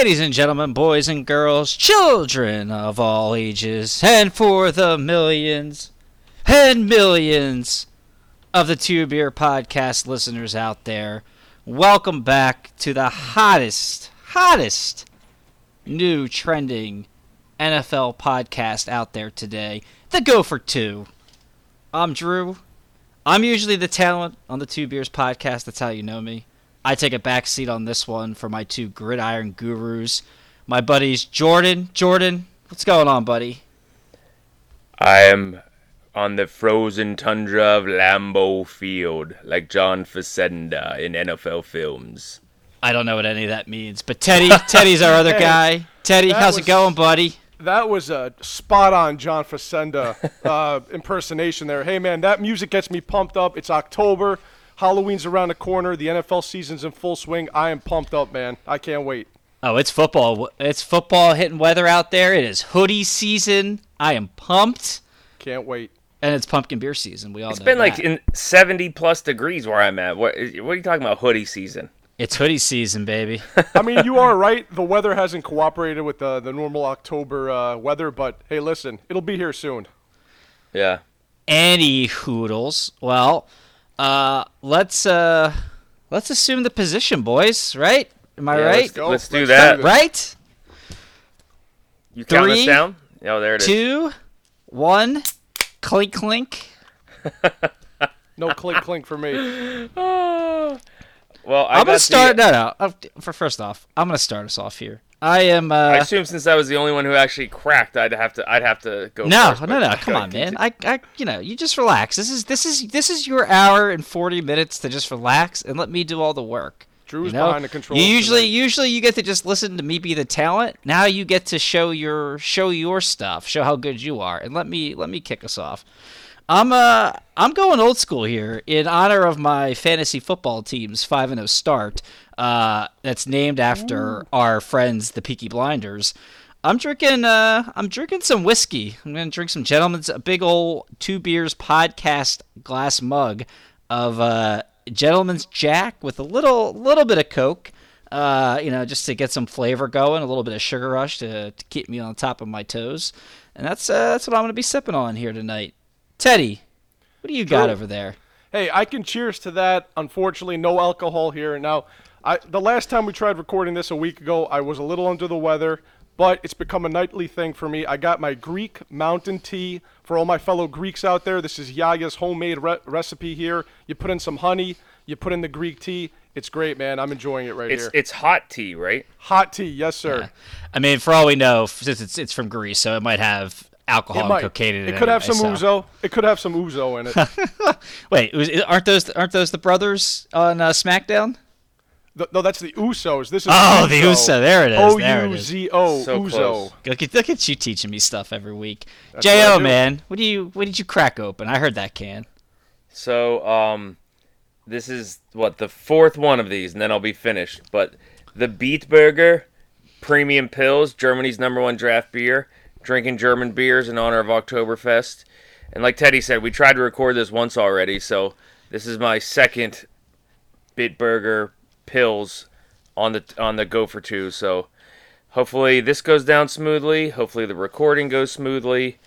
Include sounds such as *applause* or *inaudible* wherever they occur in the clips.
Ladies and gentlemen, boys and girls, children of all ages, and for the millions and millions of the Two Beer Podcast listeners out there, welcome back to the hottest, hottest new trending NFL podcast out there today, the Go for Two. I'm Drew. I'm usually the talent on the Two Beers podcast. That's how you know me. I take a back seat on this one for my two gridiron gurus, my buddies Jordan. Jordan, what's going on, buddy? I am on the frozen tundra of Lambeau Field, like John Facenda in NFL films. I don't know what any of that means, but Teddy, *laughs* Teddy's our other Hey, guy. Teddy, how's was- it going, buddy? That was a spot on John Facenda *laughs* uh, impersonation there. Hey, man, that music gets me pumped up. It's October. Halloween's around the corner. The NFL season's in full swing. I am pumped up, man. I can't wait. Oh, it's football. It's football hitting weather out there. It is hoodie season. I am pumped, Can't wait. and it's pumpkin beer season. We all It's know been like that. in 70 plus degrees where I'm at. What, what are you talking about, hoodie season? it's hoodie season, baby. *laughs* I mean, you are right. The weather hasn't cooperated with the, the normal October uh, weather, but hey, listen, it'll be here soon. Yeah. Any hoodles. Well, uh, let's uh, let's assume the position, boys. Right? Am I Yeah, right? Let's, let's do Let's that. do Right? You count Three, us down? Oh, there it is. Two, one, clink clink. *laughs* No clink clink for me. Well, I I'm gonna start. The, no, no. For first off, I'm gonna start us off here. I am. Uh, I assume since I was the only one who actually cracked, I'd have to. I'd have to go. no, first, no, no. Come on, man. I, I, you know, you just relax. This is, this is, this is your hour and 40 minutes to just relax and let me do all the work. Drew's You know? behind the controls. You usually, tonight. usually you get to just listen to me be the talent. Now you get to show your, show your stuff, show how good you are, and let me, let me kick us off. I'm uh I'm going old school here in honor of my fantasy football team's five and zero start. Uh, that's named after our friends the Peaky Blinders. I'm drinking uh I'm drinking some whiskey. I'm gonna drink some gentlemen's a big old two beers podcast glass mug of uh gentleman's jack with a little little bit of coke. Uh, you know, just to get some flavor going, a little bit of sugar rush to, to keep me on top of my toes, and that's uh, that's what I'm gonna be sipping on here tonight. Teddy, what do you got over there? Hey, I can cheers to that. Unfortunately, no alcohol here. Now, I, the last time we tried recording this a week ago, I was a little under the weather, but it's become a nightly thing for me. I got my Greek mountain tea for all my fellow Greeks out there. This is Yaya's homemade re- recipe here. You put in some honey, you put in the Greek tea. It's great, man. I'm enjoying it right It's here. it's hot tea, right? Hot tea, yes, sir. I mean, for all we know, since it's it's from Greece, so it might have alcohol It and might. cocaine in it. It could have some so- ouzo. It could have some ouzo in it. *laughs* Wait, aren't those aren't those the brothers on uh, SmackDown? Th- no, that's the Usos. This is Oh, the Uso. There it is. O There it Z O. So Uzo. Look at, look at you teaching me stuff every week. what Jo do. man, what do you what did you crack open? I heard that can. So, um, this is what the fourth one of these, and then I'll be finished. But the Bitburger Premium Pils, Germany's number one draft beer, drinking German beers in honor of Oktoberfest. And like Teddy said, we tried to record this once already, so this is my second Bitburger Pils on the on the go for two. So hopefully this goes down smoothly. Hopefully the recording goes smoothly,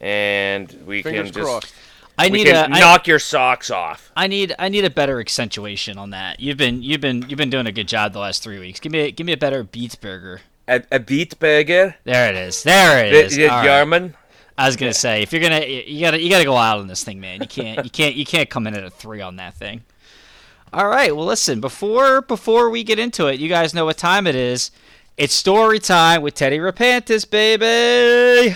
and we Fingers can just crossed. I we need a can I- knock your socks off. I need I need a better accentuation on that. You've been you've been you've been doing a good job the last three weeks. Give me a, give me a better Beats burger. A, a Beatburger. There it is. There it The, is. the All right. German. I was gonna say if you're gonna you gotta you gotta go out on this thing, man. You can't you can't you can't come in at a three on that thing. All right. Well, listen. Before before we get into it, you guys know what time it is. It's story time with Teddy Rapantis, baby.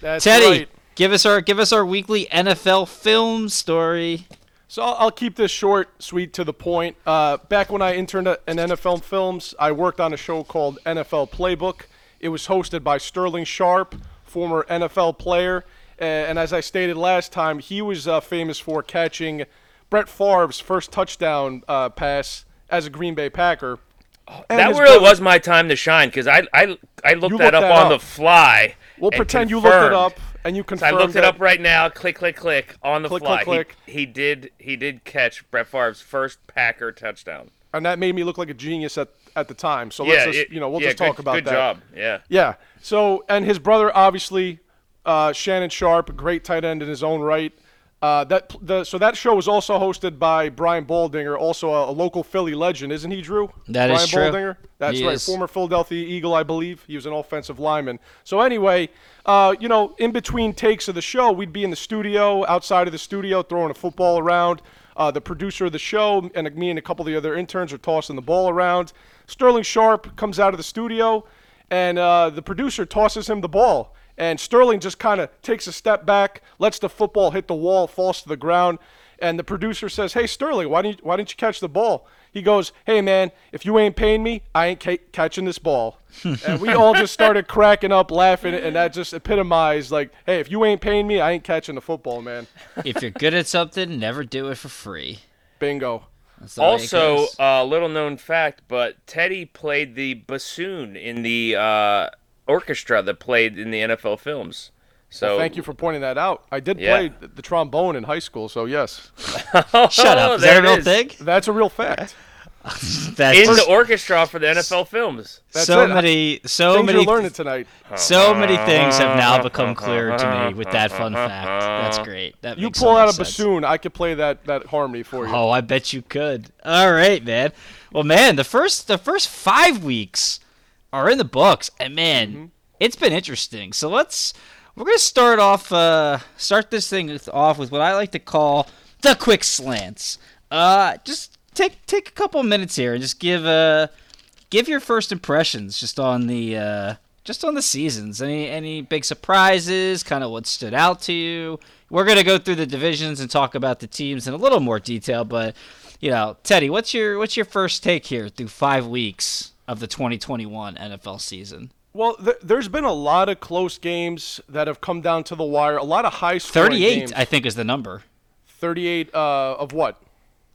That's Teddy, right. give us our give us our weekly NFL film story. So I'll, keep this short, sweet, to the point. Uh, back when I interned at- NFL Films, I worked on a show called NFL Playbook. It was hosted by Sterling Sharpe, former NFL player, and as I stated last time, he was uh, famous for catching Brett Favre's first touchdown uh, pass as a Green Bay Packer. And That really brother- was my time to shine because I, I, I looked You that looked up that on up. the fly. We'll pretend you looked it up and you So I confirmed looked it up right now. Click, click, click on the Click, fly. click, click. He, he did he did catch Brett Favre's first Packer touchdown. and that made me look like a genius at at the time. So let's just it- you know we'll yeah, just talk good, about good that. job. Yeah. Yeah. So, and his brother, obviously, uh, Shannon Sharpe, a great tight end in his own right. Uh, that the so that show was also hosted by Brian Baldinger, also a, a local Philly legend, isn't he, Drew? That Brian is true. Baldinger. That's He right, is. former Philadelphia Eagle, I believe. He was an offensive lineman. So anyway, uh, you know, in between takes of the show, we'd be in the studio, outside of the studio, throwing a football around. Uh, the producer of the show and me and a couple of the other interns are tossing the ball around. Sterling Sharpe comes out of the studio, and uh, the producer tosses him the ball. And Sterling just kind of takes a step back, lets the football hit the wall, falls to the ground. And the producer says, "Hey Sterling, why didn't you, why didn't you catch the ball?" He goes, "Hey man, if you ain't paying me, I ain't ca- catching this ball." *laughs* and we all just started cracking up, laughing, and that just epitomized like, "Hey, if you ain't paying me, I ain't catching the football, man." *laughs* if you're good at something, never do it for free. Bingo. That's the way it Also, a uh, little known fact, but Teddy played the bassoon in the uh, orchestra that played in the NFL films. So Thank you for pointing that out. I did Yeah. play the trombone in high school, so yes, *laughs* oh, shut up. Oh, Is that a real is. thing? that's a real fact. *laughs* That's in the orchestra for the NFL films. That's so it. many, so Things many, you're learning tonight. so many things have now become clear to me with that fun fact. That's great. That You makes pull out a sense. bassoon, I could play that that harmony for you. Oh, I bet you could. All right, man. Well, man, the first the first five weeks are in the books, and man, Mm-hmm. it's been interesting. So let's we're gonna start off uh start this thing with- off with what I like to call the quick slants. Uh, just take take a couple minutes here and just give uh give your first impressions just on the uh just on the seasons. Any any big surprises? Kind of what stood out to you? We're gonna go through the divisions and talk about the teams in a little more detail, but you know, Teddy, what's your what's your first take here through five weeks of the 2021 NFL season? Well, th- there's been a lot of close games that have come down to the wire. A lot of high scoring 38, games. I think, is the number. 38 uh, of what?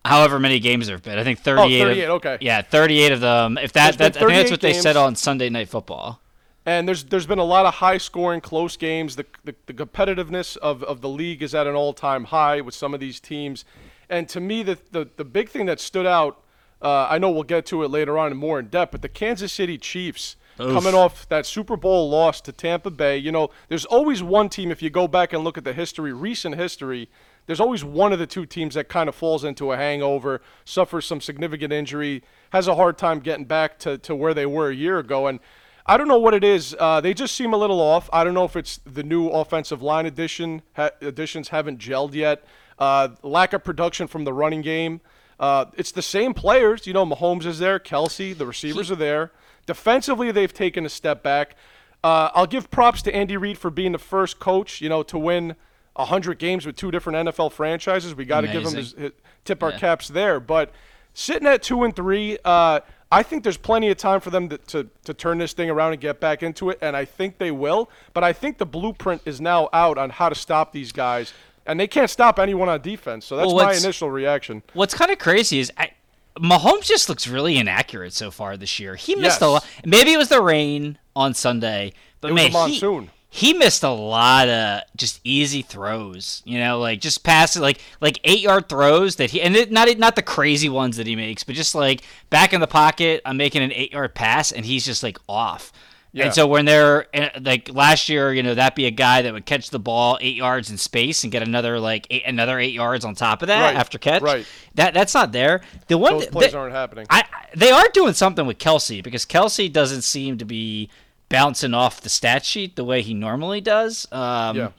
However many games there have been, I think 38. of- 38, okay. Yeah, 38 of them. If that, that I think that's 38 what they said on Sunday Night Football. And there's there's been a lot of high scoring close games. The, the the competitiveness of, of the league is at an all time high with some of these teams. And to me, the the, the big thing that stood out, uh, I know we'll get to it later on in more in depth, but the Kansas City Chiefs coming off that Super Bowl loss to Tampa Bay. You know, there's always one team if you go back and look at the history, recent history. There's always one of the two teams that kind of falls into a hangover, suffers some significant injury, has a hard time getting back to, to where they were a year ago. And I don't know what it is. Uh, they just seem a little off. I don't know if it's the new offensive line addition ha- additions haven't gelled yet. Uh, lack of production from the running game. Uh, it's the same players. You know, Mahomes is there, Kelce, the receivers are there. Defensively, they've taken a step back. Uh, I'll give props to Andy Reid for being the first coach, you know, to win 100 games with two different NFL franchises. We got to give him his, his, tip our caps there. But sitting at two and three, uh, I think there's plenty of time for them to, to, to turn this thing around and get back into it, and I think they will. But I think the blueprint is now out on how to stop these guys, and they can't stop anyone on defense. So that's Well, my initial reaction. What's kind of crazy is I, Mahomes just looks really inaccurate so far this year. He missed a lot. Maybe it was the rain on Sunday, but It was man, a monsoon. He, he missed a lot of just easy throws. You know, like just passes, like like eight yard throws that he and it, not not the crazy ones that he makes, but just like back in the pocket, I'm making an eight yard pass and he's just like off. Yeah. And so when they're eh, like last year, you know, that'd be a guy that would catch the ball eight yards in space and get another like eight, another eight yards on top of that Right, after catch. right. That that's not there. The one Those plays that- aren't happening. I, I- they are doing something with Kelce because Kelce doesn't seem to be bouncing off the stat sheet the way he normally does. Um, yeah.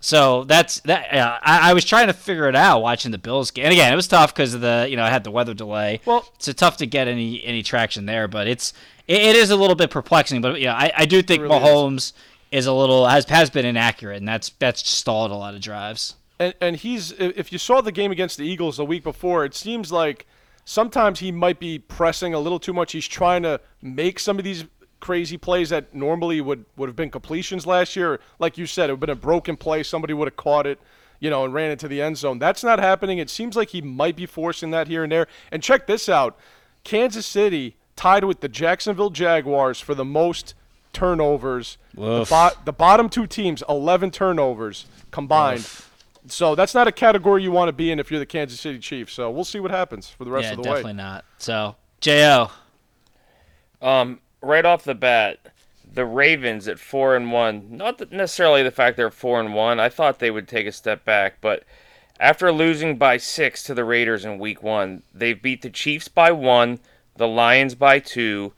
So that's that. Yeah, I, I was trying to figure it out watching the Bills game, and again, it was tough because of the you know I had the weather delay. Well- so tough to get any any traction there, but it's it, it is a little bit perplexing. But yeah, I, I do think really is. Mahomes is. a little has has been inaccurate, and that's that's stalled a lot of drives. And and he's if you saw the game against the Eagles the week before, it seems like sometimes he might be pressing a little too much. He's trying to make some of these crazy plays that normally would would have been completions last year. Like you said, it would have been a broken play. Somebody would have caught it, you know, and ran into the end zone. That's not happening. It seems like he might be forcing that here and there. And check this out: Kansas City tied with the Jacksonville Jaguars for the most turnovers. The, bo- the bottom two teams, 11 turnovers combined. So that's not a category you want to be in if you're the Kansas City Chiefs. So we'll see what happens for the rest yeah, of the world. definitely not. So, Jo, Um, right off the bat, the Ravens at four and one. Not necessarily the fact they're four and one. I thought they would take a step back, but after losing by six to the Raiders in Week One, they beat the Chiefs by one, the Lions by two.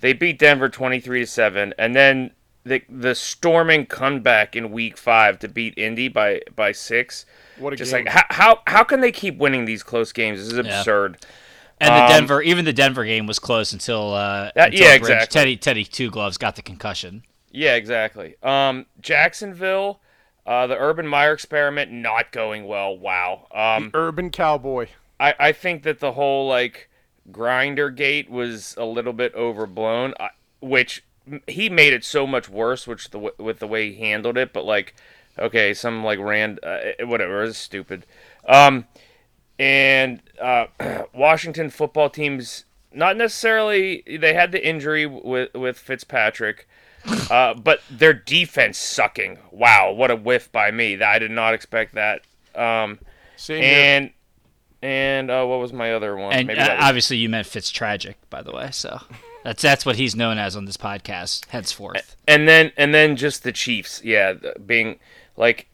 They beat Denver twenty three to seven, and then the the storming comeback in Week Five to beat Indy by by six. What a Just game. like how, how how can they keep winning these close games? This is Yeah. Absurd. and the Um, Denver, even the Denver game was close until uh, That- until yeah, Bridge- exactly. Teddy Teddy Two Gloves got the concussion. Yeah, exactly. Um, Jacksonville, uh, the Urban Meyer experiment not going well. Wow. Um, Urban Cowboy. I, I think that the whole like grinder gate was a little bit overblown, I- which he made it so much worse, which the with the way he handled it. But like, okay, some like rand uh, whatever it was stupid. Um, and uh, *clears throat* Washington football teams not necessarily they had the injury with with Fitzpatrick. Uh, *laughs* but their defense sucking. Wow, what a whiff by me. I did not expect that. Um, Same here. and and uh, what was my other one? And Maybe uh, was- obviously, you meant Fitz tragic, by the way. So that's that's what he's known as on this podcast henceforth. and then and then just the Chiefs. Yeah, being like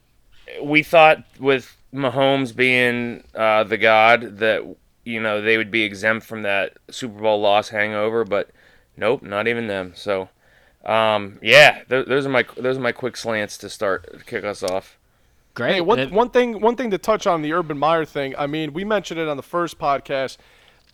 we thought with Mahomes being uh, the god that you know they would be exempt from that Super Bowl loss hangover, but nope, not even them. So um, yeah, th- those are my those are my quick slants to start to kick us off. Great. Hey, one, one thing one thing to touch on the Urban Meyer thing. I mean, we mentioned it on the first podcast.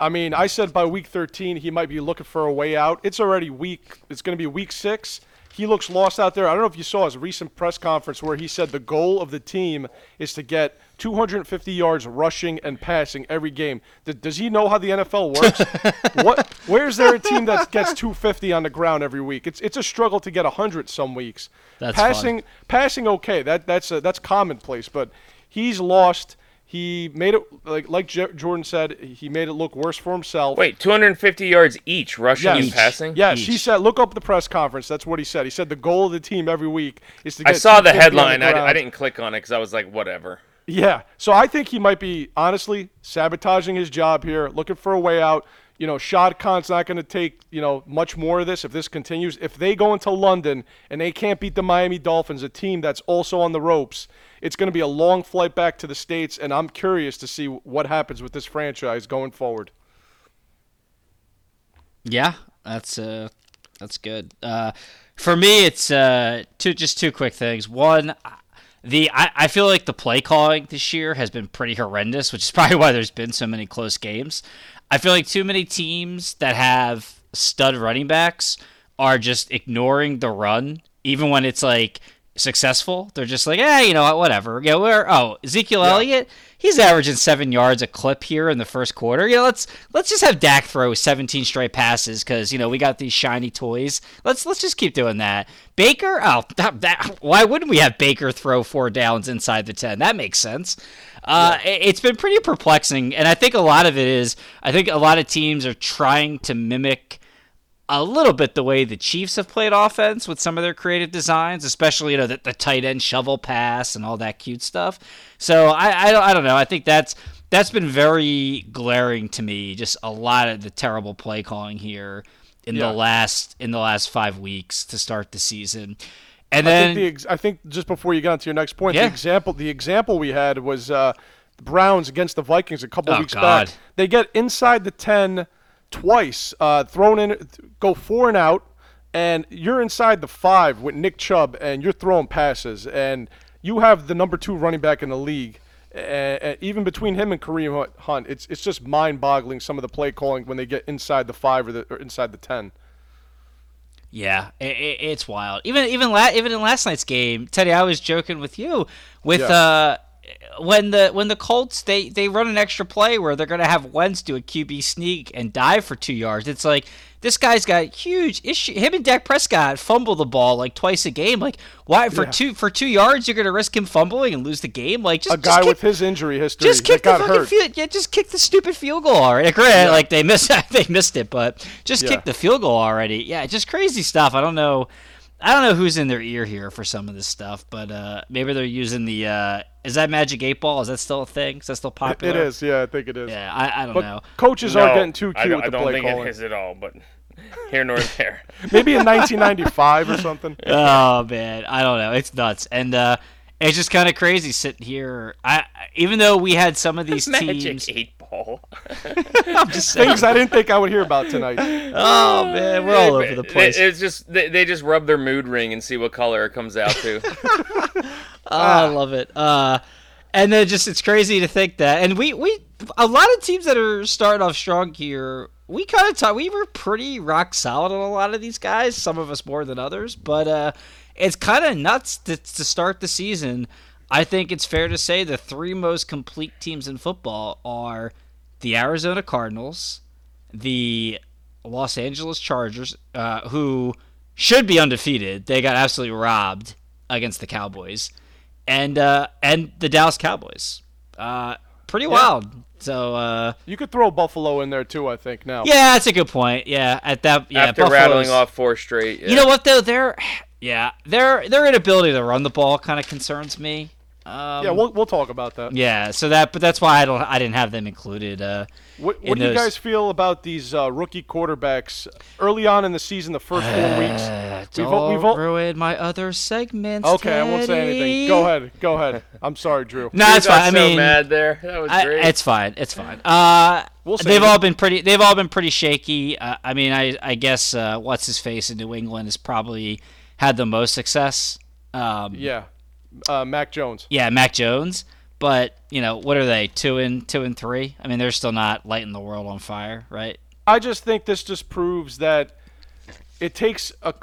I mean, I said by week 13 he might be looking for a way out. It's already week. It's going to be week six. He looks lost out there. I don't know if you saw his recent press conference where he said the goal of the team is to get 250 yards rushing and passing every game. Does he know how the NFL works? *laughs* what? Where's there a team that gets 250 on the ground every week? It's it's a struggle to get 100 some weeks. That's fun. passing passing okay. That that's uh that's commonplace, but he's lost. He made it like like J- Jordan said. He made it look worse for himself. Wait, 250 yards each, rushing Yes. and passing. Yes, he said. Look up the press conference. That's what he said. He said the goal of the team every week is to get I saw the 250 on headline. I, ground. I didn't click on it because I was like, whatever. Yeah. So I think he might be honestly sabotaging his job here, looking for a way out. You know, Shad Khan's not going to take, you know, much more of this if this continues. If they go into London and they can't beat the Miami Dolphins, a team that's also on the ropes, it's going to be a long flight back to the States, and I'm curious to see what happens with this franchise going forward. Yeah, that's uh, that's good. Uh, for me, it's uh, two just two quick things. One, the I, I feel like the play calling this year has been pretty horrendous, which is *laughs* probably why there's been so many close games. I feel like too many teams that have stud running backs are just ignoring the run, even when it's like successful. They're just like, eh, you know what, whatever. Yeah, we're oh Ezekiel Elliott, he's averaging seven yards a clip here in the first quarter. Yeah, let's let's just have Dak throw 17 straight passes because you know we got these shiny toys. Let's let's just keep doing that. Baker, oh, that, that, why wouldn't we have Baker throw four downs inside the 10? That makes sense. Uh, it- It's been pretty perplexing, and I think a lot of it is I think a lot of teams are trying to mimic a little bit the way the Chiefs have played offense with some of their creative designs, especially you know the, the tight end shovel pass and all that cute stuff. So I I don't, I don't know. I think that's that's been very glaring to me. Just a lot of the terrible play calling here in Yeah. the last in the last five weeks to start the season. And I then think, the I think just before you got on to your next point, Yeah. the example the example we had was uh, the Browns against the Vikings a couple Oh, weeks God. back. They get inside the ten twice, uh, thrown in, go four and out, and you're inside the five with Nick Chubb, and you're throwing passes, and you have the number two running back in the league. Uh, even between him and Kareem Hunt, it's it's just mind-boggling some of the play calling when they get inside the five or, the, or inside the ten. Yeah, i i it's wild. Even even la- even in last night's game, Teddy, I was joking with you with Yeah. uh when the when the Colts they they run an extra play where they're gonna have Wentz do a QB sneak and dive for two yards. It's like this guy's got huge issue. Him and Dak Prescott fumble the ball like twice a game. Like why for Yeah. two for two yards you're gonna risk him fumbling and lose the game? Like just A just guy kick- with his injury history just kick the fucking field. Yeah, just kick the stupid field goal already. *laughs* Granted, like they missed, *laughs* they missed it, but just Yeah. kick the field goal already. Yeah, just crazy stuff. I don't know. I don't know who's in their ear here for some of this stuff, but uh, maybe they're using the. Uh, is that Magic Eight Ball? Is that still a thing? Is that still popular? It is. Yeah, I think it is. Yeah, I, I don't But know. coaches No, are getting too cute don't, with I the don't play think calling. it is at all, but *laughs* here nor there. *laughs* Maybe in 1995 or something. *laughs* oh man, I don't know. It's nuts, and uh, it's just kind of crazy sitting here. I even though we had some of these Magic teams, eight ball. *laughs* I'm just. Things I didn't think I would hear about tonight. *laughs* Oh man, we're all over the It- place. It's just they, they just rub their mood ring and see what color it comes out to. *laughs* Oh, I love it. Uh, and then just it's crazy to think that, and we we a lot of teams that are starting off strong here. We kind of thought we were pretty rock solid on a lot of these guys. Some of us more than others, but uh, it's kind of nuts to, to start the season. I think it's fair to say the three most complete teams in football are the Arizona Cardinals, the Los Angeles Chargers, uh, who should be undefeated. They got absolutely robbed against the Cowboys, and uh, and the Dallas Cowboys. Uh, pretty wild. So uh, You could throw Buffalo in there too. I think now. yeah, that's a good point. Yeah, at that yeah, After Buffalo's- rattling off four straight. You know what though? Their *sighs* yeah, their their inability to run the ball kind of concerns me. Um, Yeah, we'll we'll talk about that. yeah, so that but that's why I don't I didn't have them included. Uh, What, in what do you guys feel about these uh, rookie quarterbacks early on in the season, the first four weeks? uh, We've don't al- we've al- ruin my other segments. Okay, I won't say anything. Go ahead. Go ahead. I'm sorry, Drew. *laughs* No, You it's fine. I so mean, mad there. That was I, great. it's fine. It's fine. Uh, We'll they've all been pretty. They've all been pretty shaky. Uh, I mean, I I guess uh, what's his face in New England has probably had the most success. Um, Yeah. Uh, Mac Jones. yeah, Mac Jones. But you know, what are they? Two and two and three. I mean, they're still not lighting the world on fire, right? I just think this just proves that it takes a,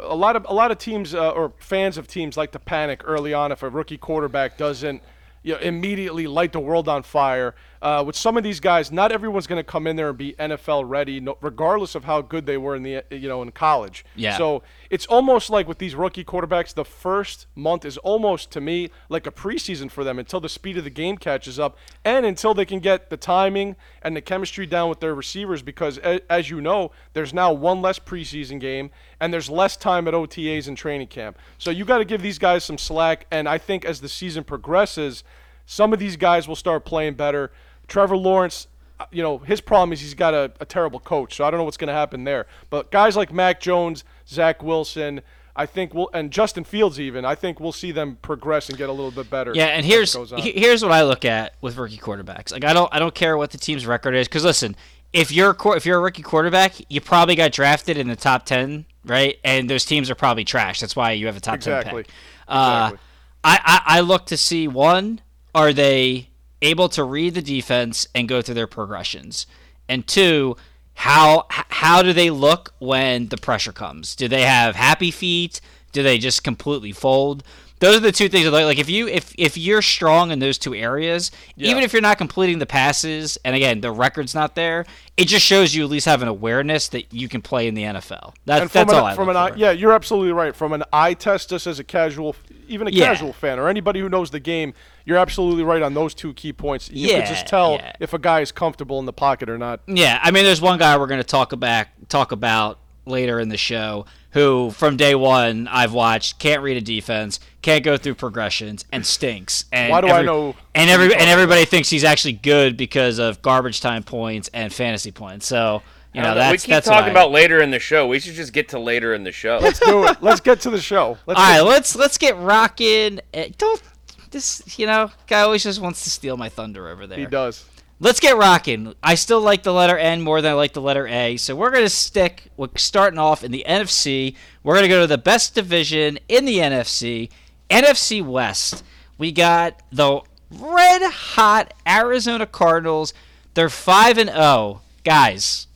a lot of a lot of teams uh, or fans of teams like to panic early on if a rookie quarterback doesn't you know, immediately light the world on fire. Uh, with some of these guys, not everyone's going to come in there and be NFL ready, no, regardless of how good they were in the you know in college. Yeah. So it's almost like with these rookie quarterbacks, the first month is almost to me like a preseason for them until the speed of the game catches up and until they can get the timing and the chemistry down with their receivers. Because a, as you know, there's now one less preseason game and there's less time at OTAs and training camp. So you got to give these guys some slack. And I think as the season progresses, some of these guys will start playing better. Trevor Lawrence, uh, you know, his problem is he's got a, a terrible coach, so I don't know what's going to happen there. But guys like Mac Jones, Zach Wilson, I think we'll, and Justin Fields even, I think we'll see them progress and get a little bit better. Yeah, and here's goes on. he- here's what I look at with rookie quarterbacks. Like I don't I don't care what the team's record is because listen, if you're a if you're a rookie quarterback, you probably got drafted in the top ten, right? And those teams are probably trash. That's why you have a top Exactly. ten pick. Uh, Exactly. I, I I look to see one, are they able to read the defense and go through their progressions, and two. How how do they look when the pressure comes? Do they have happy feet? Do they just completely fold? Those are the two things. Like, like if you if if you're strong in those two areas, even if you're not completing the passes, and again the record's not there, it just shows you at least have an awareness that you can play in the NFL. That's that's an, all I from an eye, yeah, you're absolutely right. From an eye test, just as a casual, even a Yeah. casual fan or anybody who knows the game, you're absolutely right on those two key points. You Yeah, can just tell yeah. if a guy is comfortable in the pocket or not. Yeah, I mean, there's one guy we're going to talk about talk about later in the show who, from day one, I've watched can't read a defense, can't go through progressions, and stinks. And Why do I know And every and talking everybody thinks he's actually good because of garbage time points and fantasy points. So you know I don't that's we keep that's talking about later in the show. We should just get to later in the show. Let's do it. Let's get to the show. *laughs* Let's All get- right, let's let's get rocking. Eh, Don't this you know guy always just wants to steal my thunder over there. he does. Let's get rocking. I still like the letter N more than I like the letter A, so we're gonna stick. We're starting off in the NFC. We're gonna go to the best division in the NFC, NFC West. We got the red hot Arizona Cardinals. They're five and zero, guys.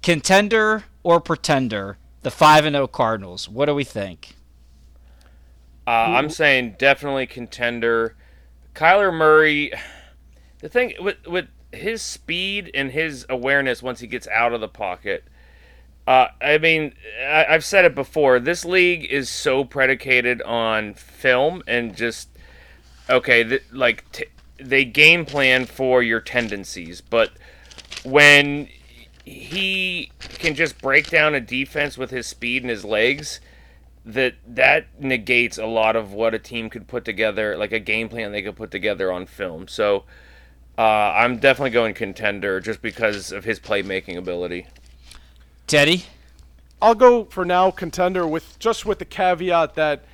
Contender or pretender? The five and zero Cardinals. What do we think? Uh, I'm saying definitely contender. Kyler Murray. The thing with with his speed and his awareness once he gets out of the pocket. Uh, I mean, I, I've said it before. This league is so predicated on film and just okay, th- like t- they game plan for your tendencies, but when he can just break down a defense with his speed and his legs, that that negates a lot of what a team could put together, like a game plan they could put together on film. So uh, I'm definitely going contender just because of his playmaking ability. Teddy, I'll go for now contender with just with the caveat that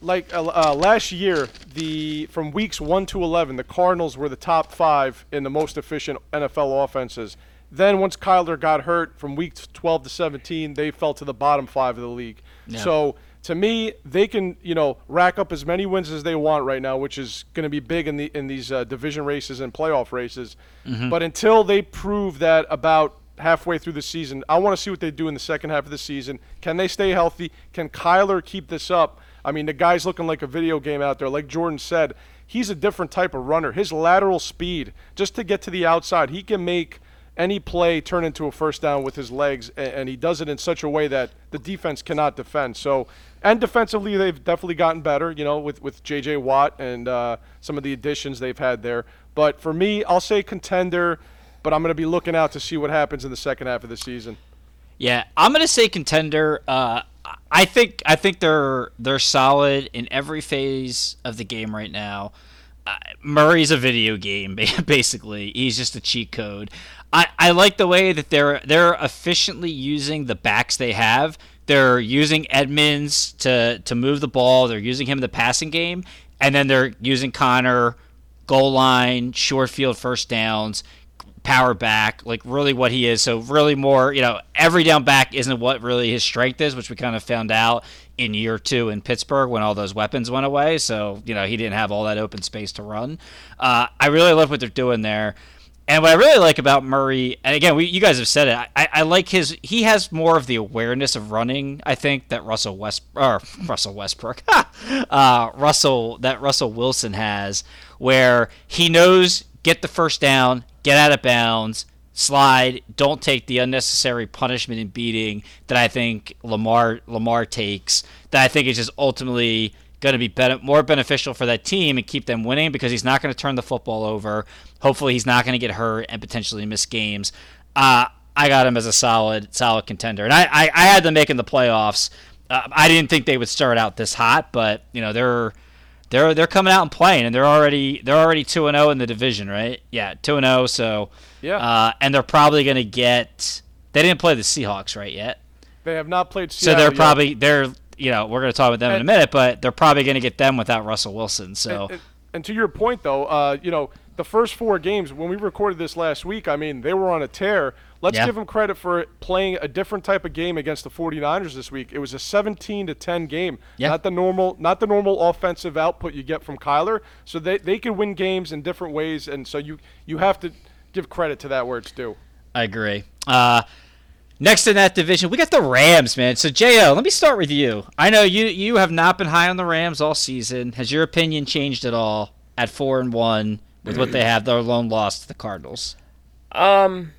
like uh, uh, last year, the from weeks one to eleven, the Cardinals were the top five in the most efficient NFL offenses. Then once Kyler got hurt, from week 12 to 17, they fell to the bottom five of the league. Yeah. So to me, they can you know rack up as many wins as they want right now, which is going to be big in the in these uh, division races and playoff races. But until they prove that about halfway through the season, I want to see what they do in the second half of the season. Can they stay healthy? Can Kyler keep this up? I mean, the guy's looking like a video game out there. Like Jordan said, he's a different type of runner. His lateral speed, just to get to the outside, he can make any play turn into a first down with his legs, and, and he does it in such a way that the defense cannot defend. So, and defensively, they've definitely gotten better, you know, with, with J.J. Watt and uh, some of the additions they've had there. But for me, I'll say contender, but I'm going to be looking out to see what happens in the second half of the season. Yeah, I'm gonna say contender. Uh, I think I think they're they're solid in every phase of the game right now. Uh, Murray's a video game, *laughs* basically. He's just a cheat code. I, I like the way that they're they're efficiently using the backs they have. They're using Edmonds to to move the ball. They're using him in the passing game, and then they're using Connor goal line, short field first downs, power back, like really what he is. So really more, you know, every down back isn't what really his strength is, which we kind of found out in year two in Pittsburgh when all those weapons went away. So you know he didn't have all that open space to run. Uh, I really love what they're doing there. And what I really like about Murray, and again, we, you guys have said it, I, I like his. He has more of the awareness of running. I think that Russell West or *laughs* Russell Westbrook, *laughs* uh, Russell that Russell Wilson has, where he knows get the first down, get out of bounds, slide, don't take the unnecessary punishment and beating that I think Lamar Lamar takes. That I think is just ultimately going to be better, more beneficial for that team and keep them winning because he's not going to turn the football over. Hopefully, he's not going to get hurt and potentially miss games. Uh, I got him as a solid, solid contender, and I, I, I had them making the playoffs. Uh, I didn't think they would start out this hot, but you know they're they're they're coming out and playing, and they're already they're already two and zero in the division, right? Yeah, two and zero. So Yeah. uh, and they're probably going to get. They didn't play the Seahawks right yet, They have not played so they're yet. probably they're you know we're going to talk about them in a minute, but they're probably going to get them without Russell Wilson. So And, and- and to your point, though, uh, you know, the first four games, when we recorded this last week, I mean, they were on a tear. Let's Yeah. give them credit for playing a different type of game against the 49ers this week. It was a 17 to 10 game. Yeah. Not the normal not the normal offensive output you get from Kyler. So they, they can win games in different ways and so you you have to give credit to that where it's due. I agree. Uh, next in that division, we got the Rams, man. So Jo, let me start with you. I know you you have not been high on the Rams all season. Has your opinion changed at all at four and one with what they have? Their lone loss to the Cardinals. Um,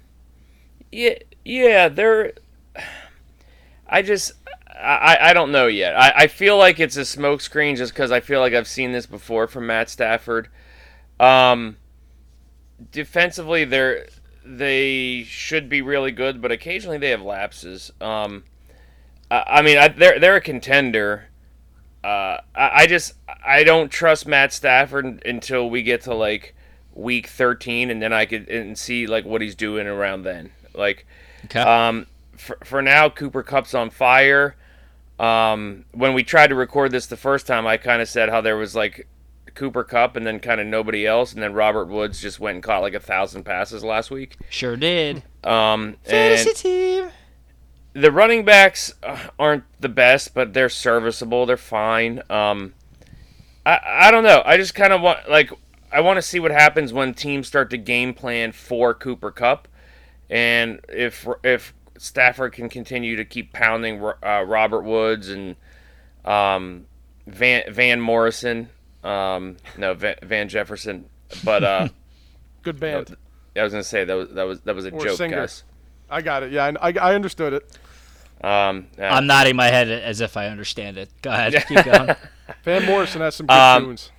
yeah, yeah, they're. I just, I, I don't know yet. I, I feel like it's a smokescreen just because I feel like I've seen this before from Matt Stafford. Um, defensively, they're they should be really good, but occasionally they have lapses. Um, I, I mean, I, they're they're a contender. Uh, I, I just I don't trust Matt Stafford until we get to like week 13 and then I could and see like what he's doing around then. Like Okay. um for, for now Cooper Kupp's on fire. Um when we tried to record this the first time I kind of said how there was like Cooper Kupp and then kind of nobody else and then Robert Woods just went and caught like a thousand passes last week. Sure did. Um Fantasy team. the running backs uh, aren't the best, but they're serviceable. They're fine. Um, I I don't know. I just kind of want like I want to see what happens when teams start to game plan for Cooper Kupp, and if if Stafford can continue to keep pounding uh, Robert Woods and um, Van Van Morrison, um, no Van, Van Jefferson, but uh, *laughs* Good band. I was gonna say that was that was that was a Or joke, singer. guys. I got it. Yeah, I, I, I understood it. Um, yeah. I'm nodding my head as if I understand it. Go ahead. Keep going. *laughs* Van Morrison has some good Um, tunes.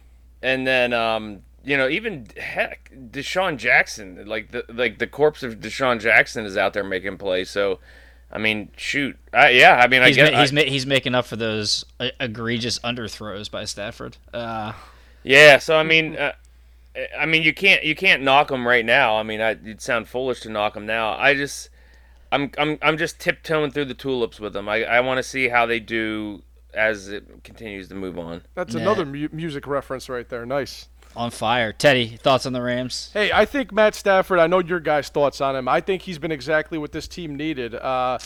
and then um, you know even heck DeSean Jackson like the like the corpse of DeSean Jackson is out there making plays so I mean, shoot, uh, yeah. I mean, He's I ma- guess he's ma- he's making up for those uh, egregious underthrows by Stafford. Uh, yeah. So I mean, uh, I mean, you can't you can't knock him right now. I mean, I, it'd sound foolish to knock him now. I just, I'm I'm I'm just tiptoeing through the tulips with them. I I want to see how they do as it continues to move on. That's Nah. another mu- music reference right there. Nice. On fire. Teddy, thoughts on the Rams? Hey, I think Matt Stafford. I know your guys' thoughts on him. I think he's been exactly what this team needed. Uh,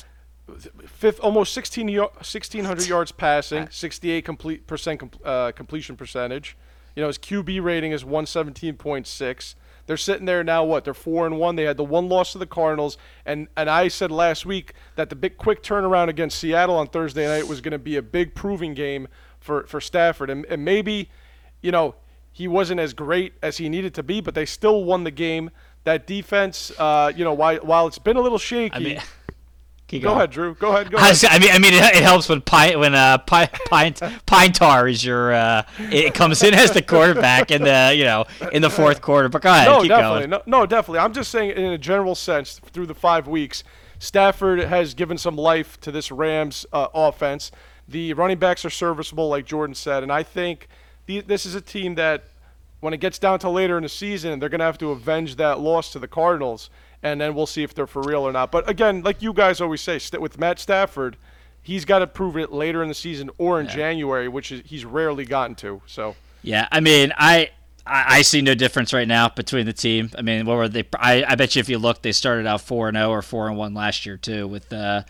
fifth, almost 16, y- 1600 yards passing, 68 complete percent uh, completion percentage. You know his QB rating is 117.6. They're sitting there now. What? They're four and one. They had the one loss to the Cardinals, and and I said last week that the big quick turnaround against Seattle on Thursday night was going to be a big proving game for for Stafford, and, and maybe, you know, he wasn't as great as he needed to be, but they still won the game. That defense, uh, you know, while while it's been a little shaky. I mean, *laughs* go going. ahead, Drew. Go ahead. Go *laughs* I, ahead. I mean, I mean, it, it helps when pine when uh pine pine, pine tar is your uh it comes in as the quarterback in the you know in the fourth quarter. But go ahead, No, keep definitely. going. No, no, definitely. I'm just saying, in a general sense, through the five weeks, Stafford has given some life to this Rams uh, offense. The running backs are serviceable, like Jordan said, and I think the, this is a team that, when it gets down to later in the season, they're going to have to avenge that loss to the Cardinals, and then we'll see if they're for real or not. But again, like you guys always say, st- with Matt Stafford, he's got to prove it later in the season or in January, which is, he's rarely gotten to. So. Yeah, I mean, I, I I see no difference right now between the team. I mean, what were they? I, I bet you if you look, they started out four and zero or four and one last year too with uh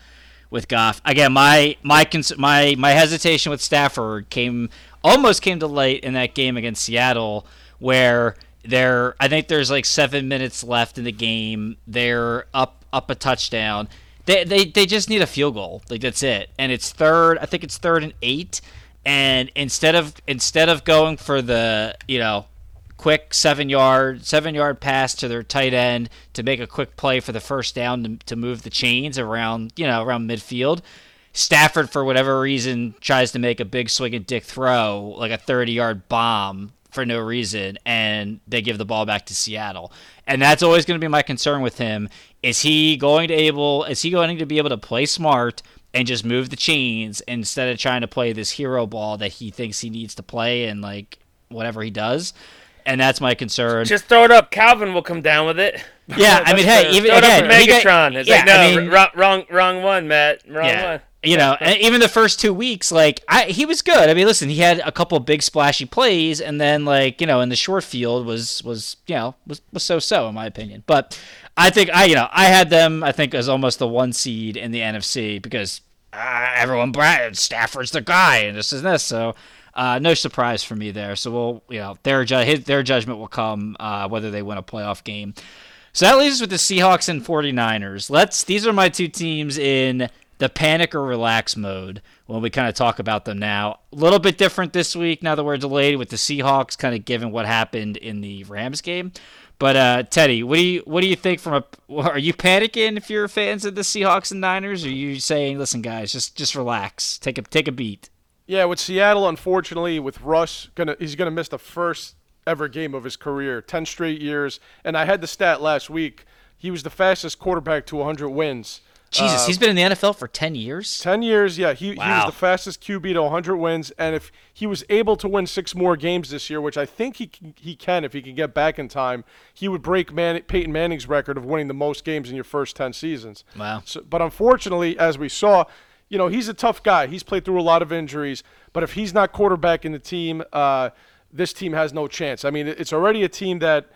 with Goff. Again, my my cons- my my hesitation with Stafford came almost came to light in that game against Seattle where there I think there's like seven minutes left in the game. They're up up a touchdown. They, they, they just need a field goal. Like that's it. And it's third. I think it's third and eight. And instead of instead of going for the you know quick seven yard seven yard pass to their tight end to make a quick play for the first down to, to move the chains around you know around midfield. Stafford, for whatever reason, tries to make a big swing and dick throw, like a 30 yard bomb for no reason, and they give the ball back to Seattle. And that's always going to be my concern with him. Is he going to able? Is he going to be able to play smart and just move the chains instead of trying to play this hero ball that he thinks he needs to play and like whatever he does? And that's my concern. Just throw it up. Calvin will come down with it. yeah, I mean, hey, even *laughs* Throw it up he got- Megatron. it's yeah, like, no, I mean, wrong, wrong, wrong one, Matt. Wrong yeah. one. You know, and even the first two weeks, like I, he was good. I mean, listen, he had a couple big splashy plays, and then like you know, in the short field was was you know was was so so in my opinion. But I think I you know I had them I think as almost the one seed in the NFC because uh, everyone Brad Stafford's the guy and this is this so. Uh, no surprise for me there. So we'll, you know, their ju- his, their judgment will come uh, whether they win a playoff game. So that leaves us with the Seahawks and 49ers. Let's these are my two teams in the panic or relax mode when we kind of talk about them now. A little bit different this week now that we're delayed with the Seahawks kind of given what happened in the Rams game. But uh, Teddy, what do you what do you think from a *laughs* are you panicking if you're fans of the Seahawks and Niners or are you saying listen guys, just just relax. Take a take a beat. Yeah, with Seattle, unfortunately, with Russ, gonna he's gonna miss the first ever game of his career, ten straight years. And I had the stat last week. He was the fastest quarterback to 100 wins. Jesus, Uh, he's been in the NFL for 10 years. 10 years, yeah. He, he was the fastest QB to 100 wins. And if he was able to win six more games this year, which I think he can, he can if he can get back in time, he would break Man- Peyton Manning's record of winning the most games in your first 10 seasons. Wow. So, but unfortunately, as we saw, you know, he's a tough guy. He's played through a lot of injuries. But if he's not quarterback in the team, uh, this team has no chance. I mean, it's already a team that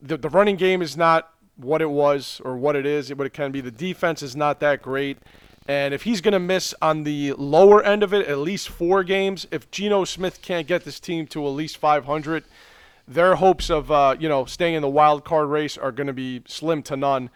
the, the running game is not what it was or what it is, what it can be. The defense is not that great. And if he's going to miss on the lower end of it, at least four games, if Geno Smith can't get this team to at least 500, their hopes of uh, you know staying in the wild card race are going to be slim to none.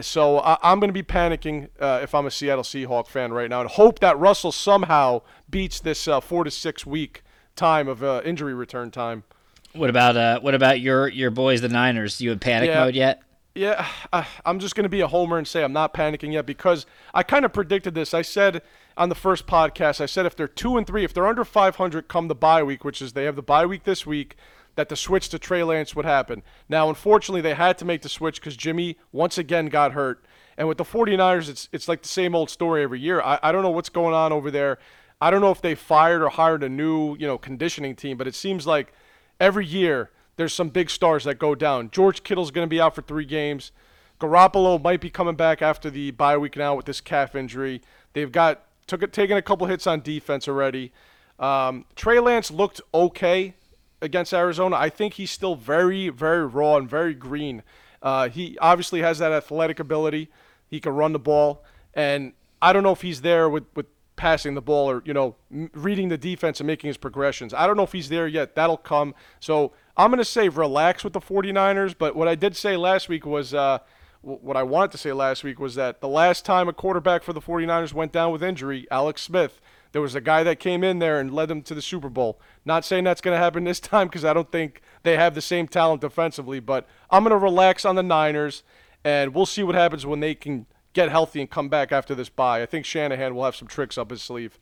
So I, I'm going to be panicking uh, if I'm a Seattle Seahawk fan right now, and hope that Russell somehow beats this uh, four to six week time of uh, injury return time. What about uh what about your your boys the Niners? You in panic Yeah. mode yet? Yeah, I, I'm just going to be a homer and say I'm not panicking yet because I kind of predicted this. I said on the first podcast, I said if they're two and three, if they're under 500 come the bye week, which is they have the bye week this week, that the switch to Trey Lance would happen. Now, unfortunately, they had to make the switch because Jimmy once again got hurt. And with the 49ers, it's it's like the same old story every year. I, I don't know what's going on over there. I don't know if they fired or hired a new, you know, conditioning team, but it seems like every year there's some big stars that go down. George Kittle's going to be out for three games. Garoppolo might be coming back after the bye week now with this calf injury. They've got took taken a couple hits on defense already. Um, Trey Lance looked okay against Arizona. I think he's still very, very raw and very green. Uh, he obviously has that athletic ability. He can run the ball, and I don't know if he's there with, with passing the ball or you know reading the defense and making his progressions. I don't know if he's there yet. That'll come. So I'm going to say relax with the 49ers. But what I did say last week was. Uh, what I wanted to say last week was that the last time a quarterback for the 49ers went down with injury, Alex Smith, there was a guy that came in there and led them to the Super Bowl. Not saying that's going to happen this *laughs* time because I don't think they have the same talent defensively, but I'm going to relax on the Niners, and we'll see what happens when they can get healthy and come back after this bye. I think Shanahan will have some tricks up his sleeve.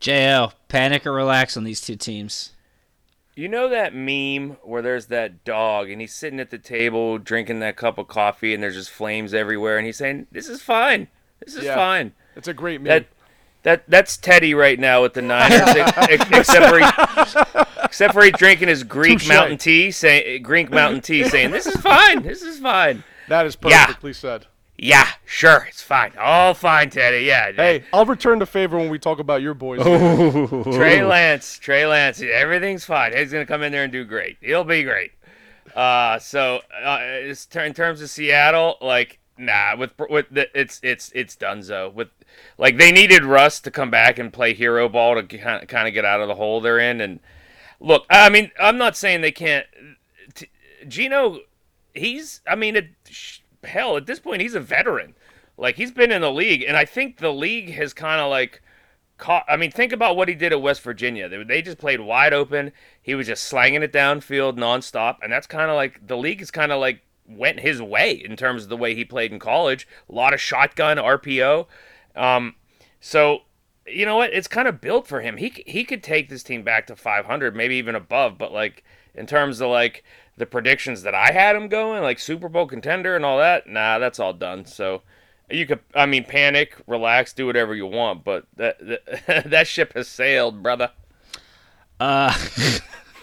JL, panic or relax on these two teams? You know that meme where there's that dog and he's sitting at the table drinking that cup of coffee and there's just flames everywhere and he's saying, "This is fine. This is Yeah. fine." It's a great meme. That that that's Teddy right now with the Niners, *laughs* except for he, except for he drinking his Greek Touche. mountain tea, saying Greek mountain tea, saying, "This is fine. This is fine." that is Yeah. perfectly said. Yeah, sure, it's fine. All fine, Teddy. Yeah. Hey, I'll return the favor when we talk about your boys. *laughs* Trey Lance, Trey Lance, everything's fine. He's gonna come in there and do great. He'll be great. Uh, so uh, in terms of Seattle, like nah, with with the, it's it's it's Dunzo. With like they needed Russ to come back and play hero ball to kind of, get out of the hole they're in. And look, I mean, I'm not saying they can't. Geno, he's I mean, it, hell, at this point, he's a veteran. Like he's been in the league, and I think the league has kind of like caught. I mean, think about what he did at West Virginia. They, they just played wide open. He was just slanging it downfield nonstop, and that's kind of like the league is kind of like went his way in terms of the way he played in college. A lot of shotgun RPO. Um, so you know what? It's kind of built for him. He he could take this team back to 500, maybe even above. But like in terms of like the predictions that I had him going, like Super Bowl contender and all that, nah, that's all done. So you could, I mean, panic, relax, do whatever you want, but that that, *laughs* that ship has sailed, brother. Uh, *laughs*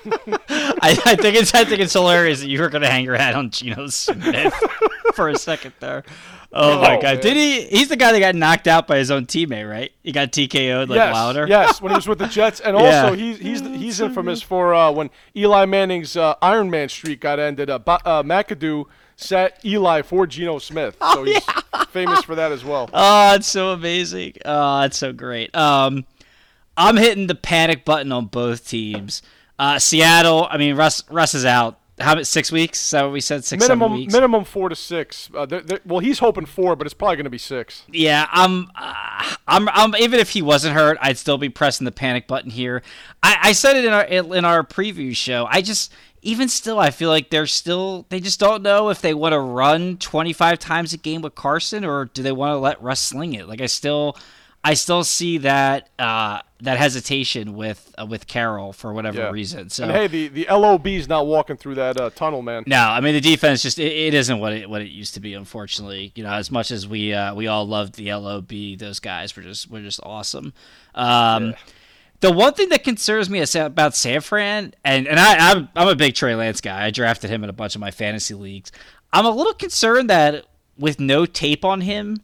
I, I think it's I think it's hilarious that you were gonna hang your hat on Geno Smith *laughs* for a second there. *laughs* Oh, my Oh, god! man. Did he? He's the guy that got knocked out by his own teammate, right? He got TKO'd like yes, Wilder. yes, when he was with the Jets, and Yeah. also he's he's he's infamous for uh, when Eli Manning's uh, Iron Man streak got ended. Uh, ba- uh, McAdoo set Eli for Geno Smith, so he's famous for that as well. *laughs* Oh, it's so amazing. Oh, it's so great. Um, I'm hitting the panic button on both teams. Uh, Seattle. I mean, Russ Russ is out. How about six weeks? Is that what we said? Six seven minimum weeks. minimum four to six. Uh, they're, they're, well, he's hoping four, but it's probably going to be six. Yeah, I'm, uh, I'm, I'm. Even if he wasn't hurt, I'd still be pressing the panic button here. I, I said it in our in our preview show. I just, even still, I feel like they're still. They just don't know if they want to run 25 times a game with Carson or do they want to let Russ sling it. Like I still, I still see that uh, that hesitation with uh, with Carroll for whatever Yeah. reason. So And hey, the the LOB's not walking through that uh, tunnel, man. no, I mean the defense just it, it isn't what it what it used to be. Unfortunately, you know, as much as we uh, we all loved the LOB, those guys were just were just awesome. Um, The one thing that concerns me about San Fran, and and I I'm, I'm a big Trey Lance guy. I drafted him in a bunch of my fantasy leagues. I'm a little concerned that with no tape on him,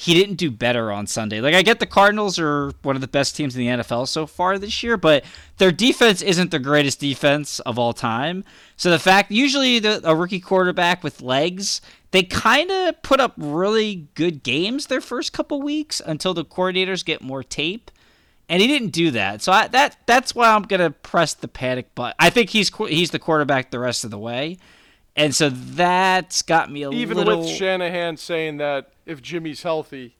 he didn't do better on Sunday. Like I get the Cardinals are one of the best teams in the NFL so far this year, but their defense isn't the greatest defense of all time. So the fact usually the, a rookie quarterback with legs, they kind of put up really good games their first couple weeks until the coordinators get more tape. And he didn't do that, so I, that that's why I'm gonna press the panic button. I think he's he's the quarterback the rest of the way, and so that's got me a Even little. Even with Shanahan saying that if Jimmy's healthy,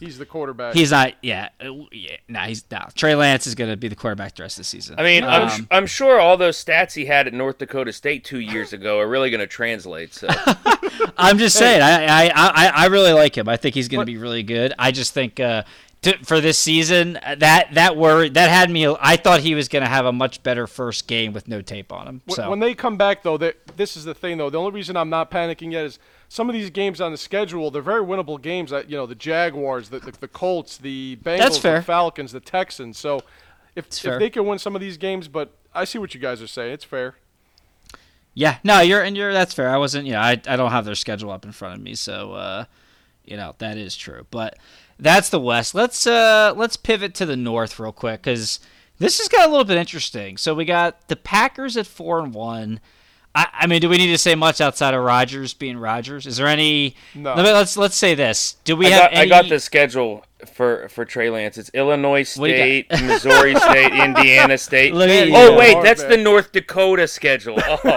he's the quarterback. He's not. Yeah. uh, yeah nah, he's no. Trey Lance is going to be the quarterback the rest of the season. I mean, I'm, Um, sh- I'm sure all those stats he had at North Dakota State two years ago are really going to translate. So *laughs* I'm just saying. I, I I I really like him. I think he's going to be really good. I just think uh, to, for this season uh, that that worry that had me. I thought he was going to have a much better first game with no tape on him. When- So When they come back, though, this is the thing, though. The only reason I'm not panicking yet is some of these games on the schedule, they're very winnable games. That you know, the Jaguars, the the, the Colts, the Bengals, the Falcons, the Texans. So if fair. if they can win some of these games, but I see what you guys are saying. It's fair. Yeah, no, you're and you're that's fair. I wasn't, you know, I I don't have their schedule up in front of me, so uh, you know that is true. But that's the West. Let's uh let's pivot to the North real quick because this has got a little bit interesting. So we got the Packers at four and one. I, I mean, do we need to say much outside of Rodgers being Rodgers? Is there any? No. Let let's let's say this. Do we I have got, any? I got the schedule for for Trey Lance. It's Illinois What do you State, Missouri State, *laughs* Indiana State. Look at you. Oh Yeah. wait, that's man. the North Dakota schedule. *laughs* Oh,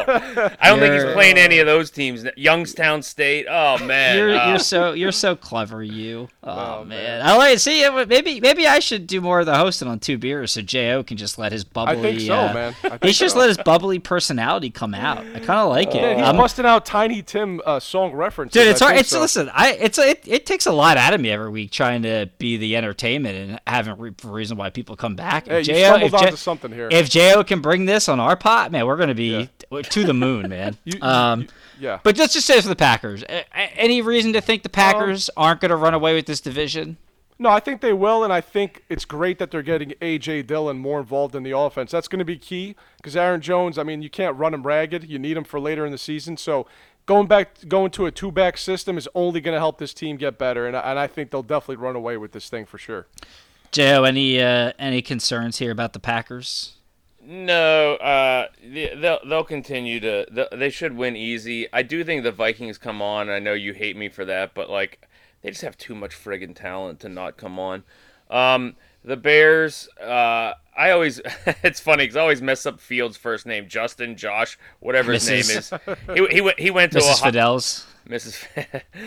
I don't think You're- he's playing any of those teams. Youngstown State. Oh man. You're, Oh. you're so you're so clever, you. Oh, Oh, man. I like see uh, maybe maybe I should do more of the hosting on two beers so Jo can just let his bubbly. I think so, uh, man. I think He should just so. let his bubbly personality come out. I kind of like it. Yeah, he's I'm- busting out Tiny Tim uh, song references. Dude, it's I hard. It's so. listen. I it's it, it takes a lot out of me every week trying to be the entertainment and having re- reason why people come back. Hey, If you Jo if, J- something here. if Jo can bring this on our pot, man, we're gonna be to the moon, man. *laughs* You- um, you- yeah. but let's just say for the Packers. A- Any reason to think the Packers aren't going to run away with this division? No, I think they will, and I think it's great that they're getting A.J. Dillon more involved in the offense. That's going to be key because Aaron Jones, I mean, you can't run him ragged. You need him for later in the season. So going back, going to a two-back system is only going to help this team get better, and, I- and I think they'll definitely run away with this thing for sure. Joe, any uh, any concerns here about the Packers? No, uh, they'll they'll continue to. they- They should win easy. I do think the Vikings come on. I know you hate me for that, but like they just have too much friggin' talent to not come on. Um, the Bears. Uh, I always. *laughs* it's funny because I always mess up Fields' first name, Justin, Josh, whatever his name is. He, he went. He went to Mrs. Ohio, Fidel's. Mrs.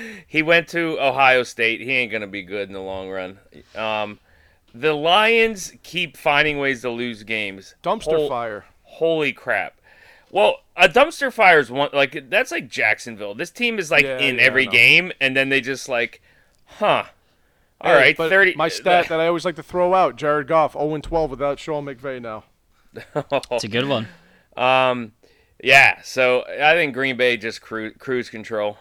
*laughs* he went to Ohio State. He ain't gonna be good in the long run. Um, the Lions keep finding ways to lose games. Dumpster Hol- fire. Holy crap! Well, a dumpster fire is one like that's like Jacksonville. This team is like Yeah, in yeah, every game, and then they just like, huh? All Hey, right, but thirty. My stat that I always like to throw out: Jared Goff, 0-12 without Sean McVay now. *laughs* It's a good one. um, yeah. So I think Green Bay just cru- cruise control.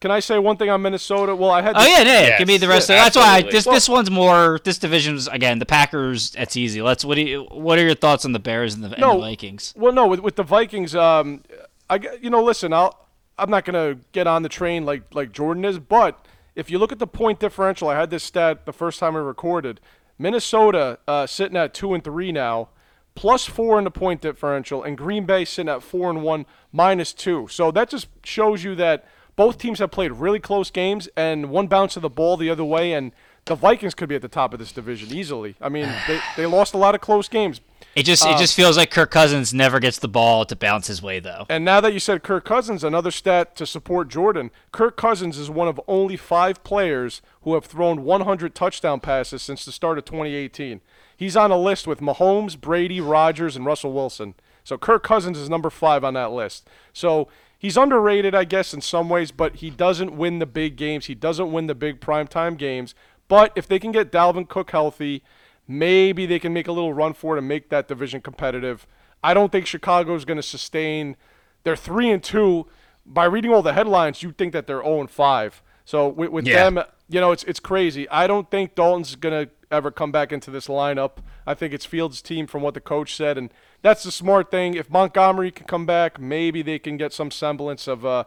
Can I say one thing on Minnesota? Well, I had. Oh yeah, yeah. Yes, Give me the rest. of That's why I, absolutely. this this one's more. This division's again the Packers. That's easy. Let's. What do you? What are your thoughts on the Bears and the, and the Vikings? Well, no, with, with the Vikings, um, I g- you know, listen, I'll I'm not gonna get on the train like like Jordan is, but if you look at the point differential, I had this stat the first time I recorded. Minnesota uh, sitting at two and three now, plus four in the point differential, and Green Bay sitting at four and one, minus two. So that just shows you that both teams have played really close games, and one bounce of the ball the other way, and the Vikings could be at the top of this division easily. I mean, they, they lost a lot of close games. It just it just uh, feels like Kirk Cousins never gets the ball to bounce his way though. And now that you said Kirk Cousins, another stat to support Jordan, Kirk Cousins is one of only five players who have thrown 100 touchdown passes since the start of 2018. He's on a list with Mahomes, Brady, Rodgers, and Russell Wilson. So Kirk Cousins is number five on that list. So he's underrated, I guess, in some ways, but he doesn't win the big games. He doesn't win the big primetime games. But if they can get Dalvin Cook healthy, maybe they can make a little run for it and make that division competitive. I don't think Chicago is going to sustain. They're three and two. By reading all the headlines, you'd think that they're zero and five. So with, with Yeah. them, you know, it's it's crazy. I don't think Dalton's going to ever come back into this lineup. I think it's Fields' team, from what the coach said, and that's the smart thing. If Montgomery can come back, maybe they can get some semblance of uh,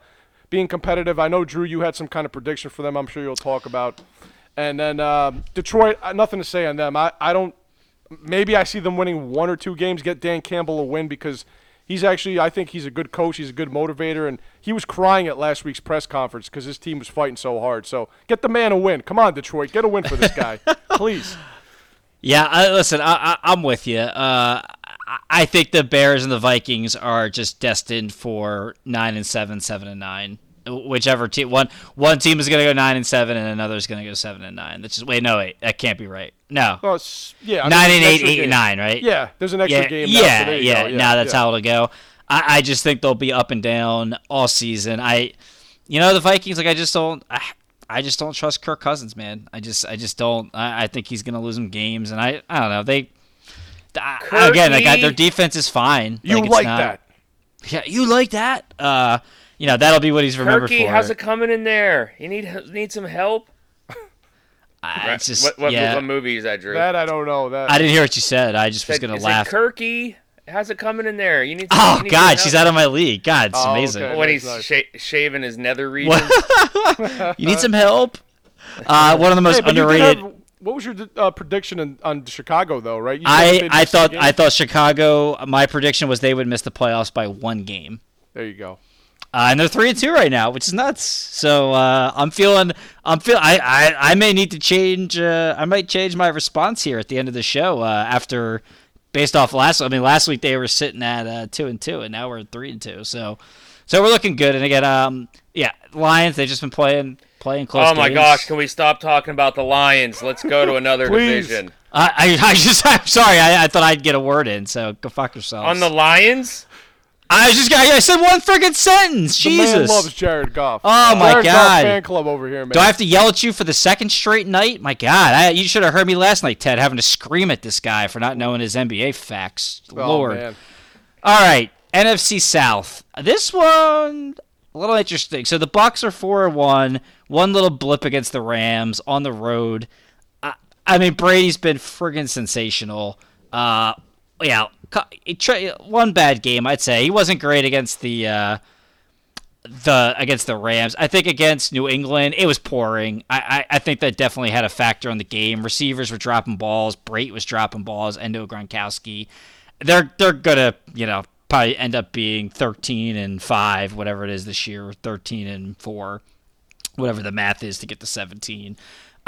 being competitive. I know Drew, you had some kind of prediction for them. I'm sure you'll talk about. And then um, Detroit, uh, nothing to say on them. I, I don't. Maybe I see them winning one or two games. Get Dan Campbell a win because he's actually. I think he's a good coach. He's a good motivator, and he was crying at last week's press conference because his team was fighting so hard. So get the man a win. Come on, Detroit, get a win for this guy, *laughs* please. Yeah, I, listen, I, I, I'm with you. Uh, I, I think the Bears and the Vikings are just destined for nine and seven, seven and nine. Whichever team one one team is going to go nine and seven, and another is going to go seven and nine. That's just wait, no, wait, that can't be right. No, Oh, yeah, I nine there's and an eight, eight game. and nine, right? Yeah, there's an extra yeah, game. now, yeah, so there you yeah. Now that's yeah. how it'll go. I, I just think they'll be up and down all season. I, you know, the Vikings. Like I just don't. I, I just don't trust Kirk Cousins, man. I just, I just don't. I, I think he's gonna lose some games, and I, I don't know. They, I, again, like I, their defense is fine. You it's like not- that? Yeah, you like that. Uh, you know that'll be what he's remembered Kirky, for. how's it coming in there? You need need some help. *laughs* I, it's just, what, what, yeah. what movie is that, Drew? That I don't know. That I didn't hear what you said. I just was gonna it laugh. Kirky, how's it coming in there? You need. Some, Oh you need God, she's out of my league. God, it's Oh, amazing. okay. when he's nice. sha- shaving his nether region. *laughs* You need some help? Uh, one of the most Hey, but you did underrated. have- what was your uh, prediction in, on Chicago though? Right? You I I thought? I thought Chicago. My prediction was they would miss the playoffs by one game. There you go. Uh, and they're three and two right now, which is nuts. So uh, I'm feeling, I'm feel, I, I, I may need to change. Uh, I might change my response here at the end of the show uh, after, based off last. I mean, last week they were sitting at uh, two and two, and now we're at three and two. So, so we're looking good. And again, um, yeah, Lions. They've just been playing, playing close. oh my games. gosh, can we stop talking about the Lions? Let's go to another *laughs* division. I, I, *laughs* I just, I'm sorry. I, I thought I'd get a word in. So go fuck yourselves. On the Lions? I just got. I said one friggin' sentence. The man Jesus. loves Jared Goff. Oh, my Jared Goff God. fan club over here, man. Do I have to yell at you for the second straight night? My God, I, you should have heard me last night, Ted, having to scream at this guy for not knowing his NBA facts. oh, Lord. man. All right, NFC South. This one a little interesting. So the Bucs are four and one. One little blip against the Rams on the road. I, I mean, Brady's been friggin' sensational. Uh, yeah, cu- he tra- one bad game, I'd say. He wasn't great against the. Uh, the against the Rams. I think against New England, it was pouring. I, I, I think that definitely had a factor on the game. Receivers were dropping balls. Brate was dropping balls. Endo Gronkowski. They're they're gonna you know probably end up being thirteen and five, whatever it is this year, thirteen and four, whatever the math is to get to seventeen.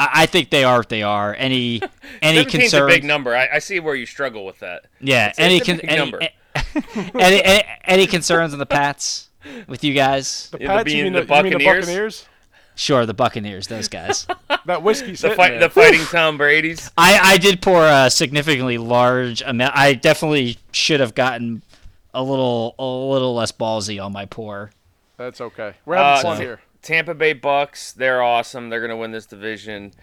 I, I think they are what they are. Any *laughs* any 17's a concerns? big number. I, I see where you struggle with that. Yeah, It's- any it's con- any, number. *laughs* any, any any concerns on the Pats with you guys? The the Pats, you mean the the, you mean the Buccaneers? Buccaneers? Sure, the Buccaneers, those guys. *laughs* That whiskey, The, hitting fight, the fighting Tom Brady's. I, I did pour a significantly large amount. I definitely should have gotten a little a little less ballsy on my pour. That's okay. We're having Uh, fun Ta- here. Tampa Bay Bucs, they're awesome. They're going to win this division.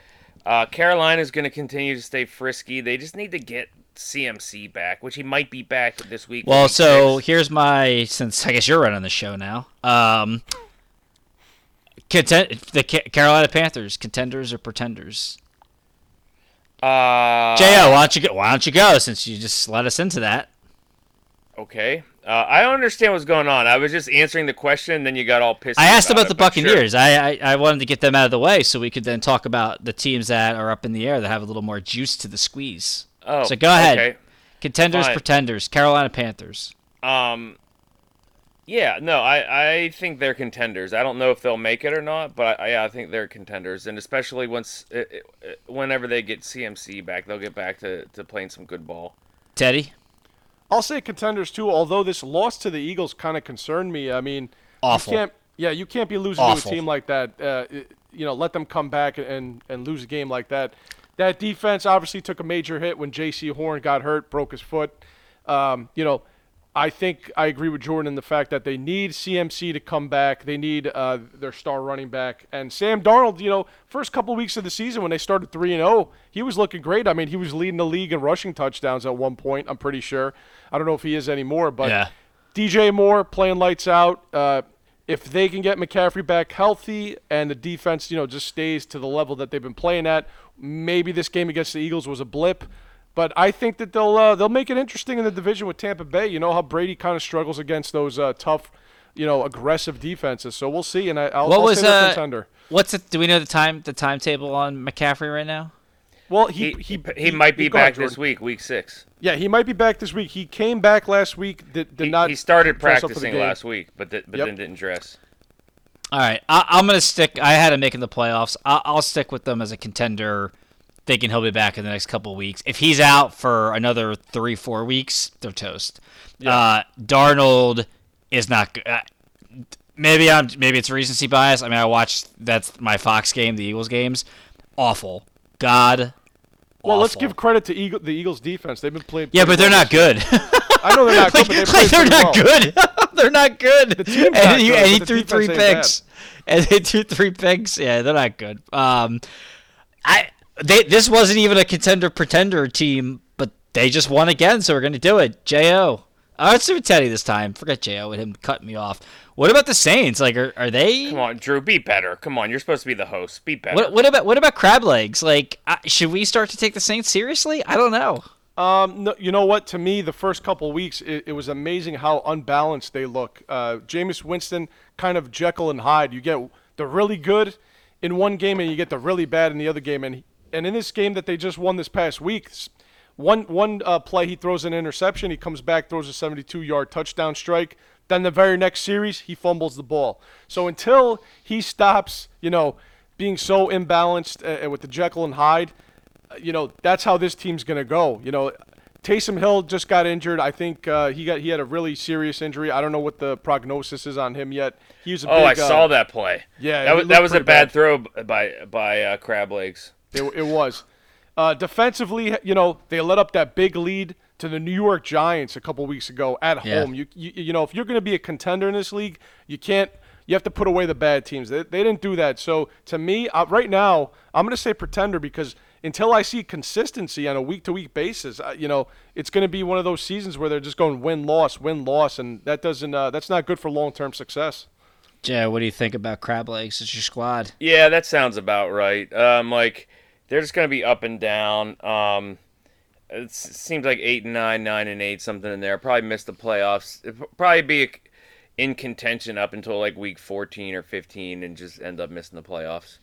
Uh, is going to continue to stay frisky. They just need to get CMC back, which he might be back this week. Well, so six. here's my since I guess you're running the show now. Um, content the Carolina Panthers contenders or pretenders? uh, Jo, why don't you go? Why don't you go since you just let us into that? Okay. Uh, I don't understand what's going on. I was just answering the question, and then you got all pissed. I asked about it, the sure. Buccaneers. I, I I wanted to get them out of the way so we could then talk about the teams that are up in the air that have a little more juice to the squeeze. Oh, So go ahead. Okay. Contenders, Fine. pretenders, Carolina Panthers. Um, yeah, no, I, I think they're contenders. I don't know if they'll make it or not, but I, I think they're contenders, and especially once, uh, uh, whenever they get CMC back, they'll get back to, to playing some good ball. Teddy, I'll say contenders too. Although this loss to the Eagles kind of concerned me. I mean, Awful. You can't, yeah, you can't be losing Awful. to a team like that. Uh, you know, let them come back and and lose a game like that. That defense obviously took a major hit when Jaycee Horn got hurt, broke his foot. Um, you know, I think I agree with Jordan in the fact that they need CMC to come back. They need uh, their star running back and Sam Darnold. You know, first couple weeks of the season when they started three and zero, he was looking great. I mean, he was leading the league in rushing touchdowns at one point. I'm pretty sure. I don't know if he is anymore, but Yeah. DJ Moore playing lights out. Uh, if they can get McCaffrey back healthy and the defense, you know, just stays to the level that they've been playing at, maybe this game against the Eagles was a blip. But I think that they'll uh, they'll make it interesting in the division with Tampa Bay. You know how Brady kind of struggles against those uh, tough, you know, aggressive defenses. So we'll see. And I, I'll, What I'll was say uh, contender. what's it? Do we know the time the timetable on McCaffrey right now? Well, He, he he, he, might be go ahead, back this week, week six. Yeah, he might be back this week. He came back last week. Did, did He, not. he started dress up for the practicing last week, but th- but Yep. then didn't dress. All right, I, I'm gonna stick. I had him making the playoffs. I, I'll stick with them as a contender, thinking he'll be back in the next couple weeks. If he's out for another three, four weeks, they're toast. Uh, Darnold is not. good. Uh, maybe I'm. Maybe it's recency bias. I mean, I watched that's my Fox game, the Eagles games. Awful. God. Well, let's give credit to Eagle, the Eagles defense. They've been playing. Yeah, but they're not good. *laughs* *laughs* I know they're not good, but they like they're not well. good. *laughs* they're not good. The team's and, not he, good, and he threw three defense ain't picks. And they threw three picks. Yeah, they're not good. Um, I they this wasn't even a contender pretender team, but they just won again, so we're gonna do it. Jo. Uh, let's do with Teddy this time. Forget Jo with him cutting me off. What about the Saints? Like, are, are they? Come on, Drew, be better. Come on, you're supposed to be the host. Be better. What, what about what about crab legs? Like, uh, should we start to take the Saints seriously? I don't know. Um, no, you know what? To me, the first couple weeks, it, it, was amazing how unbalanced they look. Uh, Jameis Winston, kind of Jekyll and Hyde. You get the really good in one game, and you get the really bad in the other game. And and in this game that they just won this past week, one one uh, play he throws an interception, he comes back, throws a 72-yard touchdown strike. Then the very next series, he fumbles the ball. So until he stops, you know, being so imbalanced uh, with the Jekyll and Hyde, uh, you know, that's how this team's going to go. You know, Taysom Hill just got injured. I think uh, he got he had a really serious injury. I don't know what the prognosis is on him yet. He was a oh, big, I saw uh, that play. Yeah, that was that was a bad, bad. throw by by uh, Crab Legs. It, it was. Uh, defensively, you know, they let up that big lead to the New York Giants a couple weeks ago at Yeah. home. You, you you know, if you're going to be a contender in this league, you can't. You have to put away the bad teams. They, they didn't do that. So to me, uh, right now, I'm going to say pretender because until I see consistency on a week to week basis, uh, you know, it's going to be one of those seasons where they're just going win loss win loss, and that doesn't uh, that's not good for long term success. Yeah, what do you think about crab legs? It's your squad. Yeah, that sounds about right. Um, like they're just gonna be up and down. Um, it seems like eight and nine, nine and eight, something in there. Probably miss the playoffs. It'd probably be in contention up until like week fourteen or fifteen, and just end up missing the playoffs.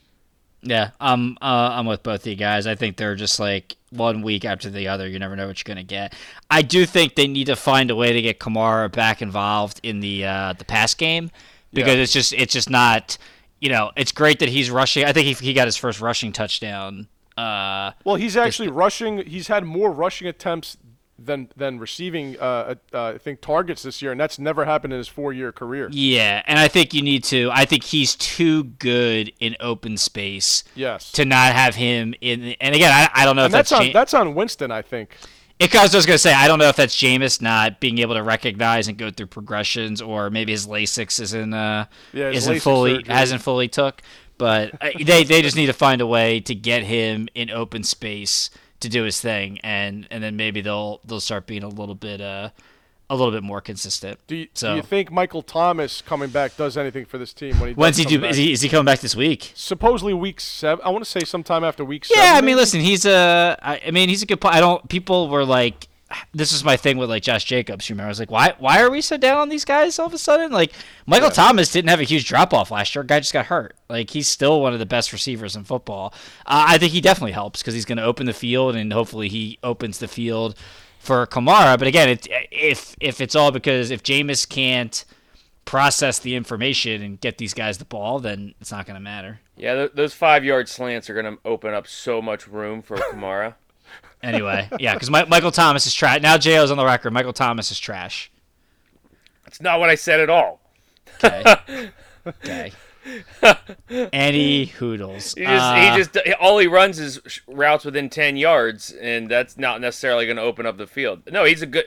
Yeah, um, uh, I'm with both of you guys. I think they're just like one week after the other. You never know what you're gonna get. I do think they need to find a way to get Kamara back involved in the uh, the pass game because Yeah. it's just it's just not. You know, it's great that he's rushing. I think he, he got his first rushing touchdown. Uh, Well, he's actually rushing. He's had more rushing attempts than than receiving. Uh, uh, I think targets this year, and that's never happened in his four year career. yeah, and I think you need to. I think he's too good in open space Yes, to not have him in. And again, I, I don't know and if that's that's, on cha- that's on Winston, I think. It, I was just gonna say I don't know if that's Jameis not being able to recognize and go through progressions, or maybe his LASIK isn't uh Yeah, isn't fully surgery. hasn't fully took. But uh, they they just need to find a way to get him in open space to do his thing, and and then maybe they'll they'll start being a little bit uh a little bit more consistent. Do you, So- do you think Michael Thomas coming back does anything for this team when he? When's he do? back? Is he is he coming back this week? Supposedly week seven. I want to say sometime after week seven. Yeah, I mean, maybe? listen, he's a. I I mean, he's a good. I don't. People were like, this is my thing with like Josh Jacobs. You remember? I was like, why? Why are we so down on these guys all of a sudden? Like Michael Thomas didn't have a huge drop off last year. Guy just got hurt. Like he's still one of the best receivers in football. Uh, I think he definitely helps because he's going to open the field and hopefully he opens the field for Kamara. But again, it, if if it's all because if Jameis can't process the information and get these guys the ball, then it's not going to matter. Yeah, th- those five yard slants are gonna open up so much room for *laughs* Kamara. Anyway, yeah, because Michael Thomas is trash. Now JO's on the record. Michael Thomas is trash. That's not what I said at all. Okay. okay. *laughs* Any hoodles. He just, Uh, he just all he runs is sh- routes within ten yards, and that's not necessarily going to open up the field. No, he's a good.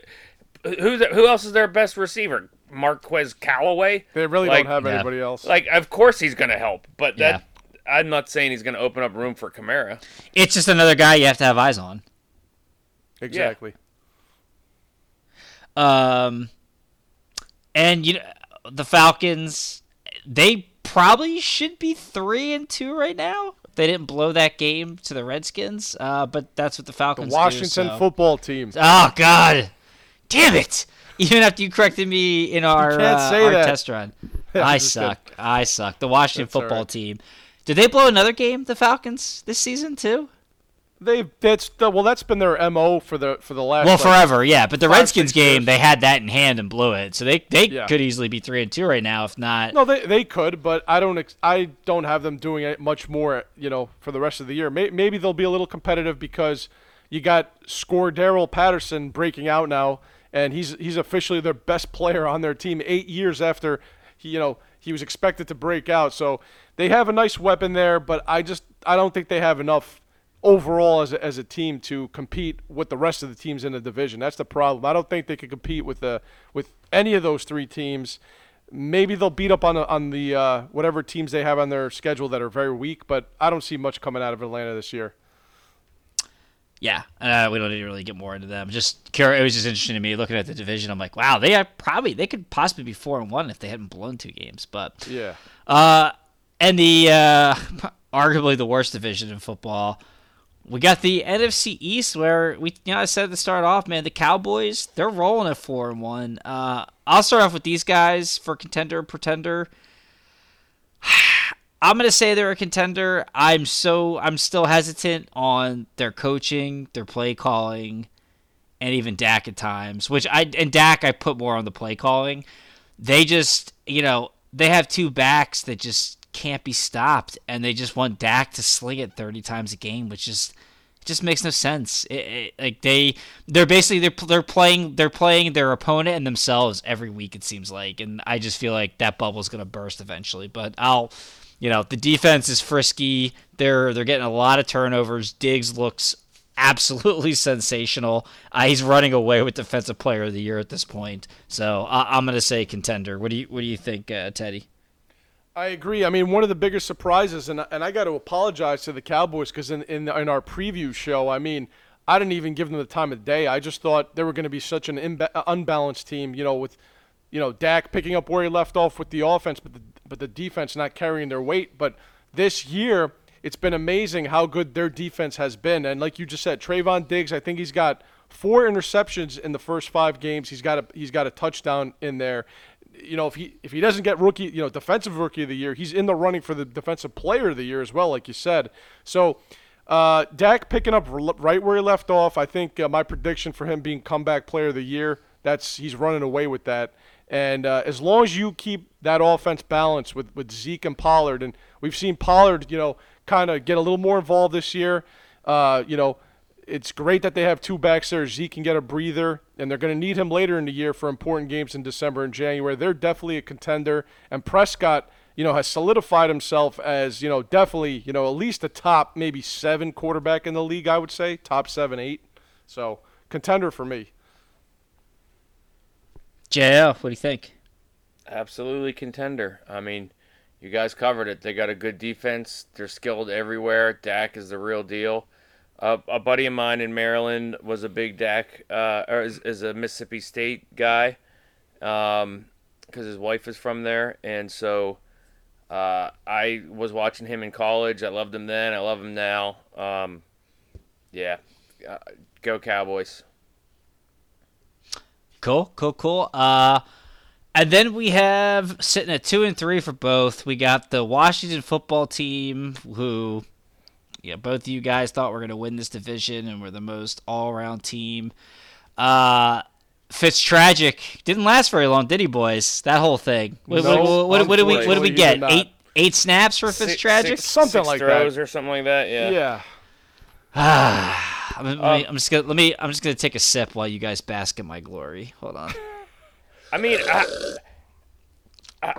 Who's who else is their best receiver? Marquez Callaway. they really like, don't have yeah. anybody else. Like, of course he's going to help, but that I'm not saying he's going to open up room for Kamara. it's just another guy you have to have eyes on. Exactly. Um, and you know the Falcons, they probably should be three and two right now. They didn't blow that game to the Redskins, uh, but that's what the The Falcons. do, Washington so- football team. Oh God, damn it! *laughs* Even after you corrected me in our, can't uh, our test run, *laughs* I I'm kidding. suck. I suck. The Washington That's football right. team. Did they blow another game? The Falcons this season too? They that's the, well that's been their mo for the for the last. Well, like, forever, yeah. But the five, Redskins game, years. they had that in hand and blew it. So they they Yeah. could easily be three and two right now, if not. No, they they could, but I don't ex- I don't have them doing it much more. You know, for the rest of the year. May- maybe they'll be a little competitive because you got Cordarrelle Patterson breaking out now, and he's he's officially their best player on their team eight years after he you know he was expected to break out. So they have a nice weapon there, but I just I don't think they have enough overall as a, as a team to compete with the rest of the teams in the division. That's the problem. I don't think they could compete with the with any of those three teams. Maybe they'll beat up on the, on the uh, whatever teams they have on their schedule that are very weak, but I don't see much coming out of Atlanta this year. Yeah, uh, we don't need to really get more into them. Just curious, it was just interesting to me looking at the division. I'm like, wow, they are probably they could possibly be four and one if they hadn't blown two games. But Yeah. uh, and the uh, *laughs* arguably the worst division in football, we got the NFC East where we you know I said to start off, man, the Cowboys they're rolling at four and one. Uh, I'll start off with these guys for contender pretender. *sighs* I'm gonna say they're a contender. I'm so I'm still hesitant on their coaching, their play calling, and even Dak at times. Which I and Dak I put more on the play calling. They just you know they have two backs that just can't be stopped, and they just want Dak to sling it 30 times a game, which just just makes no sense. It, it, like they they're basically they're they're playing they're playing their opponent and themselves every week. It seems like, and I just feel like that bubble's gonna burst eventually. But I'll you know the defense is frisky. They're they're getting a lot of turnovers. Diggs looks absolutely *laughs* sensational. Uh, he's running away with defensive player of the year at this point. So uh, I'm gonna say contender. What do you what do you think, uh, Teddy? I agree. I mean, one of the biggest surprises, and and I got to apologize to the Cowboys because in, in in our preview show, I mean, I didn't even give them the time of day. I just thought they were going to be such an imba- unbalanced team. You know, with you know Dak picking up where he left off with the offense, but the but the defense not carrying their weight. But this year, it's been amazing how good their defense has been. And like you just said, Trevon Diggs, I think he's got four interceptions in the first five games. He's got a he's got a touchdown in there. You know, if he if he doesn't get rookie, you know, defensive rookie of the year, he's in the running for the defensive player of the year as well, like you said. So. Uh, Dak picking up right where he left off. I think uh, my prediction for him being comeback player of the year. That's he's running away with that. And uh, as long as you keep that offense balanced with, with Zeke and Pollard, and we've seen Pollard, you know, kind of get a little more involved this year. Uh, you know, it's great that they have two backs there. Zeke can get a breather, and they're going to need him later in the year for important games in December and January. They're definitely a contender. And Prescott, you know, has solidified himself as, you know, definitely, you know, at least a top maybe seven quarterback in the league, I would say. Top seven, eight. So, contender for me. JL, what do you think? Absolutely contender. I mean, you guys covered it. They got a good defense. They're skilled everywhere. Dak is the real deal. Uh, a buddy of mine in Maryland was a big Dak, uh, or is, is, a Mississippi State guy, because um, his wife is from there, and so uh, I was watching him in college. I loved him then. I love him now. Um, yeah, uh, go Cowboys. Cool, cool, cool. Uh, and then we have sitting at two and three for both. We got the Washington football team, who, yeah, both of you guys thought we're going to win this division and we're the most all-around team. Uh, Fitz tragic didn't last very long, did he, boys? That whole thing. What, No, what, what, what did we what did we get? Eight eight snaps for Six- Fitz tragic. six- Something six like throws that. or something like that. Yeah. Yeah. *sighs* I'm, let me- I'm just gonna let me. I'm just gonna take a sip while you guys bask in my glory. Hold on. *laughs* I mean, I,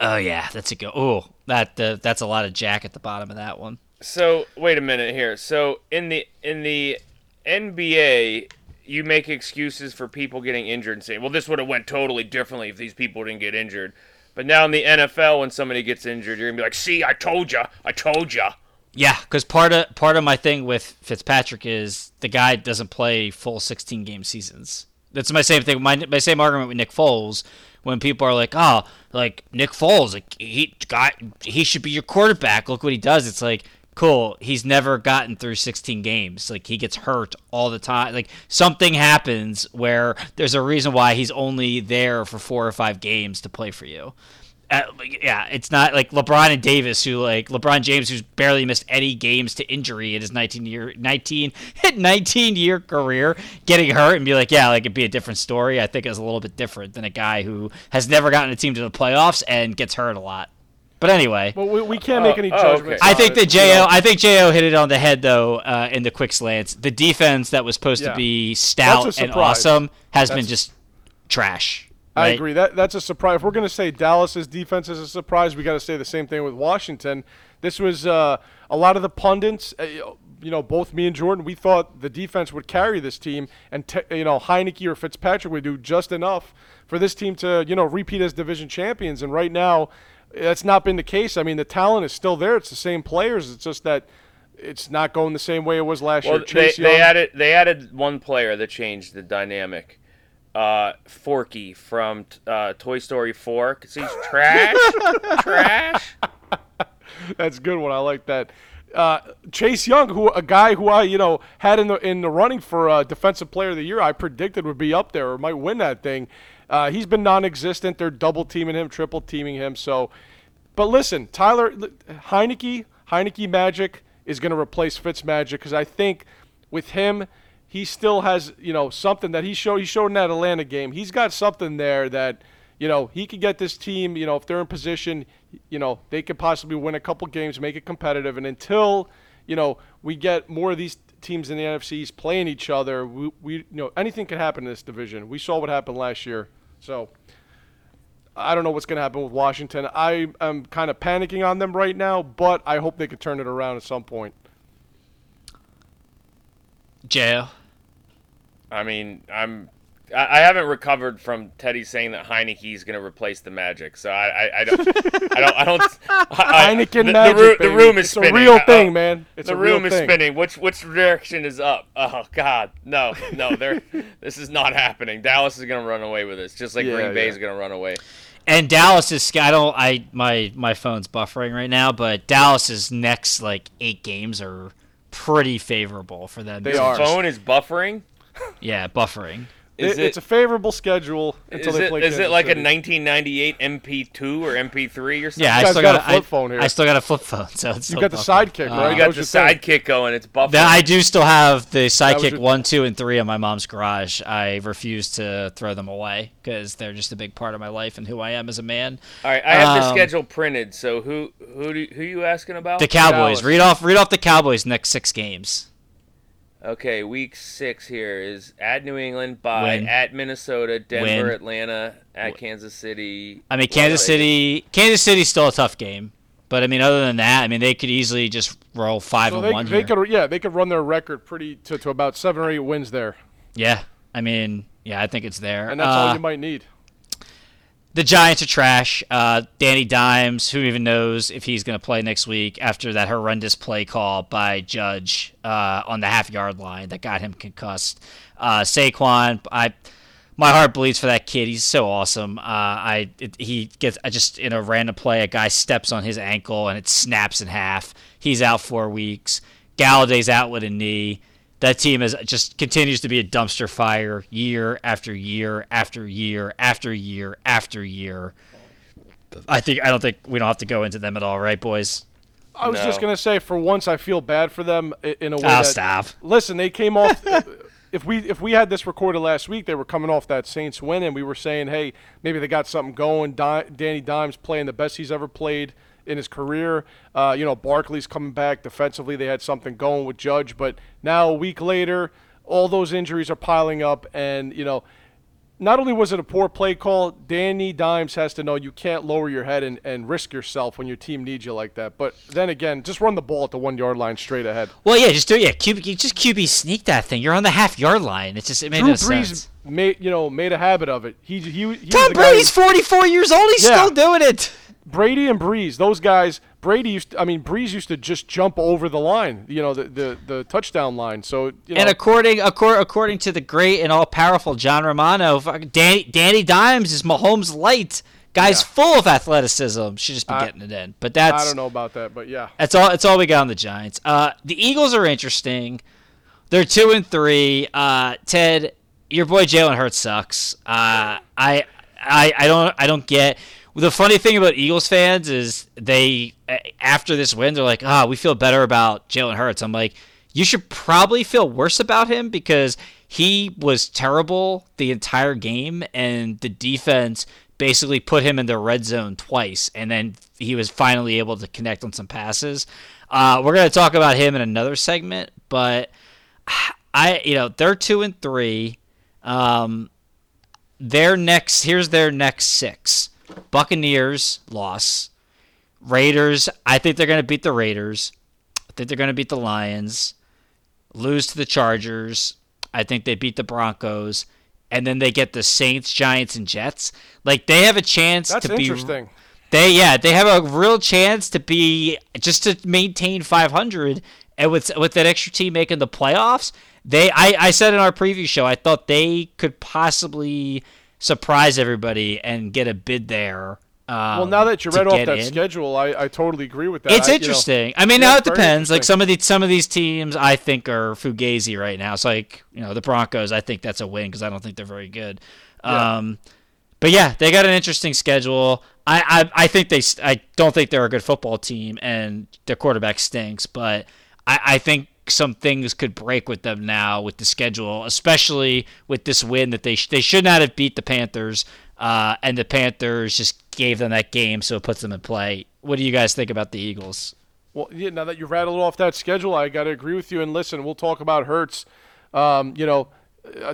Oh yeah, that's a go. Oh, that uh, that's a lot of Jack at the bottom of that one. So wait a minute here. So in the in the NBA, you make excuses for people getting injured and say, "Well, this would have went totally differently if these people didn't get injured." But now in the NFL, when somebody gets injured, you're gonna be like, "See, I told you, I told you." Yeah, because part of part of my thing with Fitzpatrick is the guy doesn't play full 16 game seasons. That's my same thing. My my same argument with Nick Foles. When people are like, "Oh, like Nick Foles, like he got he should be your quarterback. Look what he does." It's like, cool. He's never gotten through 16 games. Like he gets hurt all the time. Like something happens where there's a reason why he's only there for four or five games to play for you. Uh, yeah, it's not like LeBron and Davis who like LeBron James who's barely missed any games to injury in his 19 year 19 *laughs* 19 year career getting hurt and be like, yeah, like it'd be a different story. I think it's a little bit different than a guy who has never gotten a team to the playoffs and gets hurt a lot. But anyway, Well, we, we can't make Oh, any oh, judgments. okay. I think it, that you Jo know. I think Jo hit it on the head though uh, in the quick slants. The defense that was supposed Yeah. to be stout a and surprise. awesome has been That's- just trash. I right? agree. That that's a surprise. If we're going to say Dallas's defense is a surprise, we got to say the same thing with Washington. This was uh, a lot of the pundits. Uh, you know, both me and Jordan, we thought the defense would carry this team, and te- you know Heinicke or Fitzpatrick would do just enough for this team to you know repeat as division champions. And right now, that's not been the case. I mean, the talent is still there. It's the same players. It's just that it's not going the same way it was last Well, year. they, Chase they Young, added they added one player that changed the dynamic. Uh, Forky from uh, Toy Story 4 because he's *laughs* trash, trash. *laughs* That's a good one. I like that. Uh, Chase Young, who a guy who I you know had in the in the running for uh, defensive player of the year, I predicted would be up there or might win that thing. Uh, he's been non-existent. They're double teaming him, triple teaming him. So, but listen, Tyler Heinicke, Heinicke Magic is going to replace Fitz Magic because I think with him, he still has you know something that he showed. He showed in that Atlanta game. He's got something there that you know he could get this team. You know if they're in position, you know they could possibly win a couple games, make it competitive. And until you know we get more of these teams in the NFCs playing each other, we, we you know anything can happen in this division. We saw what happened last year. So I don't know what's going to happen with Washington. I am kind of panicking on them right now, but I hope they can turn it around at some point. Jail. I mean, I'm I, I haven't recovered from Teddy saying that Heinicke is going to replace the Magic, so I, I, I don't *laughs* I don't I don't. I, Heineken the, Magic, the, ru- baby. the room is It's spinning. a real I- thing, oh, man. It's the a real room is thing. spinning. Which which direction is up? Oh God, no, no, there. *laughs* this is not happening. Dallas is going to run away with this, just like Yeah, Green Bay yeah. is going to run away. And Dallas is I don't I my my phone's buffering right now, but Dallas's next like eight games are pretty favorable for them. They are. Phone is buffering. Yeah, buffering. Is It- it's a favorable schedule until Is they it, play is it Kansas like a 1998 MP2 or MP3 or something? Yeah, I still got a got, flip I, phone here. I still got a flip phone, *laughs* so it's You still got the buffering. sidekick, Uh, you That got the your thing. sidekick going. It's buffering. That I do still have the sidekick one, two, and three in my mom's garage. I refuse to throw them away because they're just a big part of my life and who I am as a man. All right, I have the Um, schedule printed. So who who do, who you asking about? The Cowboys. Dallas. Read off. Read off the Cowboys next six games. Okay, week six here is at New England, by Win. at Minnesota, Denver, Win. Atlanta, at Kansas City. I mean, Kansas City. Kansas City's still a tough game, but I mean, other than that, I mean, they could easily just roll five So and they, one they here. could, yeah, they could run their record pretty to, to about seven or eight wins there, Yeah, I mean, yeah, I think it's there. and that's all Uh, you might need. The Giants are trash. Uh, Danny Dimes, who even knows if he's going to play next week after that horrendous play call by Judge uh, on the half yard line that got him concussed. Uh, Saquon, I my heart bleeds for that kid. He's so awesome. Uh, I it, he gets I just in a random play, a guy steps on his ankle and it snaps in half. He's out four weeks. Golladay's out with a knee that team is just continues to be a dumpster fire year after year after year after year after year. I think I don't think we don't have to go into them at all, right, boys? I was just gonna say, for once, I feel bad for them in a way. Oh, that, stop. Listen, they came off. *laughs* if we if we had this recorded last week, they were coming off that Saints win, and we were saying, hey, maybe they got something going. Di- Danny Dimes playing the best he's ever played in his career. Uh, you know, Barkley's coming back defensively. They had something going with Judge, but now a week later, all those injuries are piling up, and you know. Not only was it a poor play call, Danny Dimes has to know you can't lower your head and, and risk yourself when your team needs you like that. But then again, just run the ball at the one yard line straight ahead. Well, yeah, just do it. Yeah, QB, just QB sneak that thing. You're on the half yard line. It's just it made Drew no Brees sense. made you know made a habit of it. He he, he Tom Brady's 44 years old. He's Yeah. still doing it. Brady and Brees, those guys. Brady used, to, I mean, Brees used to just jump over the line, you know, the the, the touchdown line. So you know, And according according according to the great and all powerful John Romano, Danny, Danny Dimes is Mahomes light. Guy's Yeah. full of athleticism. Should just be I- getting it in. But that's I don't know about that, but yeah, That's all. That's all we got on the Giants. Uh, the Eagles are interesting. They're two and three. Uh, Ted, your boy Jalen Hurts sucks. Uh, I, I, I don't, I don't get. The funny thing about Eagles fans is they, after this win, they're like, ah, we feel better about Jalen Hurts. I'm like, you should probably feel worse about him because he was terrible the entire game, and the defense basically put him in the red zone twice, and then he was finally able to connect on some passes. Uh, we're gonna talk about him in another segment, but I, you know, they're two and three. Um, their next, here's their next six: Buccaneers loss, Raiders. I think they're gonna beat the Raiders. I think they're gonna beat the Lions. Lose to the Chargers. I think they beat the Broncos. And then they get the Saints, Giants, and Jets. Like they have a chance that's to be interesting. they yeah, they have a real chance to be just to maintain 500 and with with that extra team making the playoffs, they I, I said in our preview show I thought they could possibly surprise everybody and get a bid there. Um, Well, now that you read off that in. schedule, I, I totally agree with that. It's I- you know, interesting. I mean, Yeah, now it depends. Like some of these some of these teams, I think are fugazi right now. It's like you know the Broncos. I think that's a win because I don't think they're very good. Yeah. Um, but yeah, they got an interesting schedule. I, I I think they I don't think they're a good football team, and their quarterback stinks. But I, I think some things could break with them now with the schedule, especially with this win that they sh- they should not have beat the Panthers, uh, and the Panthers just gave them that game, so it puts them in play. What do you guys think about the Eagles? Well, yeah, now that you rattled off that schedule, I got to agree with you. And listen, we'll talk about Hurts. Um, you know,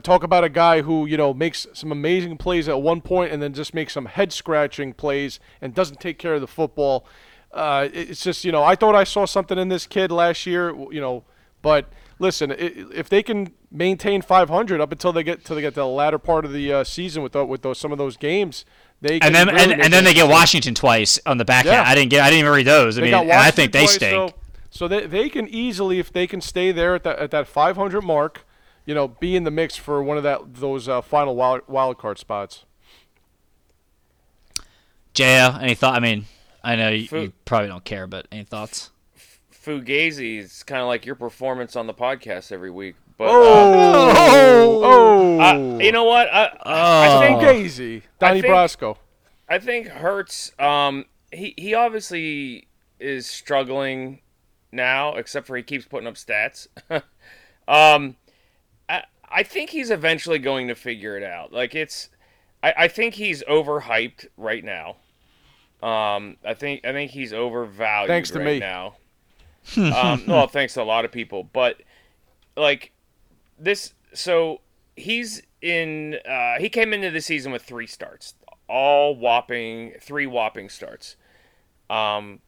talk about a guy who you know makes some amazing plays at one point and then just makes some head scratching plays and doesn't take care of the football. Uh, it's just you know I thought I saw something in this kid last year. You know, but listen, if they can maintain 500 up until they get till they get to the latter part of the uh, season with tho- with those some of those games, they can And then really and, and then they get. Washington twice on the back Yeah. end. I didn't get I didn't even read those. I They mean, I think they stink. So, so they, they can easily, if they can stay there at that at that 500 mark, you know, be in the mix for one of that those uh, final wild, wild card spots. Jo, any thought? I mean, I know you, you probably don't care, but any thoughts? Fugazi is kind of like your performance on the podcast every week. But uh, Oh, oh, uh, you know what? I, I Oh. think Fugazi, Donnie think- Brasco. I think Hurts. Um, he he obviously is struggling now, except for he keeps putting up stats. *laughs* um, I I think he's eventually going to figure it out. Like it's, I I think he's overhyped right now. Um, I think I think he's overvalued Thanks to right me. now. Um, *laughs* well, thanks to a lot of people, but like this, so he's in. Uh, he came into the season with three starts, all whopping three whopping starts, um,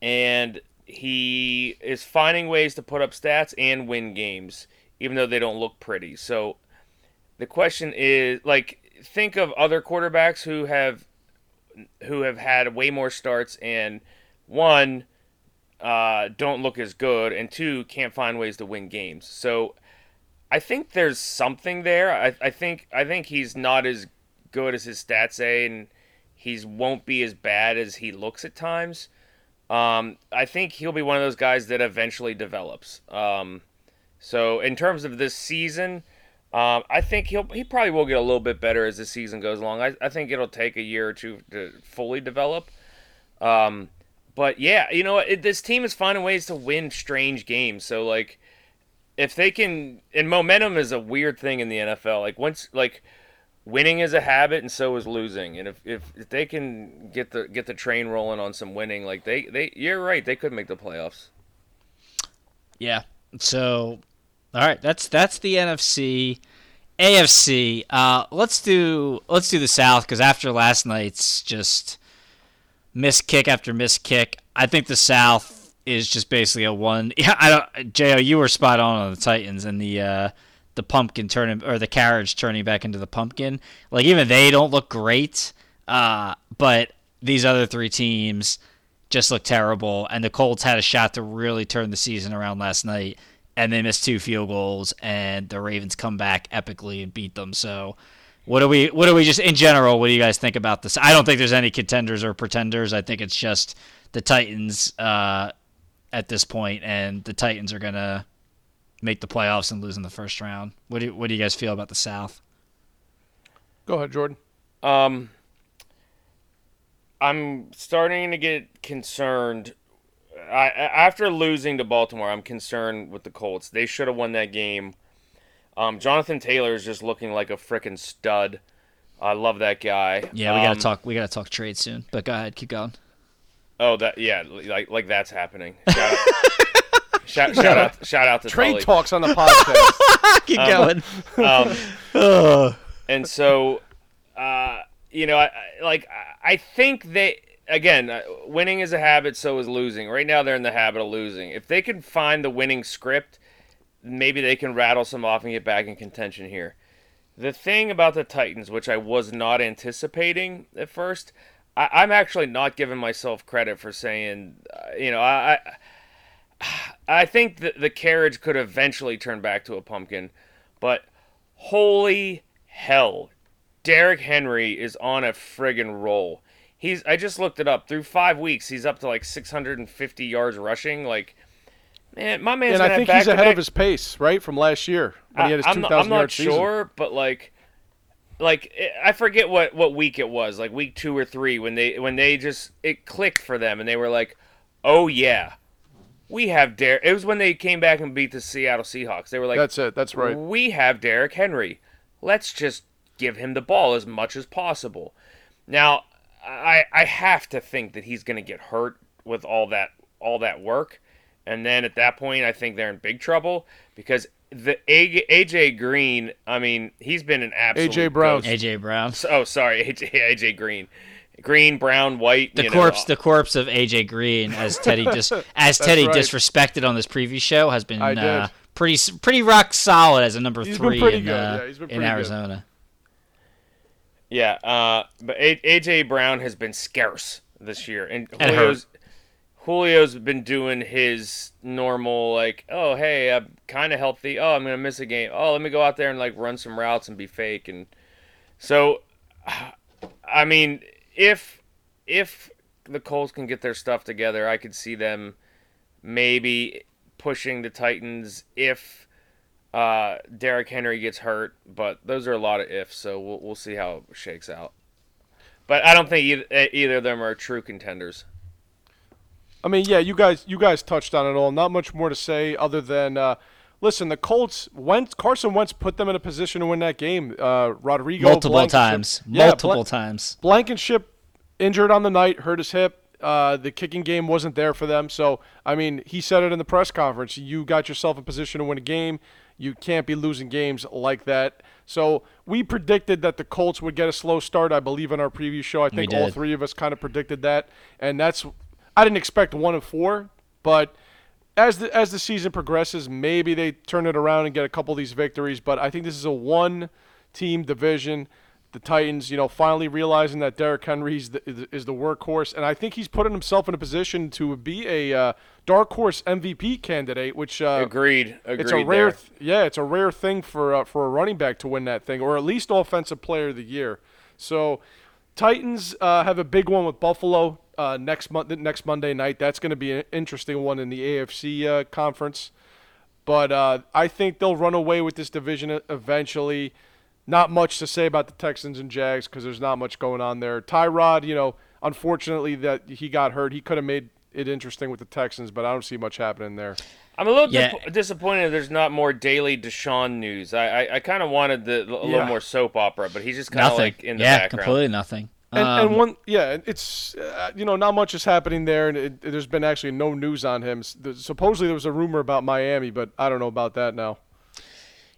and he is finding ways to put up stats and win games, even though they don't look pretty. So the question is, like, think of other quarterbacks who have who have had way more starts and one uh, don't look as good, and two can't find ways to win games. So I think there's something there. I, I think I think he's not as good as his stats say, and he's won't be as bad as he looks at times. Um, I think he'll be one of those guys that eventually develops. Um, so in terms of this season, um, I think he'll he probably will get a little bit better as the season goes along. I, I think it'll take a year or two to fully develop. Um, but yeah, you know, it, this team is finding ways to win strange games. So like, if they can, and momentum is a weird thing in the NFL. Like once, like winning is a habit, and so is losing. And if, if, if they can get the get the train rolling on some winning, like they they, you're right, they could make the playoffs. Yeah. So, all right, that's that's the NFC. AFC. Uh, let's do let's do the South because after last night's just miss kick after miss kick, I think the South is just basically a one. *laughs* Yeah, I don't. Jo, you were spot on on the Titans and the uh, the pumpkin turning or the carriage turning back into the pumpkin. Like even they don't look great. Uh, but these other three teams just look terrible. And the Colts had a shot to really turn the season around last night, and they missed two field goals, and the Ravens come back epically and beat them. So, what do we? What do we just in general? What do you guys think about this? I don't think there's any contenders or pretenders. I think it's just the Titans uh, at this point, and the Titans are gonna make the playoffs and lose in the first round. What do What do you guys feel about the South? Go ahead, Jordan. Um, I'm starting to get concerned. I, after losing to Baltimore, I'm concerned with the Colts. They should have won that game. Um, Jonathan Taylor is just looking like a freaking stud. I love that guy. Yeah, we gotta Um, talk. We gotta talk trade soon. But go ahead, keep going. Oh, that yeah, like like that's happening. *laughs* Shout out, shout, shout out, shout out to Trade Tully. talks on the podcast. *laughs* Keep going. Um, *laughs* and so, uh, you know, I, I like I- I think they again, uh, winning is a habit, so is losing. Right now, they're in the habit of losing. If they can find the winning script, maybe they can rattle some off and get back in contention here. The thing about the Titans, which I was not anticipating at first, I, I'm actually not giving myself credit for saying, uh, you know, I. I I think that the carriage could eventually turn back to a pumpkin, but holy hell, Derrick Henry is on a friggin' roll. He's I just looked it up. Through five weeks, he's up to like 650 yards rushing. Like, man, my man's And I think he's ahead of his pace, right, from last year when he had his I'm 2,000 not, I'm not yard season. sure, but like, like eh, I forget what what week it was, like week two or three, when they when they just it clicked for them, and they were like, "Oh yeah, we have Derrick." It was when they came back and beat the Seattle Seahawks. They were like, That's it. That's right. We have Derrick Henry. Let's just give him the ball as much as possible." Now, I I have to think that he's going to get hurt with all that all that work, and then at that point, I think they're in big trouble because the A- AJ Green. I mean, he's been an absolute A.J. Brown. AJ Brown. Oh, sorry, AJ, AJ Green, Green, Brown, White. The you corpse, know, the corpse of AJ Green, as Teddy *laughs* dis- as Teddy right. disrespected on this preview show, has been uh, pretty pretty rock solid as a number He's been three in, good. uh, Yeah, he's been in pretty good. Arizona. Yeah, uh, but AJ Brown has been scarce this year, and And Julio's Julio's been doing his normal like, oh hey, I'm kind of healthy. Oh, I'm gonna miss a game. Oh, let me go out there and like run some routes and be fake. And so, *sighs* I mean, if if the Colts can get their stuff together, I could see them maybe pushing the Titans if uh, Derrick Henry gets hurt, but those are a lot of ifs, so we'll, we'll see how it shakes out. But I don't think either, either of them are true contenders. I mean, yeah, you guys, you guys touched on it all. Not much more to say other than, uh, listen, the Colts. went Carson Wentz put them in a position to win that game. Uh, Rodrigo Multiple times, Yeah, multiple times. Blankenship injured on the night, hurt his hip. Uh, the kicking game wasn't there for them. So, I mean, he said it in the press conference. You got yourself in position to win a game. You can't be losing games like that. So, we predicted that the Colts would get a slow start. I believe in our preview show. I think all three of us kind of predicted that. And that's, I didn't expect one of four, but as the as the season progresses, maybe they turn it around and get a couple of these victories. But I think this is a one-team division. The Titans, you know, finally realizing that Derrick Henry is the, is the workhorse, and I think he's putting himself in a position to be a uh, dark horse MVP candidate, which uh, Agreed. Agreed. it's a rare, th- yeah, it's a rare thing for uh, for a running back to win that thing, or at least offensive player of the year. So, Titans uh, have a big one with Buffalo uh, next month, next Monday night. That's going to be an interesting one in the AFC uh, conference. But uh, I think they'll run away with this division eventually. Not much to say about the Texans and Jags because there's not much going on there. Tyrod, you know, unfortunately that he got hurt. He could have made it interesting with the Texans, but I don't see much happening there. I'm a little Yeah. dip- disappointed there's not more daily Deshaun news. I I, I kind of wanted the, a Yeah. little more soap opera, but he's just kind of Nothing. like in the yeah, background. completely nothing. And, Um, and one, yeah, it's uh, you know not much is happening there, and it, there's been actually no news on him. Supposedly there was a rumor about Miami, but I don't know about that now.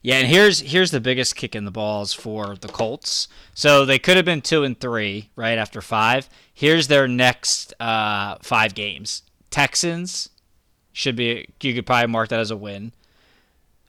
Yeah, and here's here's the biggest kick in the balls for the Colts. So they could have been two and three right after five. Here's their next uh, five games: Texans should be you could probably mark that as a win.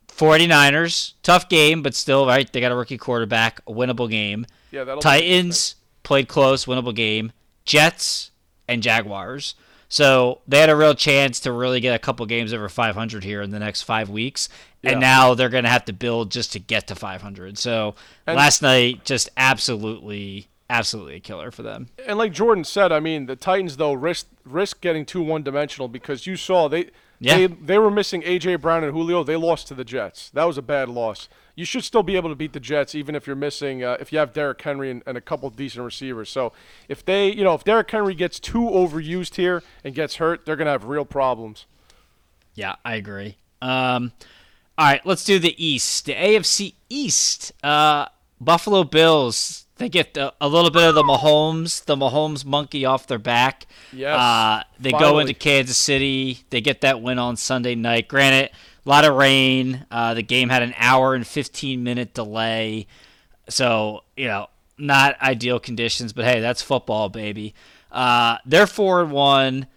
49ers, tough game, but still right. They got a rookie quarterback, a winnable game. Yeah, that'll be Titans played close, winnable game. Jets and Jaguars. So they had a real chance to really get a couple games over 500 here in the next five weeks, and Yeah. now they're going to have to build just to get to 500. So And- last night, just absolutely, absolutely a killer for them. And like Jordan said, I mean, the Titans though risk risk getting too one dimensional because you saw they Yeah. they they were missing AJ Brown and Julio. They lost to the Jets. That was a bad loss. You should still be able to beat the Jets even if you're missing uh, if you have Derrick Henry and, and a couple decent receivers. So if they you know if Derrick Henry gets too overused here and gets hurt, they're gonna have real problems. Yeah, I agree. Um, all right, let's do the East. The AFC East. Uh, Buffalo Bills. They get the, a little bit of the Mahomes, the Mahomes monkey off their back. Yes, Uh, they go into Kansas City. They get that win on Sunday night. Granted, a lot of rain. Uh, the game had an hour and 15 minute delay. So, you know, not ideal conditions, but hey, that's football, baby. Uh, they're 4 and 1.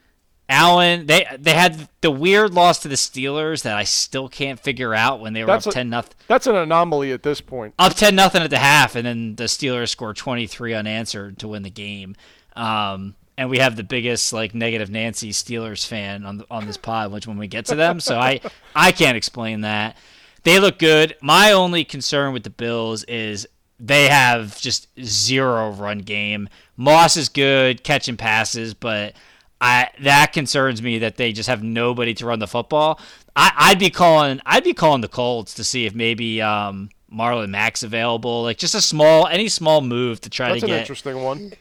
Allen, they they had the weird loss to the Steelers that I still can't figure out when they were That's up a- 10 nothing. That's an anomaly at this point. Up 10 nothing at the half and then the Steelers scored 23 unanswered to win the game. Um, and we have the biggest like negative Nancy Steelers fan on the, on this pod, which when we get to them, so I *laughs* I can't explain that. They look good. My only concern with the Bills is they have just zero run game. Moss is good catching passes, but I that concerns me that they just have nobody to run the football. I, I'd be calling I'd be calling the Colts to see if maybe um, Marlon Mack's available. Like just a small any small move to try That's to an get interesting one.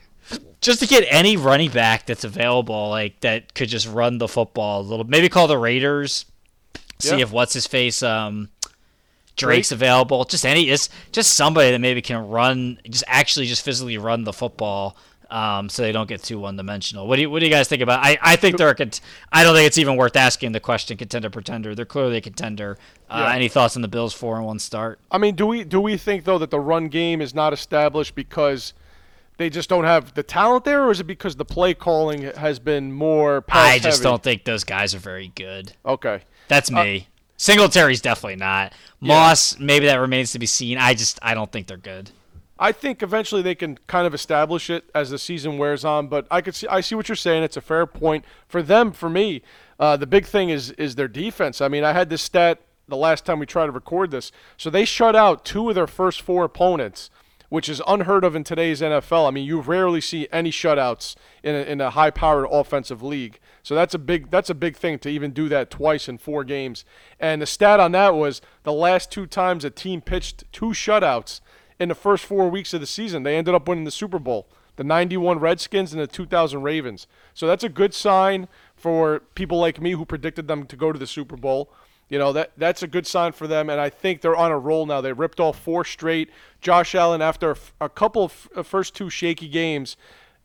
Just to get any running back that's available, like that could just run the football a little. Maybe call the Raiders, see Yeah. if what's his face, um, Drake's available. Just any, just just somebody that maybe can run, just actually just physically run the football, um, so they don't get too one dimensional. What do you What do you guys think about? I I think they're a cont- I don't think it's even worth asking the question contender pretender. They're clearly a contender. Uh, Yeah. Any thoughts on the Bills four and one start? I mean, do we do we think though that the run game is not established because they just don't have the talent there, or is it because the play calling has been more? I just heavy? don't think those guys are very good. Okay. That's me. Singletary's definitely not. Moss, maybe that remains to be seen. I just I don't think they're good. I think eventually they can kind of establish it as the season wears on. But I could see, I see what you're saying. It's a fair point for them. For me, uh, the big thing is is their defense. I mean, I had this stat the last time we tried to record this. So they shut out two of their first four opponents, which is unheard of in today's NFL. I mean, you rarely see any shutouts in a, in a high-powered offensive league. So that's a big that's a big thing to even do that twice in four games. And the stat on that was the last two times a team pitched two shutouts in the first four weeks of the season. They ended up winning the Super Bowl. The 91 Redskins and the 2000 Ravens. So that's a good sign for people like me who predicted them to go to the Super Bowl. You know, that that's a good sign for them, and I think they're on a roll now. They ripped off four straight. Josh Allen, after a couple of uh, first two shaky games,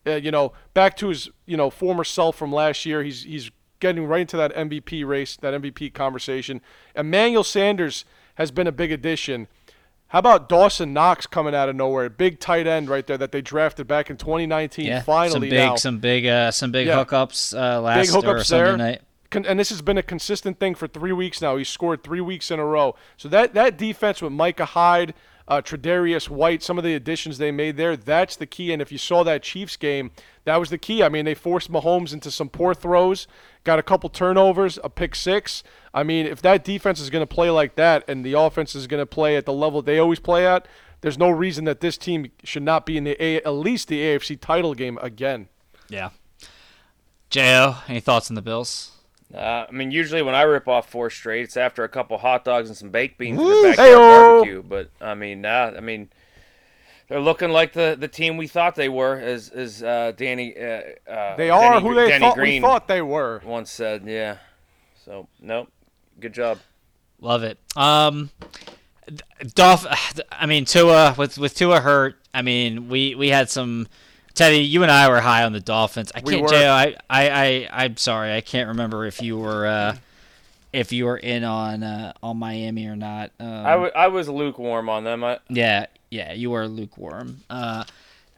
uh, you know, back to his you know former self from last year. He's he's getting right into that MVP race, that MVP conversation. Emmanuel Sanders has been a big addition. How about Dawson Knox coming out of nowhere? Big tight end right there that they drafted back in 2019. Yeah, Finally some big, now. some big, uh, some big Yeah. hookups uh, last Big hookups Sunday there. night. Con- and this has been a consistent thing for three weeks now. He scored three weeks in a row. So that that defense with Micah Hyde, uh, Tre'Davious White, some of the additions they made there, that's the key. And if you saw that Chiefs game, that was the key. I mean, they forced Mahomes into some poor throws, got a couple turnovers, a pick six. I mean, if that defense is going to play like that, and the offense is going to play at the level they always play at, there's no reason that this team should not be in the a- at least the AFC title game again. Yeah. Jo, any thoughts on the Bills? Uh, I mean, usually when I rip off four straight, it's after a couple hot dogs and some baked beans in the backyard Heyo! barbecue. But I mean, nah, I mean, they're looking like the, the team we thought they were, as as uh, Danny. Uh, uh, They are Denny- who they Denny thought Green we thought they were. once said. Yeah. So nope. Good job. Love it. Um, Dolph. *sighs* I mean, Tua with with Tua hurt. I mean, we we had some. Teddy, you and I were high on the Dolphins. I We can't. were. Jo, I, I, I, I'm sorry. I can't remember if you were uh, if you were in on uh, on Miami or not. Um, I, w- I was lukewarm on them. I, Yeah, yeah, you were lukewarm. Uh,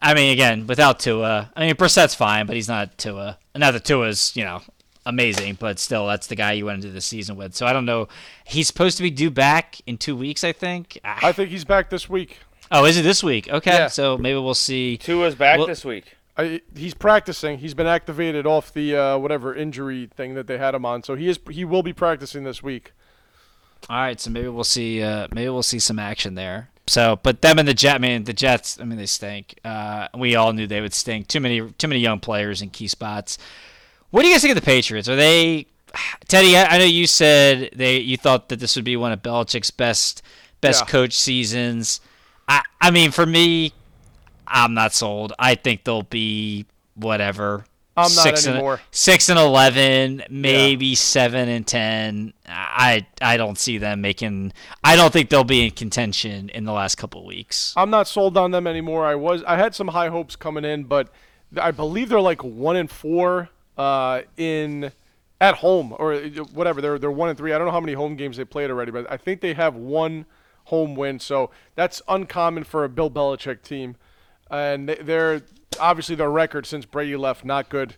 I mean, again, without Tua, I mean, Brissett's fine, but he's not Tua. Not that Tua's, you know, amazing, but still, that's the guy you went into the season with. So I don't know. He's supposed to be due back in two weeks, I think. I think he's back this week. Oh, is it this week? Okay, Yeah. so maybe we'll see. Tua's back Well- this week. I, he's practicing. He's been activated off the uh, whatever injury thing that they had him on, so he is he will be practicing this week. All right, so maybe we'll see. Uh, maybe we'll see some action there. So, but them and the Jet, I mean, the Jets. I mean, they stink. Uh, we all knew they would stink. Too many, too many young players in key spots. What do you guys think of the Patriots? Are they, *sighs* Teddy? I, I know you said they. You thought that this would be one of Belichick's best, best Yeah. coach seasons. I, I mean, for me, I'm not sold. I think they'll be whatever. I'm not six anymore. And, six and eleven, maybe seven and ten. I I don't see them making. I don't think they'll be in contention in the last couple weeks. I'm not sold on them anymore. I was I had some high hopes coming in, but I believe they're like one and four uh, in at home or whatever. They're they're one and three. I don't know how many home games they played already, but I think they have one home win. So that's uncommon for a Bill Belichick team, and they- they're obviously their record since Brady left not good.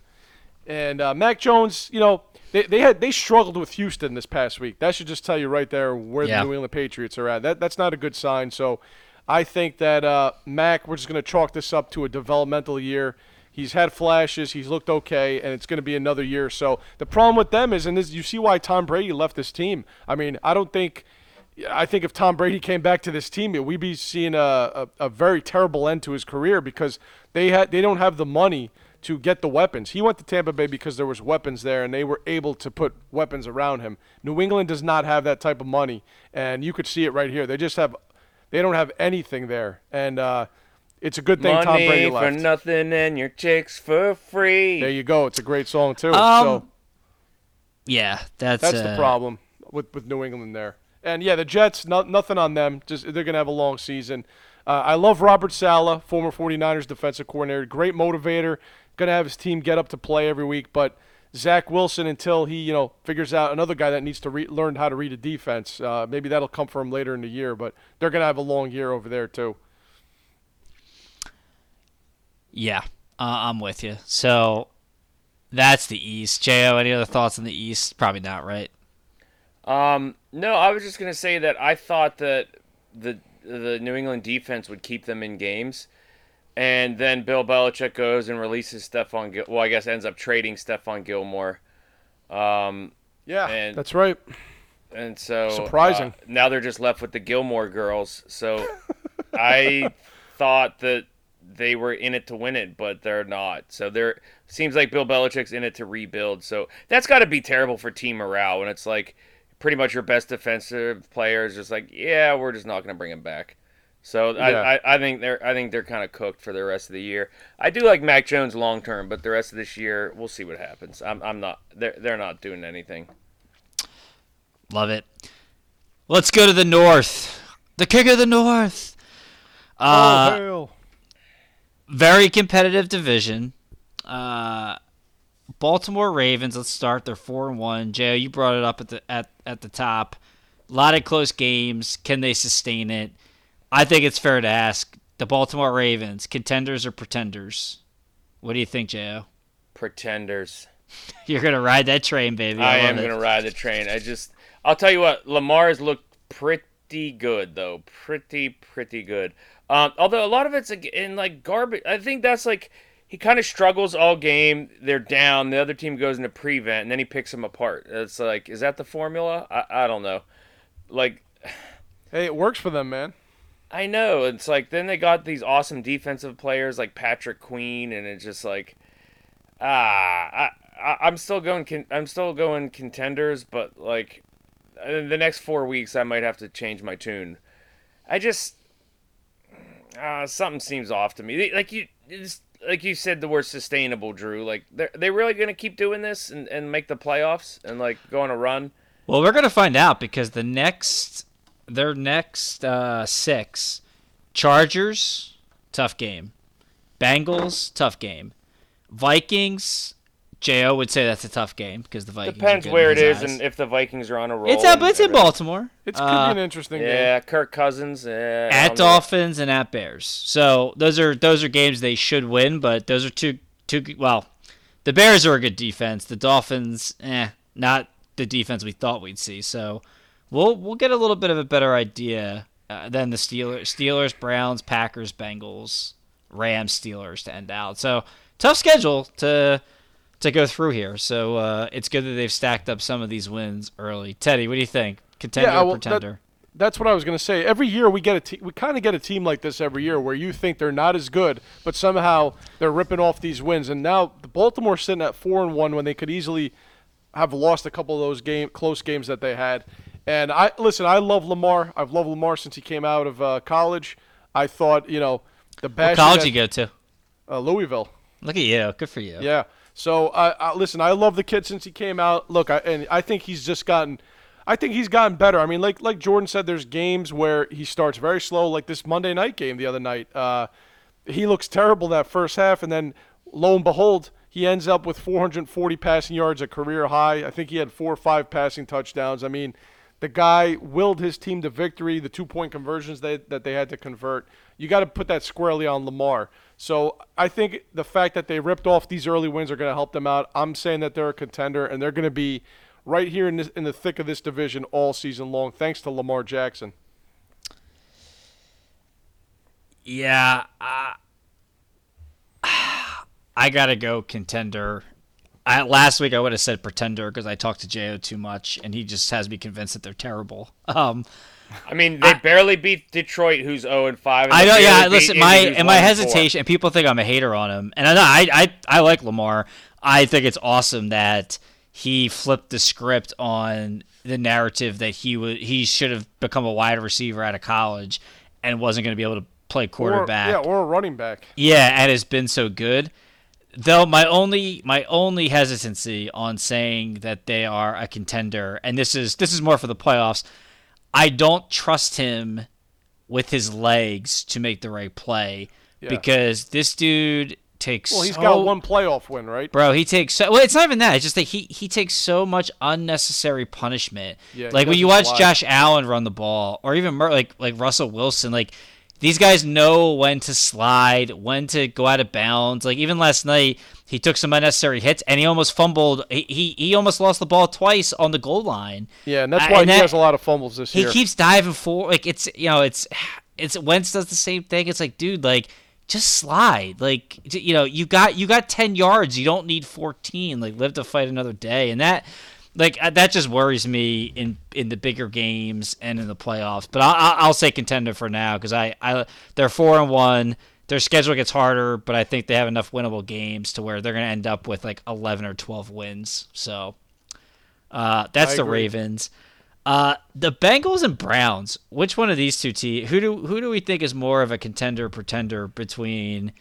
And uh, Mac Jones, you know, they, they had they struggled with Houston this past week. That should just tell you right there where Yeah. the New England Patriots are at. That that's not a good sign. So I think that uh, Mac, we're just going to chalk this up to a developmental year. He's had flashes. He's looked okay, and it's going to be another year. So the problem with them is, and this, you see why Tom Brady left this team. I mean, I don't think. I think if Tom Brady came back to this team, we'd be seeing a, a, a very terrible end to his career because they had they don't have the money to get the weapons. He went to Tampa Bay because there was weapons there and they were able to put weapons around him. New England does not have that type of money, and you could see it right here. They just have they don't have anything there, and uh, it's a good thing Money Tom Brady for nothing and your chicks for free. There you go. It's a great song too. Um, so Yeah, that's that's the uh, problem with with New England there. And yeah, the Jets, no, nothing on them. Just they're gonna have a long season. Uh, I love Robert Saleh, former 49ers defensive coordinator, great motivator. Gonna have his team get up to play every week, but Zach Wilson until he you know figures out another guy that needs to re- learn how to read a defense. Uh, maybe that'll come for him later in the year, but they're gonna have a long year over there too. Yeah, uh, I'm with you. So that's the East. Jo, any other thoughts on the East? Probably not, right? Um, no, I was just gonna say that I thought that the the New England defense would keep them in games, and then Bill Belichick goes and releases Stephon. Gil- well, I guess ends up trading Stephon Gilmore. Um, Yeah, And- that's right. and so Surprising. uh, now they're just left with the Gilmore girls. So *laughs* I thought that they were in it to win it, but they're not. So there seems like Bill Belichick's in it to rebuild. So that's got to be terrible for team morale when it's like pretty much your best defensive player is just like, yeah, we're just not going to bring him back. So Yeah. I, I, I think they're I think they're kind of cooked for the rest of the year. I do like Mac Jones long term, but the rest of this year we'll see what happens. I'm, I'm not they're they're not doing anything. Love it. Let's go to the North. The kick of the North. Uh, oh hell. very competitive division. Uh, Baltimore Ravens. Let's start. They're four and one. Joe, you brought it up at the at at the top. A lot of close games. Can they sustain it? I think it's fair to ask the Baltimore Ravens, contenders or pretenders. What do you think, Joe? Pretenders. *laughs* You're gonna ride that train, baby. I, I, am it. gonna ride the train. I just, I'll tell you what, Lamar's looked pretty good though, pretty pretty good. Um, although a lot of it's in like garbage. I think that's like he kind of struggles all game. They're down. The other team goes into prevent, and then he picks them apart. It's like, is that the formula? I, I don't know. Like *sighs* Hey, it works for them, man. I know. It's like then they got these awesome defensive players like Patrick Queen, and it's just like, ah, I, I I'm still going. Con- I'm still going contenders, but like, in the next four weeks, I might have to change my tune. I just, uh, something seems off to me. Like you, like you said, the word sustainable, Drew. Like they're they really gonna keep doing this and, and make the playoffs and like go on a run. Well, we're gonna find out because the next, their next uh, six, Chargers, tough game. Bengals, tough game. Vikings, Jo would say that's a tough game because the Vikings. are Depends good where in it his is eyes. and if the Vikings are on a roll. it's up. It's in everything. Baltimore. It's could Uh, be an interesting game. Yeah, Kirk Cousins. Yeah, at don't know. Dolphins and at Bears. So those are those are games they should win, but those are two two well, the Bears are a good defense. The Dolphins, eh, not the defense we thought we'd see. So we'll we'll get a little bit of a better idea uh, than the Steelers, Steelers, Browns, Packers, Bengals, Rams, Steelers to end out. So tough schedule to to go through here. So uh, it's good that they've stacked up some of these wins early. Teddy, what do you think? Contender Yeah, or well, that- pretender? That's what I was going to say. Every year we get a te- we kind of get a team like this every year where you think they're not as good, but somehow they're ripping off these wins. And now the Baltimore's sitting at four and one when they could easily have lost a couple of those game close games that they had. And I listen, I love Lamar. I've loved Lamar since he came out of uh, college. I thought you know the best college you go to? uh, Louisville. Look at you. Good for you. Yeah. So I, I listen. I love the kid since he came out. Look, I, and I think he's just gotten. I think he's gotten better. I mean, like like Jordan said, there's games where he starts very slow, like this Monday night game the other night. Uh, he looks terrible that first half, and then lo and behold, he ends up with 440 passing yards, a career high. I think he had four or five passing touchdowns. I mean, the guy willed his team to victory. The two point conversions they, that they had to convert. You got to put that squarely on Lamar. So I think the fact that they ripped off these early wins are going to help them out. I'm saying that they're a contender and they're going to be right here in, this, in the thick of this division all season long, thanks to Lamar Jackson. Yeah. I *sighs* gotta go contender. I, last week I would have said pretender because I talked to Jo too much, and he just has me convinced that they're terrible. *laughs* Um, I mean, they barely beat Detroit, who's zero and five. and I they know, yeah. Listen, my Indy, who's and my 1 and four. hesitation, and people think I'm a hater on him, and I know I, I I like Lamar. I think it's awesome that he flipped the script on the narrative that he would he should have become a wide receiver out of college and wasn't going to be able to play Or, quarterback. yeah, or a running back. Yeah, and has been so good. Though my only my only hesitancy on saying that they are a contender, and this is this is more for the playoffs, I don't trust him with his legs to make the right play Yeah. because this dude takes. Well, he's so- got one playoff win, right? Bro, he takes so well. It's not even that. It's just that he he takes so much unnecessary punishment. Yeah, like when you watch slide. Josh Allen run the ball, or even like like Russell Wilson. Like these guys know when to slide, when to go out of bounds. Like even last night, he took some unnecessary hits, and he almost fumbled. He he, he almost lost the ball twice on the goal line. Yeah, and that's why and he that- has a lot of fumbles this He year. He keeps diving for like it's you know it's it's Wentz does the same thing. It's like dude, like just slide. Like you know you got you got ten yards. You don't need fourteen. Like live to fight another day. And that like uh, that just worries me in in the bigger games and in the playoffs. But I'll I'll I'll say contender for now because I I they're four and one. Their schedule gets harder, but I think they have enough winnable games to where they're going to end up with like eleven or twelve wins. So uh, that's I the agree. Ravens. Uh, the Bengals and Browns. Which one of these two teams? Who do who do we think is more of a contender pretender between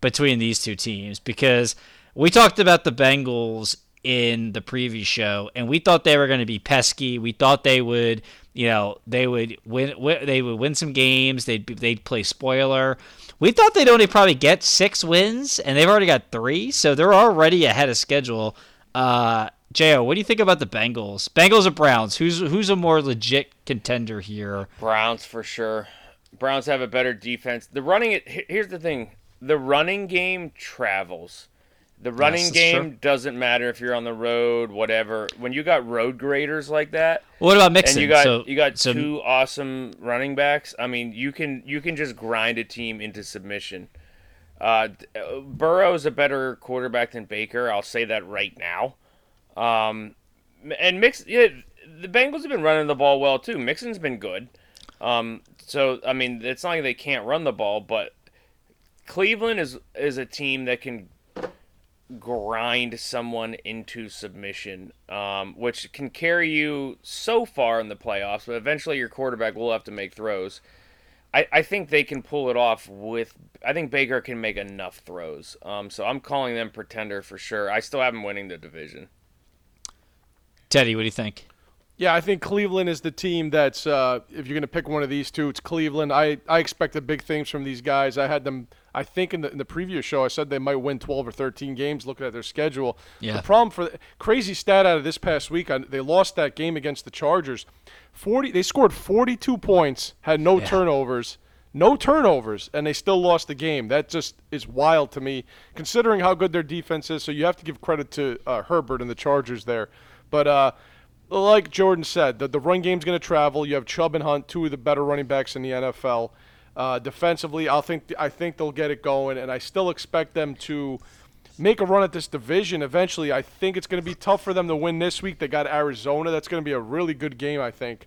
between these two teams? Because we talked about the Bengals in the previous show, and we thought they were going to be pesky. We thought they would, you know, they would win. win they would win some games. They'd be- they'd play spoiler. We thought they'd only probably get six wins, and they've already got three, so they're already ahead of schedule. Uh, Jo, what do you think about the Bengals? Bengals or Browns? Who's who's a more legit contender here? Browns for sure. Browns have a better defense. The running it here's the thing. The running game travels. The running that's game true. doesn't matter if you're on the road, whatever. When you got road graders like that, What about Mixon? and you got so, you got so- two awesome running backs. I mean, you can you can just grind a team into submission. Uh, uh, Burrow's a better quarterback than Baker. I'll say that right now. Um, and Mix, yeah, the Bengals have been running the ball well too. Mixon's been good. Um, so I mean, it's not like they can't run the ball, but Cleveland is is a team that can grind someone into submission, um, which can carry you so far in the playoffs, but eventually your quarterback will have to make throws. I, I think they can pull it off with. I think Baker can make enough throws. Um, so I'm calling them pretender for sure. I still have them winning the division. Teddy, what do you think? Yeah, I think Cleveland is the team that's. Uh, if you're going to pick one of these two, it's Cleveland. I, I expected big things from these guys. I had them. I think in the in the previous show, I said they might win 12 or 13 games. Looking at their schedule, Yeah. the problem for crazy stat out of this past week, I, they lost that game against the Chargers. 40. They scored 42 points, had no turnovers. No turnovers, and they still lost the game. That just is wild to me, considering how good their defense is. So you have to give credit to uh, Herbert and the Chargers there. But uh, like Jordan said, the, the run game's going to travel. You have Chubb and Hunt, two of the better running backs in the NFL. Uh, defensively, I think I think they'll get it going, and I still expect them to make a run at this division eventually. I think it's going to be tough for them to win this week. They got Arizona. That's going to be a really good game, I think.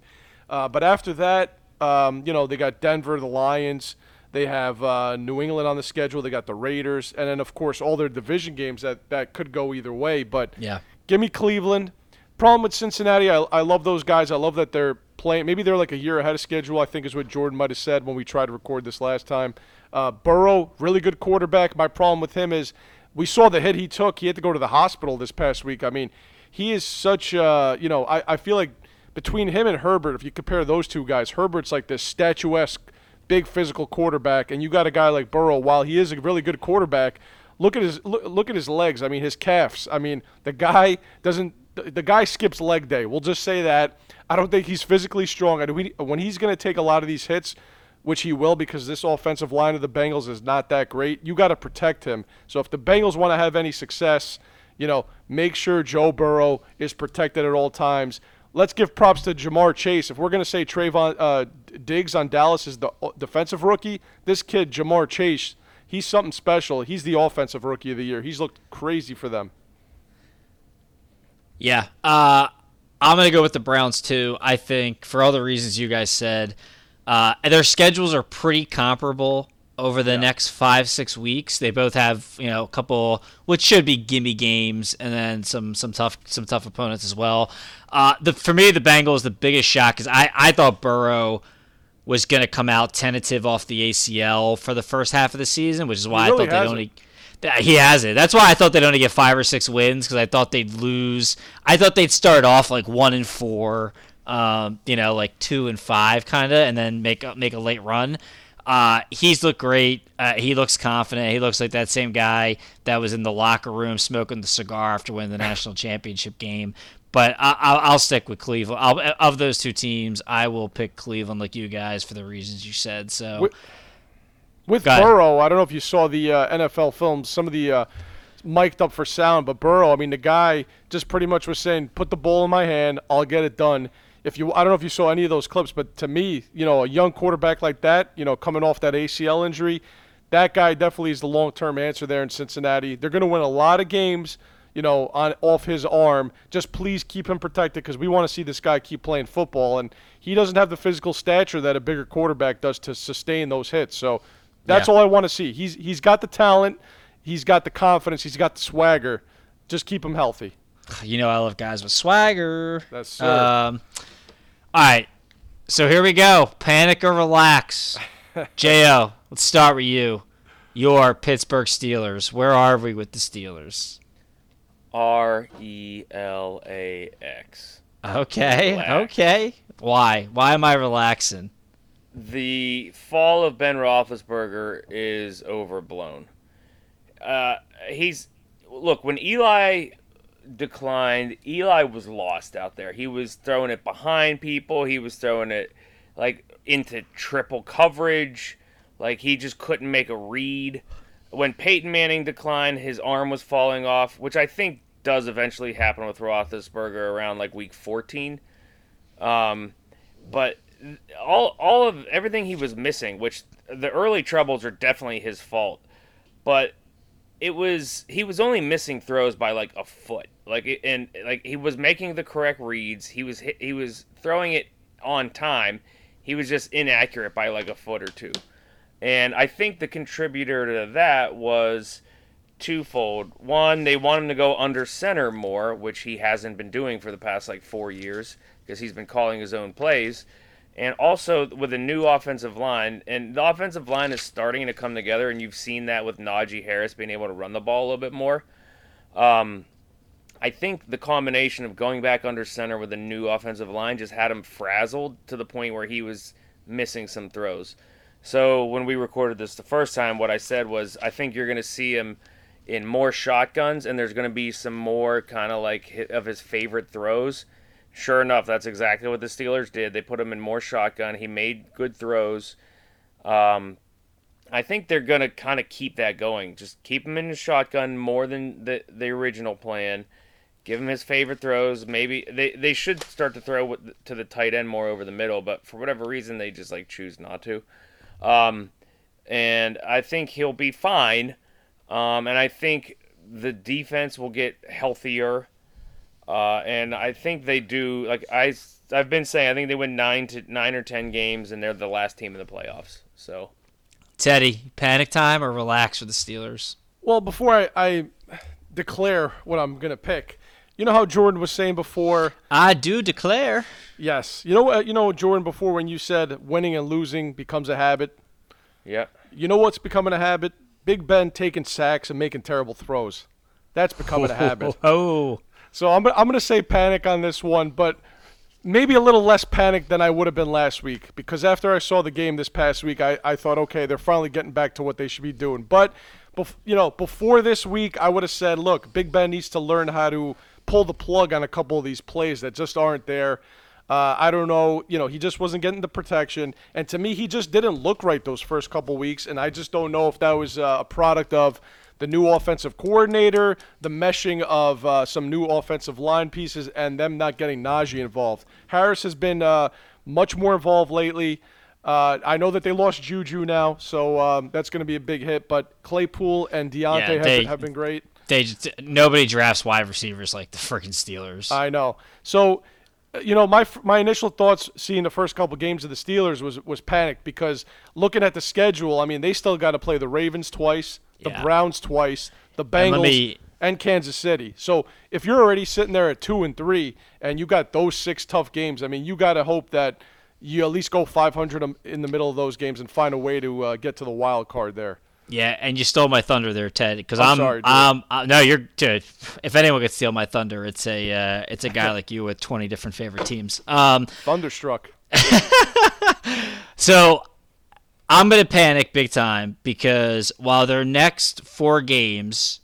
Uh, but after that, um, you know, they got Denver, the Lions. They have uh, New England on the schedule. They got the Raiders, and then of course all their division games that that could go either way. But Yeah. give me Cleveland. Problem with Cincinnati, I, I love those guys. I love that they're playing. Maybe they're like a year ahead of schedule. I think is what Jordan might have said when we tried to record this last time. Uh, Burrow, really good quarterback. My problem with him is we saw the hit he took. He had to go to the hospital this past week. I mean, he is such. Uh, you know, I, I feel like between him and Herbert, if you compare those two guys, Herbert's like this statuesque, big physical quarterback, and you got a guy like Burrow. While he is a really good quarterback, look at his look, look at his legs. I mean, his calves. I mean, the guy doesn't. The guy skips leg day. We'll just say that. I don't think he's physically strong. And when he's going to take a lot of these hits, which he will because this offensive line of the Bengals is not that great, you got to protect him. So if the Bengals want to have any success, you know, make sure Joe Burrow is protected at all times. Let's give props to Ja'Marr Chase. If we're going to say Trevon uh, Diggs on Dallas is the uh, defensive rookie, this kid Ja'Marr Chase, he's something special. He's the offensive rookie of the year. He's looked crazy for them. Yeah. Uh, I'm going to go with the Browns too. I think for all the reasons you guys said, uh, their schedules are pretty comparable over the yeah. next five six weeks. They both have you know a couple which should be gimme games, and then some some tough some tough opponents as well. Uh, the for me the Bengals the biggest shock because I I thought Burrow was going to come out tentative off the ACL for the first half of the season, which is why really I thought they'd only. He has it. That's why I thought they'd only get five or six wins because I thought they'd lose. I thought they'd start off like one and four, um, you know, like two and five kind of, and then make a, make a late run. Uh, he's looked great. Uh, he looks confident. He looks like that same guy that was in the locker room smoking the cigar after winning the national championship game. But I, will stick with Cleveland. I'll, of those two teams, I will pick Cleveland, like you guys, for the reasons you said. So, with, Burrow, I don't know if you saw the uh, NFL films. Some of the uh, mic'd up for sound, but Burrow, I mean, the guy just pretty much was saying, "Put the ball in my hand, I'll get it done." If you, I don't know if you saw any of those clips, but to me, you know, a young quarterback like that, you know, coming off that ACL injury, that guy definitely is the long-term answer there in Cincinnati. They're going to win a lot of games you know, on off his arm. Just please keep him protected because we want to see this guy keep playing football, and he doesn't have the physical stature that a bigger quarterback does to sustain those hits. So that's yeah. all I want to see. He's he's got the talent, he's got the confidence, he's got the swagger. Just keep him healthy. *sighs* You know I love guys with swagger. That's sir. Um, all right, so here we go. Panic or relax. *laughs* Jo, let's start with you. Your Pittsburgh Steelers. Where are we with the Steelers? R E L A X. Okay, Relax. okay. Why? Why am I relaxing? The fall of Ben Roethlisberger is overblown. Uh, he's look when Eli declined. Eli was lost out there. He was throwing it behind people. He was throwing it like into triple coverage. Like he just couldn't make a read. When Peyton Manning declined, his arm was falling off, which I think does eventually happen with Roethlisberger around like week 14. Um, but all all of everything he was missing, which the early troubles are definitely his fault, but it was he was only missing throws by like a foot, like and like he was making the correct reads. He was he was throwing it on time. He was just inaccurate by like a foot or two, and I think the contributor to that was twofold. One, they want him to go under center more, which he hasn't been doing for the past like four years because he's been calling his own plays. And also with a new offensive line, and the offensive line is starting to come together, and you've seen that with Najee Harris being able to run the ball a little bit more. Um, I think the combination of going back under center with a new offensive line just had him frazzled to the point where he was missing some throws. So when we recorded this the first time, what I said was I think you're going to see him – in more shotguns, and there's going to be some more kind of like of his favorite throws. Sure enough, that's exactly what the Steelers did. They put him in more shotgun. He made good throws. Um, I think they're going to kind of keep that going. Just keep him in the shotgun more than the the original plan. Give him his favorite throws. Maybe they, they should start to throw to the tight end more over the middle, but for whatever reason they just like choose not to. Um, and I think he'll be fine. Um, and I think the defense will get healthier. Uh, and I think they do. Like I, I've been saying, I think they win nine to nine or ten games, and they're the last team in the playoffs. So, Teddy, panic time or relax for the Steelers? Well, before I, I declare what I'm gonna pick, you know how Jordan was saying before. I do declare. Yes, you know, what you know, Jordan, before when you said winning and losing becomes a habit. Yeah. You know what's becoming a habit? Big Ben taking sacks and making terrible throws. That's becoming a habit. *laughs* Oh. So I'm, I'm going to say panic on this one, but maybe a little less panic than I would have been last week because after I saw the game this past week, I, I thought, okay, they're finally getting back to what they should be doing. But, bef- you know, before this week, I would have said, look, Big Ben needs to learn how to pull the plug on a couple of these plays that just aren't there. Uh, I don't know. You know, he just wasn't getting the protection, and to me, he just didn't look right those first couple weeks. And I just don't know if that was uh, a product of the new offensive coordinator, the meshing of uh, some new offensive line pieces, and them not getting Najee involved. Harris has been uh, much more involved lately. Uh, I know that they lost Juju now, so um, that's going to be a big hit. But Claypool and Diontae Yeah, have, they- been, have been great. They just, nobody drafts wide receivers like the freaking Steelers. I know. So, uh, you know, my my initial thoughts seeing the first couple games of the Steelers was was panic because looking at the schedule, I mean, they still got to play the Ravens twice, the Yeah. Browns twice, the Bengals, let me- and Kansas City. So, if you're already sitting there at two and three, and you got those six tough games, I mean, you got to hope that you at least go 500 in the middle of those games and find a way to uh, get to the wild card there. Yeah, and you stole my thunder there, Ted. Because I'm I'm, sorry, um, uh, no, you're dude. If anyone could steal my thunder, it's a, uh, it's a guy *laughs* like you with 20 different favorite teams. Um, Thunderstruck. *laughs* so I'm gonna panic big time because while their next four games,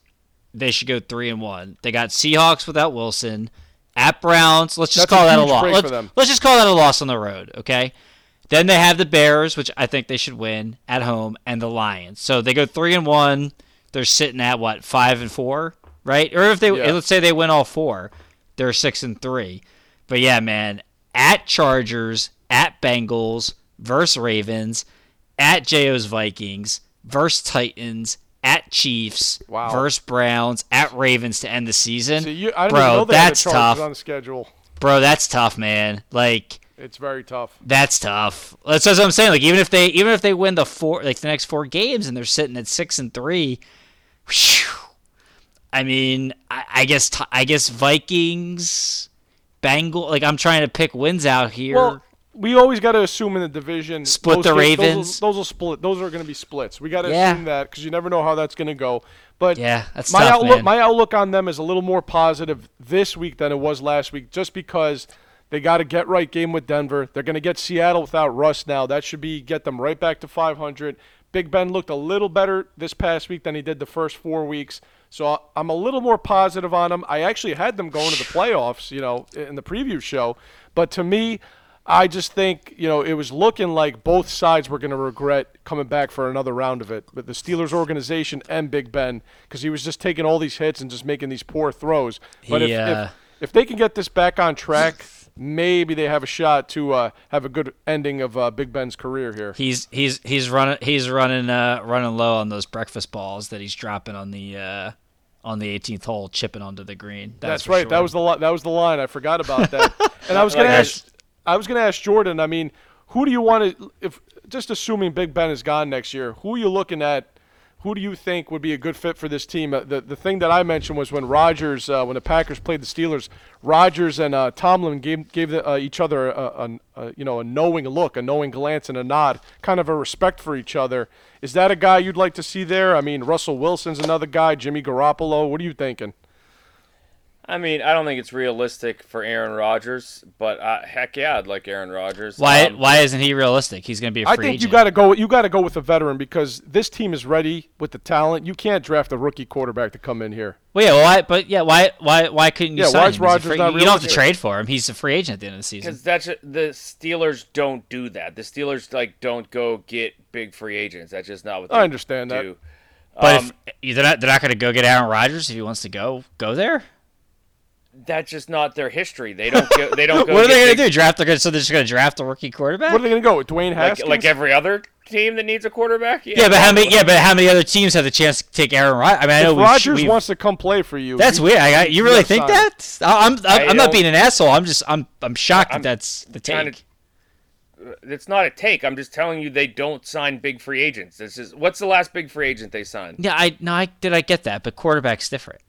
they should go three and one. They got Seahawks without Wilson, at Browns. Let's just That's a call that a loss. Let's, let's just call that a loss on the road, okay? Then they have the Bears, which I think they should win at home, and the Lions. So they go three and one. They're sitting at what five and four, right? Or if they Yeah. let's say they win all four, they're six and three. But yeah, man, at Chargers, at Bengals, versus Ravens, at JO's Vikings, versus Titans, at Chiefs, Wow. versus Browns, at Ravens to end the season. You, Bro, know they had the that's tough. on schedule. Bro, that's tough, man. Like It's very tough. that's tough. That's, that's what I'm saying. Like even if they even if they win the four like the next four games and they're sitting at six and three, whew, I mean, I, I guess I guess Vikings, Bengal. Like I'm trying to pick wins out here. Well, we always got to assume in the division. Split those the games- those will- Ravens. Those will, split. Those are going to be splits. We got to Yeah. assume that because you never know how that's going to go. But yeah, that's my tough, outlook, man. my outlook on them is a little more positive this week than it was last week, just because they got to get right game with Denver. They're going to get Seattle without Russ now. That should be get them right back to 500. Big Ben looked a little better this past week than he did the first four weeks. So I'm a little more positive on them. I actually had them going to the *sighs* playoffs, you know, in the preview show. But to me, I just think, you know, it was looking like both sides were going to regret coming back for another round of it. But the Steelers organization and Big Ben, because he was just taking all these hits and just making these poor throws. But He, if, if, if they can get this back on track, maybe they have a shot to uh, have a good ending of uh, Big Ben's career here. He's he's he's running he's running uh running low on those breakfast balls that he's dropping on the uh on the 18th hole, chipping onto the green. That's, That's right. That was the li- that was the line. I forgot about that. *laughs* and I was going to ask I was going to ask Jordan. I mean, who do you want to if just assuming Big Ben is gone next year? Who are you looking at? Who do you think would be a good fit for this team? Uh, the the thing that I mentioned was when Rodgers, uh, when the Packers played the Steelers, Rodgers and uh, Tomlin gave gave the, uh, each other a, a, a you know a knowing look, a knowing glance, and a nod, kind of a respect for each other. Is that a guy you'd like to see there? I mean, Russell Wilson's another guy. Jimmy Garoppolo. What are you thinking? I mean, I don't think it's realistic for Aaron Rodgers, but uh, heck yeah, I'd like Aaron Rodgers. Why Um, why isn't he realistic? He's going to be A free I think agent. you got to go. You got to go with a veteran because this team is ready with the talent. You can't draft a rookie quarterback to come in here. Well, yeah, well, why, but yeah, why, why, why couldn't you Yeah, sign why is him? Rodgers free- not you don't have to trade for him. He's a free agent at the end of the season. Because that's the Steelers don't do that. The Steelers like don't go get big free agents. That's just not what they I understand that. do. But Um, if they're not, they're not going to go get Aaron Rodgers if he wants to go go there. That's just not their history. They don't. Go, they don't *laughs* go. what are they going to do? Draft? They're gonna, so they're just going to draft a rookie quarterback? What are they going to go with Dwayne Like, Haskins? like every other team that needs a quarterback. yeah, but how many? Yeah, but how many other teams have the chance to take Aaron Rodgers? I mean, I know if we've- Rodgers we've- wants to come play for you, That's weird. I, you you really think sign that? I- I'm I'm, I I'm not don't- being an asshole. I'm just I'm I'm shocked I'm that that's the take. trying to- It's not a take. I'm just telling you they don't sign big free agents. This is what's the last big free agent they signed? yeah, I no, I did I get that, but quarterback's different.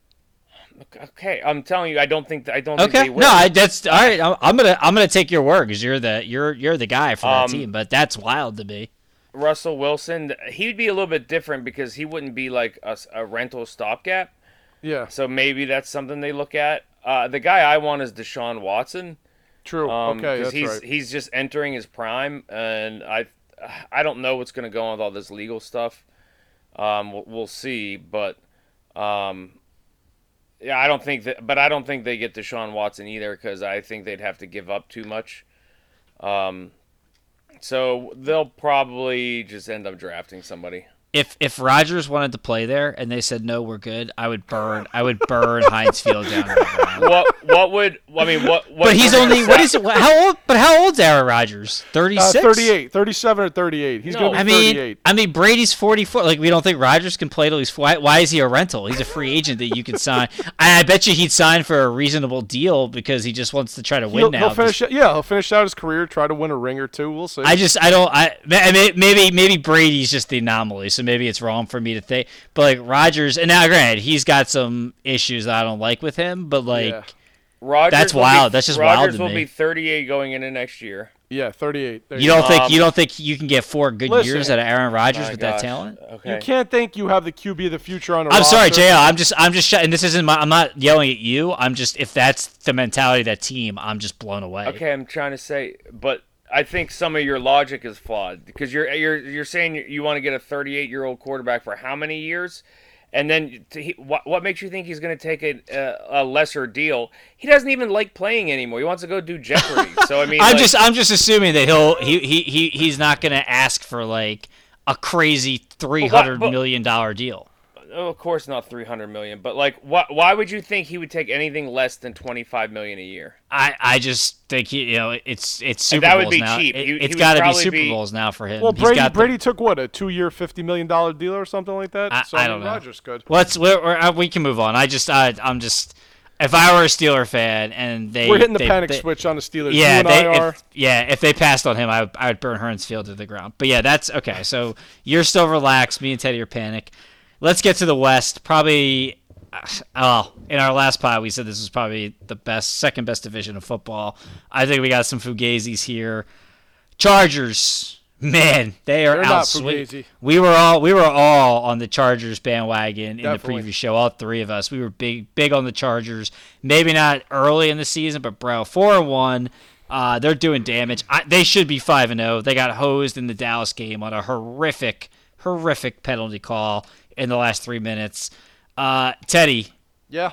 Okay, I'm telling you, I don't think I don't think Okay, they will. no, I, that's all right. I'm, I'm gonna I'm gonna take your word because you're the you're you're the guy for that Um, team. But that's wild to me. Russell Wilson, he'd be a little bit different because he wouldn't be like a rental stopgap. yeah, So maybe that's something they look at. Uh, the guy I want is Deshaun Watson. true. Um, okay, 'cause that's he's right. he's just entering his prime, and I I don't know what's going to go on with all this legal stuff. Um, we'll, we'll see, but um, yeah, I don't think that. But I don't think they get Deshaun Watson either because I think they'd have to give up too much. Um, so they'll probably just end up drafting somebody. If if Rodgers wanted to play there and they said no, we're good, I would burn I would burn Heinz Field down to the ground. what what would I mean? What? what But he's only what is it? How old? But how old's Aaron Rodgers? Thirty Uh, 38, 37 or 38. He's No. going to be I mean, 38. I mean Brady's forty four. Like we don't think Rodgers can play till he's why, why is he a rental? He's a free agent that you can sign. *laughs* I, I bet you he'd sign for a reasonable deal because he just wants to try to win He'll, now. he'll finish. Yeah, he'll finish out his career, try to win a ring or two. We'll see. I just I don't I ma- ma- maybe maybe Brady's just the anomaly, so maybe it's wrong for me to think. But like Rodgers, and now granted he's got some issues that I don't like with him, but like Yeah. Rodgers That's will wild. Be, That's just Rodgers wild to will me. be 38 going into next year. yeah, 38. There you don't think Um, you don't think you can get four good listen, years out of Aaron Rodgers with gosh. that talent? Okay. You can't think you have the QB of the future on a I'm sorry. JL. I'm just I'm just sh- and this isn't my I'm not yelling at you. I'm just if that's the mentality of that team, I'm just blown away. Okay, I'm trying to say, but I think some of your logic is flawed because you're you're you're saying you, want to get a 38 year old quarterback for how many years, and then to, he, what what makes you think he's going to take a, a a lesser deal? He doesn't even like playing anymore. He wants to go do Jeopardy. *laughs* so I mean, I'm like, just I'm just assuming that he'll he he, he he's not going to ask for like a crazy three hundred dollar deal. Oh, of course not 300 million, but like, why why would you think he would take anything less than 25 million a year? I, I just think he, you know it's it's Super that would Bowls be now. cheap. It, He- he has got to be Super be- Bowls now for him. Well, He's Brady got the- Brady took what a two-year, fifty million dollar deal or something like that. I- so I don't know. Rodgers could. Let's we're, we're, uh, we can move on. I just I, I'm just if I were a Steeler fan and they We're hitting the they- panic they- switch on the Steelers. Yeah, they, are. if, yeah. If they passed on him, I, would- I would burn Heinz Field to the ground. But yeah, that's okay. So you're still relaxed. Me and Teddy are panic. Let's get to the West. Probably, uh, oh, in our last pod we said this was probably the best, second best division of football. I think we got some Fugazis here. Chargers, man, they are They're out Fugazi. We were all we were all on the Chargers bandwagon in Definitely. the previous show. All three of us, we were big big on the Chargers. Maybe not early in the season, but bro, four and one. Uh, they're doing damage. I, they should be five and zero. They got hosed in the Dallas game on a horrific, horrific penalty call in the last three minutes. Uh, Teddy, Yeah,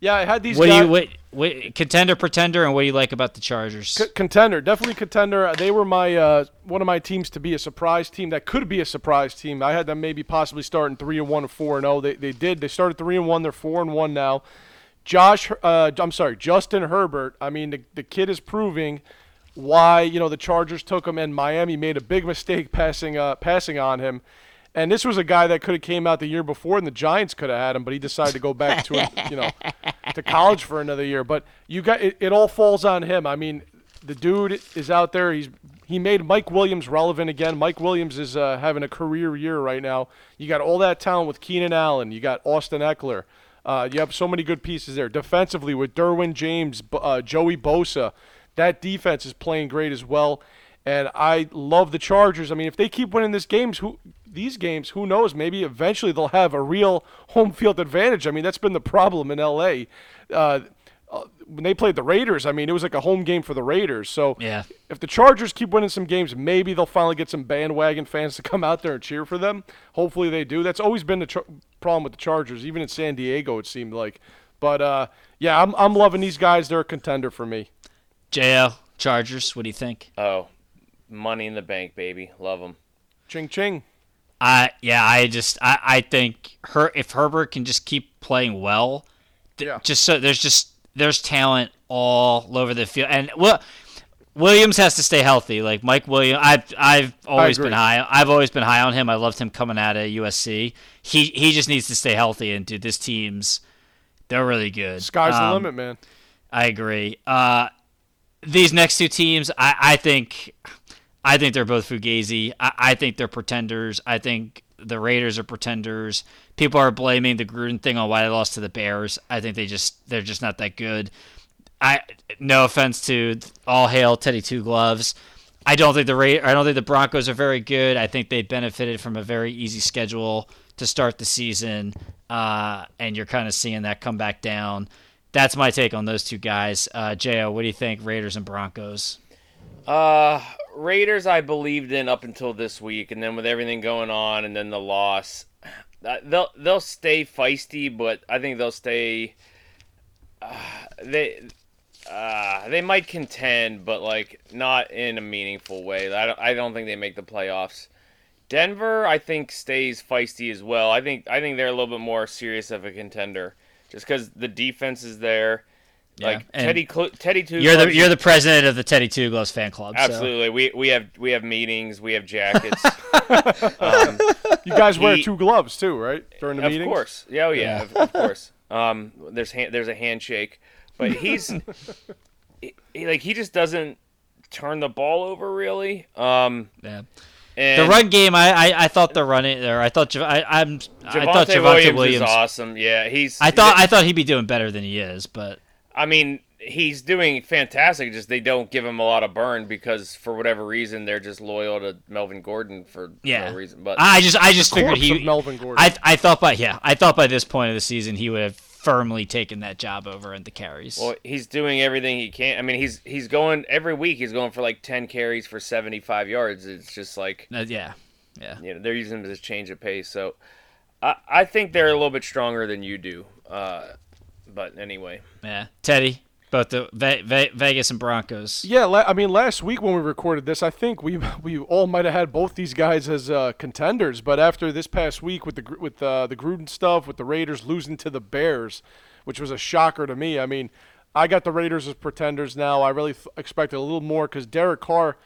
yeah. I had these what do you what, what contender pretender, and what do you like about the Chargers? C- contender, definitely contender. They were my uh, one of my teams to be a surprise team. That could be a surprise team. I had them maybe possibly starting three and one or four and zero. They they did. They started three and one. They're four and one now. Josh, uh, I'm sorry, Justin Herbert. I mean, the the kid is proving why you know the Chargers took him and Miami made a big mistake passing uh, passing on him. And this was a guy that could have came out the year before, and the Giants could have had him, but he decided to go back to you know *laughs* to college for another year. But you got it, it all falls on him. I mean, the dude is out there. He's he made Mike Williams relevant again. Mike Williams is uh, having a career year right now. You got all that talent with Keenan Allen. You got Austin Ekeler. Uh, you have so many good pieces there. Defensively with Derwin James, uh, Joey Bosa, that defense is playing great as well. And I love the Chargers. I mean, if they keep winning this games, who these games, who knows? Maybe eventually they'll have a real home field advantage. I mean, that's been the problem in LA. Uh, uh, when they played the Raiders, I mean, it was like a home game for the Raiders. So Yeah. if the Chargers keep winning some games, maybe they'll finally get some bandwagon fans to come out there and cheer for them. Hopefully they do. That's always been the char- problem with the Chargers, even in San Diego, it seemed like. But uh, yeah, I'm, I'm loving these guys. They're a contender for me. JL Chargers. What do you think? Oh, money in the bank, baby. Love them. Ching ching. I yeah, I just I, I think her if Herbert can just keep playing well, th- Yeah. just so there's just there's talent all over the field, and well, Williams has to stay healthy. Like Mike Williams, I've I've always been high. I've always been high on him. I loved him coming out of USC. He he just needs to stay healthy, and dude, this team's they're really good. Sky's the Um, limit, man. I agree. Uh, these next two teams, I, I think, I think they're both fugazi. I, I think they're pretenders. I think the Raiders are pretenders. People are blaming the Gruden thing on why they lost to the Bears. I think they just they're just not that good. I no offense to all hail Teddy Two Gloves. I don't think the Ra- I don't think the Broncos are very good. I think they benefited from a very easy schedule to start the season, uh, and you're kind of seeing that come back down. That's my take on those two guys. Uh, Jo, what do you think, Raiders and Broncos? Uh, Raiders, I believed in up until this week, and then with everything going on, and then the loss, uh, they'll they'll stay feisty, but I think they'll stay. Uh, they. Uh, they might contend, but like not in a meaningful way. I don't. I don't think they make the playoffs. Denver, I think, stays feisty as well. I think I think they're a little bit more serious of a contender, just because the defense is there. Yeah, Like and Teddy, Cl- Teddy Two. You're the you're the president of the Teddy Two Gloves fan club. so- absolutely. We we have we have meetings. We have jackets. *laughs* um, You guys wear He- two gloves too, right? During the meetings? of course. Yeah, oh yeah, Of, of course. Um, there's hand, there's a handshake, but he's *laughs* he, he- like he just doesn't turn the ball over really. Um, Yeah. and The run game, I, I, I thought the running there. I thought Jav- I, I'm I thought Javonte Javonte Williams, Williams. is awesome. Yeah, he's. I thought I thought he'd be doing better than he is, but I mean, he's doing fantastic. Just they don't give him a lot of burn because for whatever reason they're just loyal to Melvin Gordon for yeah. no reason. But I just I just figured he of Melvin Gordon. I I thought by yeah I thought by this point of the season he would have firmly taken that job over in the carries. well, he's doing everything he can. I mean, he's he's going every week. He's going for like ten carries for seventy five yards. It's just like Uh, yeah, yeah. you know they're using him to change of pace. So I I think they're a little bit stronger than you do. Uh, but anyway, Yeah, Teddy, both the Ve- Ve- Vegas and Broncos. Yeah, la- I mean, last week when we recorded this, I think we *laughs* we all might have had both these guys as uh, contenders. But after this past week with the with uh, the Gruden stuff, with the Raiders losing to the Bears, which was a shocker to me. I mean, I got the Raiders as pretenders now. I really th- expected a little more because Derek Carr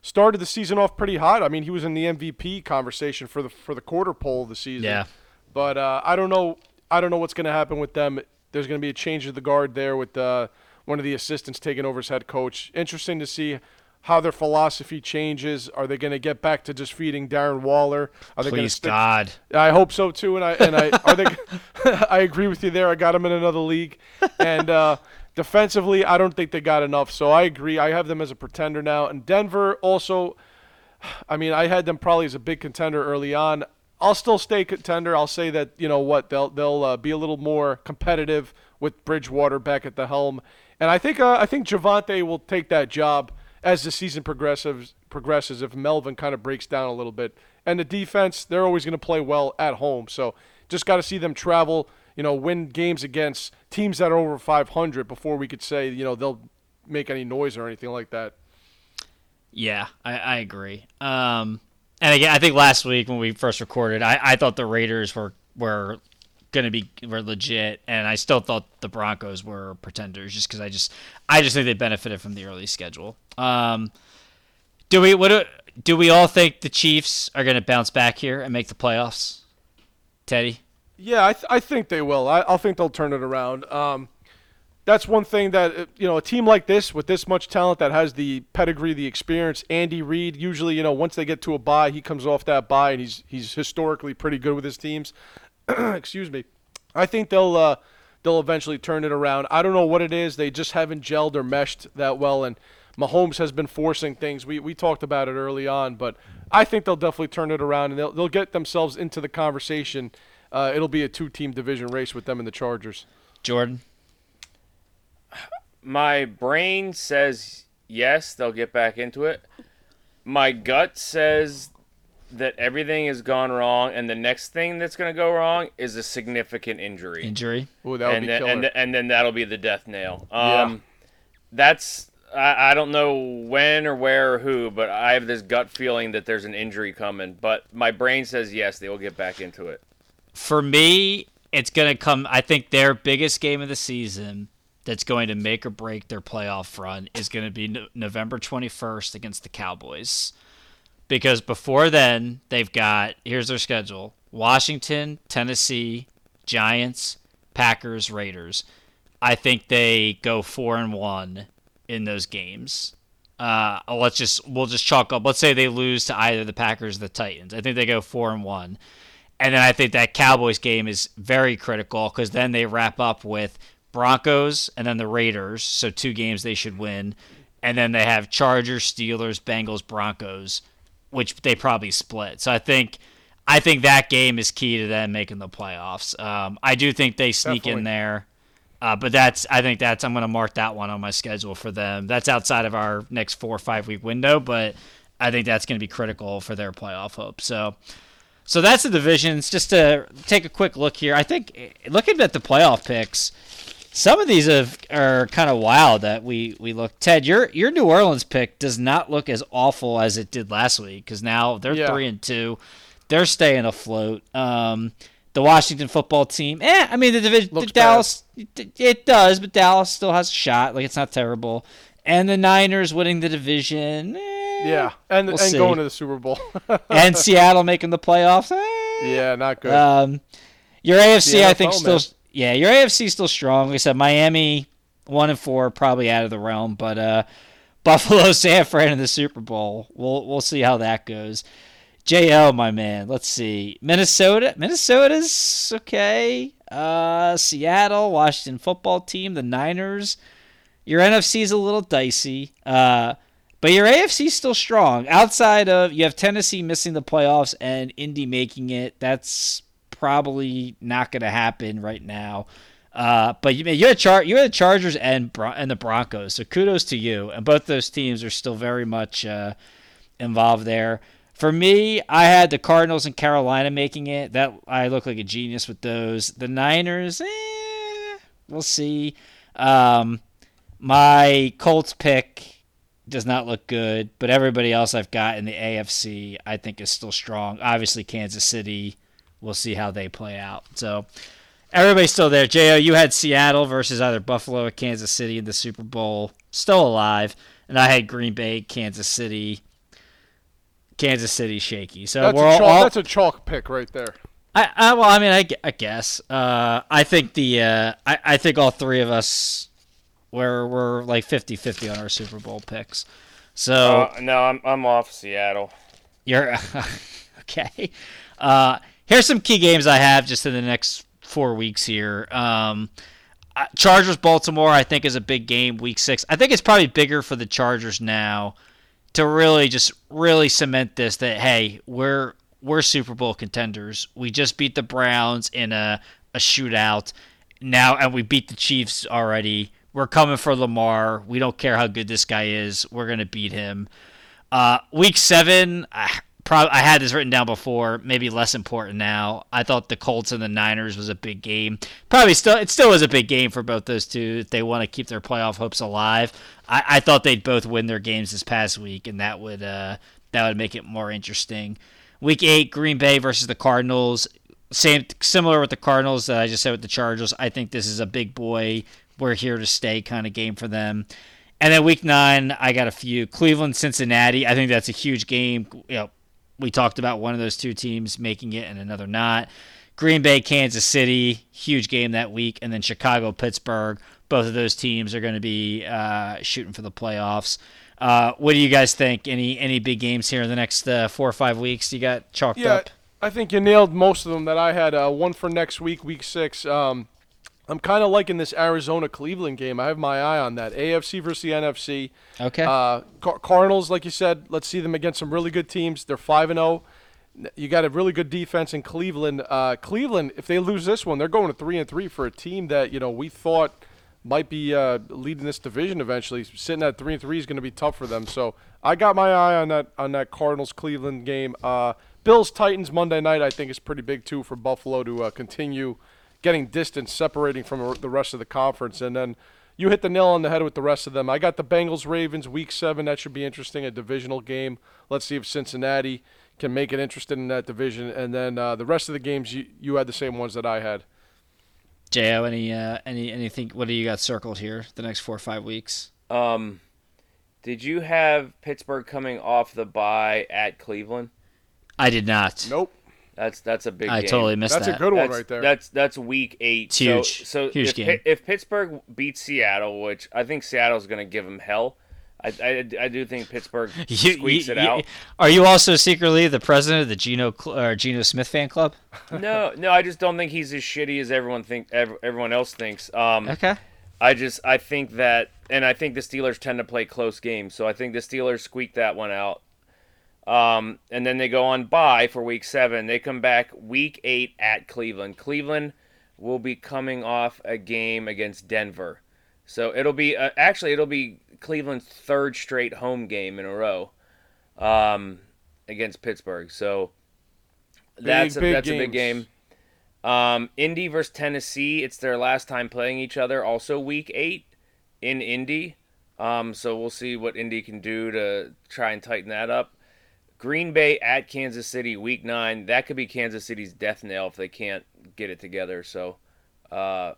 started the season off pretty hot. I mean, he was in the MVP conversation for the for the quarter pole of the season. Yeah. But uh, I don't know. I don't know what's going to happen with them. There's going to be a change of the guard there with uh, one of the assistants taking over as head coach. Interesting to see how their philosophy changes. Are they going to get back to just feeding Darren Waller? Are they Please stick? God. I hope so too. And I and I are they? *laughs* I agree with you there. I got them in another league, and uh, defensively, I don't think they got enough. So I agree. I have them as a pretender now. And Denver also. I mean, I had them probably as a big contender early on. I'll still stay contender. I'll say that you know what they'll they'll uh, be a little more competitive with Bridgewater back at the helm, and I think uh, I think Javonte will take that job as the season progresses. Progresses if Melvin kind of breaks down a little bit, and the defense they're always going to play well at home. So just got to see them travel, you know, win games against teams that are over 500 before we could say you know they'll make any noise or anything like that. Yeah, I, I agree. Um, and again, I think last week when we first recorded, I, I thought the Raiders were were going to be were legit, and I still thought the Broncos were pretenders, just because I just I just think they benefited from the early schedule. Um, do we what do, do we all think the Chiefs are going to bounce back here and make the playoffs? Teddy, Yeah, I, th- I think they will. I, I think they'll turn it around. Um, that's one thing that uh, you know a team like this with this much talent that has the pedigree, the experience. Andy Reid usually, you know, once they get to a bye, he comes off that bye and he's he's historically pretty good with his teams. *clears throat* Excuse me. I think they'll uh, they'll eventually turn it around. I don't know what it is. They just haven't gelled or meshed that well, and Mahomes has been forcing things. We we talked about it early on, but I think they'll definitely turn it around and they'll they'll get themselves into the conversation. Uh, it'll be a two-team division race with them and the Chargers. Jordan. My brain says yes, they'll get back into it. My gut says that everything has gone wrong, and the next thing that's going to go wrong is a significant injury. Injury. Ooh, that would and be then, killer. and, and then that'll be the death nail. Yeah. Um, That's I, I don't know when or where or who, but I have this gut feeling that there's an injury coming. But my brain says yes, they will get back into it. For me, it's going to come. I think their biggest game of the season that's going to make or break their playoff run is going to be no- November 21st against the Cowboys. Because before then, they've got here's their schedule Washington, Tennessee, Giants, Packers, Raiders. I think they go four and one in those games. Uh, let's just we'll just chalk up. Let's say they lose to either the Packers or the Titans. I think they go four and one. And then I think that Cowboys game is very critical because then they wrap up with Broncos and then the Raiders. So two games they should win. And then they have Chargers, Steelers, Bengals, Broncos, which they probably split. So I think I think that game is key to them making the playoffs. Um, I do think they sneak in there. Uh, but that's I think that's I'm going to mark that one on my schedule for them. That's outside of our next four or five week window, but I think that's going to be critical for their playoff hope. So, so that's the divisions. Just to take a quick look here, I think eh, looking at the playoff picks, Some of these have, are kind of wild that we we look. Ted, your your New Orleans pick does not look as awful as it did last week because now they're Yeah. three and two, they're staying afloat. Um, the Washington football team, eh? I mean the division, the Dallas, it, it does, but Dallas still has a shot. Like it's not terrible. And the Niners winning the division, eh, Yeah, and we'll and see. going to the Super Bowl. *laughs* and Seattle making the playoffs. eh. yeah, not good. Um, your AFC, I think, still man. Yeah, your AFC still strong. Like I said, Miami one and four probably out of the realm, but uh, *laughs* Buffalo, San Fran in the Super Bowl. We'll we'll see how that goes. JL, my man. Let's see. Minnesota. Minnesota's okay. Uh, Seattle, Washington football team, the Niners. Your NFC is a little dicey. Uh, but your AFC is still strong. Outside of you have Tennessee missing the playoffs and Indy making it. That's probably not going to happen right now. Uh, but you you had Char- you had the Chargers and Bron- and the Broncos. So kudos to you. And both those teams are still very much uh, involved there. For me, I had the Cardinals and Carolina making it. That I look like a genius with those. The Niners, eh, we'll see. Um, my Colts pick does not look good, but everybody else I've got in the AFC I think is still strong. Obviously, Kansas City, we'll see how they play out. So everybody's still there. Jo, you had Seattle versus either Buffalo or Kansas City in the Super Bowl, still alive, and I had Green Bay, Kansas City. Kansas City shaky. So that's, we're a chalk, all that's a chalk pick right there. I, I well, I mean, I, I guess. Uh, I think the uh, I, I think all three of us were were like 50-50 on our Super Bowl picks. So Uh, no, I'm I'm off Seattle. you're *laughs* okay. Uh, here's some key games I have just in the next four weeks here. Um, Chargers Baltimore I think is a big game week six. I think it's probably bigger for the Chargers now to really just really cement this that hey we're we're Super Bowl contenders. We just beat the Browns in a a shootout now, and we beat the Chiefs already. We're coming for Lamar. We don't care how good this guy is. We're gonna beat him. Uh, week seven, I, I had this written down before. Maybe less important now. I thought the Colts and the Niners was a big game. Probably still, it still was a big game for both those two they want to keep their playoff hopes alive. I, I thought they'd both win their games this past week, and that would uh, that would make it more interesting. Week eight, Green Bay versus the Cardinals. Same, similar with the Cardinals that I just said with the Chargers. I think this is a big boy, we're here to stay kind of game for them. And then week nine, I got a few Cleveland, Cincinnati. I think that's a huge game. You know, we talked about one of those two teams making it and another not. Green Bay, Kansas City, huge game that week, and then Chicago, Pittsburgh. Both of those teams are going to be uh, shooting for the playoffs. Uh, what do you guys think? Any any big games here in the next uh, four or five weeks? You got chalked Yeah, up? I think you nailed most of them that I had. Uh, one for next week, week six. Um, I'm kind of liking this Arizona Cleveland game. I have my eye on that. AFC versus the NFC. Okay. Uh, Car- Cardinals, like you said, let's see them against some really good teams. They're five and zero. You got a really good defense in Cleveland. Uh, Cleveland, if they lose this one, they're going to three and three for a team that you know we thought might be uh, leading this division eventually. Sitting at three and three is going to be tough for them. So I got my eye on that on that Cardinals Cleveland game. Uh, Bills Titans Monday night I think is pretty big too for Buffalo to uh, continue getting distance, separating from the rest of the conference, and then you hit the nail on the head with the rest of them. I got the Bengals Ravens week seven. That should be interesting. A divisional game. Let's see if Cincinnati can make it interested in that division. And then uh, the rest of the games, you, you had the same ones that I had. Jo, any uh, any anything? What do you got circled here? The next four or five weeks? Um, did you have Pittsburgh coming off the bye at Cleveland? I did not. Nope. That's that's a big I game. totally missed That's that. That's a good one that's, right there. That's that's week eight. It's So- huge. So, Huge if, game. If Pittsburgh beats Seattle, which I think Seattle's going to give them hell, I, I, I do think Pittsburgh *laughs* You- squeaks you- it you- out. Are you also secretly the president of the Geno or Geno Smith fan club? *laughs* no, no, I just don't think he's as shitty as everyone think everyone else thinks. Um, Okay. I just I think that, and I think the Steelers tend to play close games, so I think the Steelers squeak that one out. Um, and then they go on bye for week seven. They come back week eight at Cleveland. Cleveland will be coming off a game against Denver, so it'll be uh, actually it'll be Cleveland's third straight home game in a row um, against Pittsburgh. So that's a, big that's a big game. Um, Indy versus Tennessee. It's their last time playing each other. Also, week eight in Indy. Um, so we'll see what Indy can do to try and tighten that up. Green Bay at Kansas City, week nine. That could be Kansas City's death nail if they can't get it together. So, uh,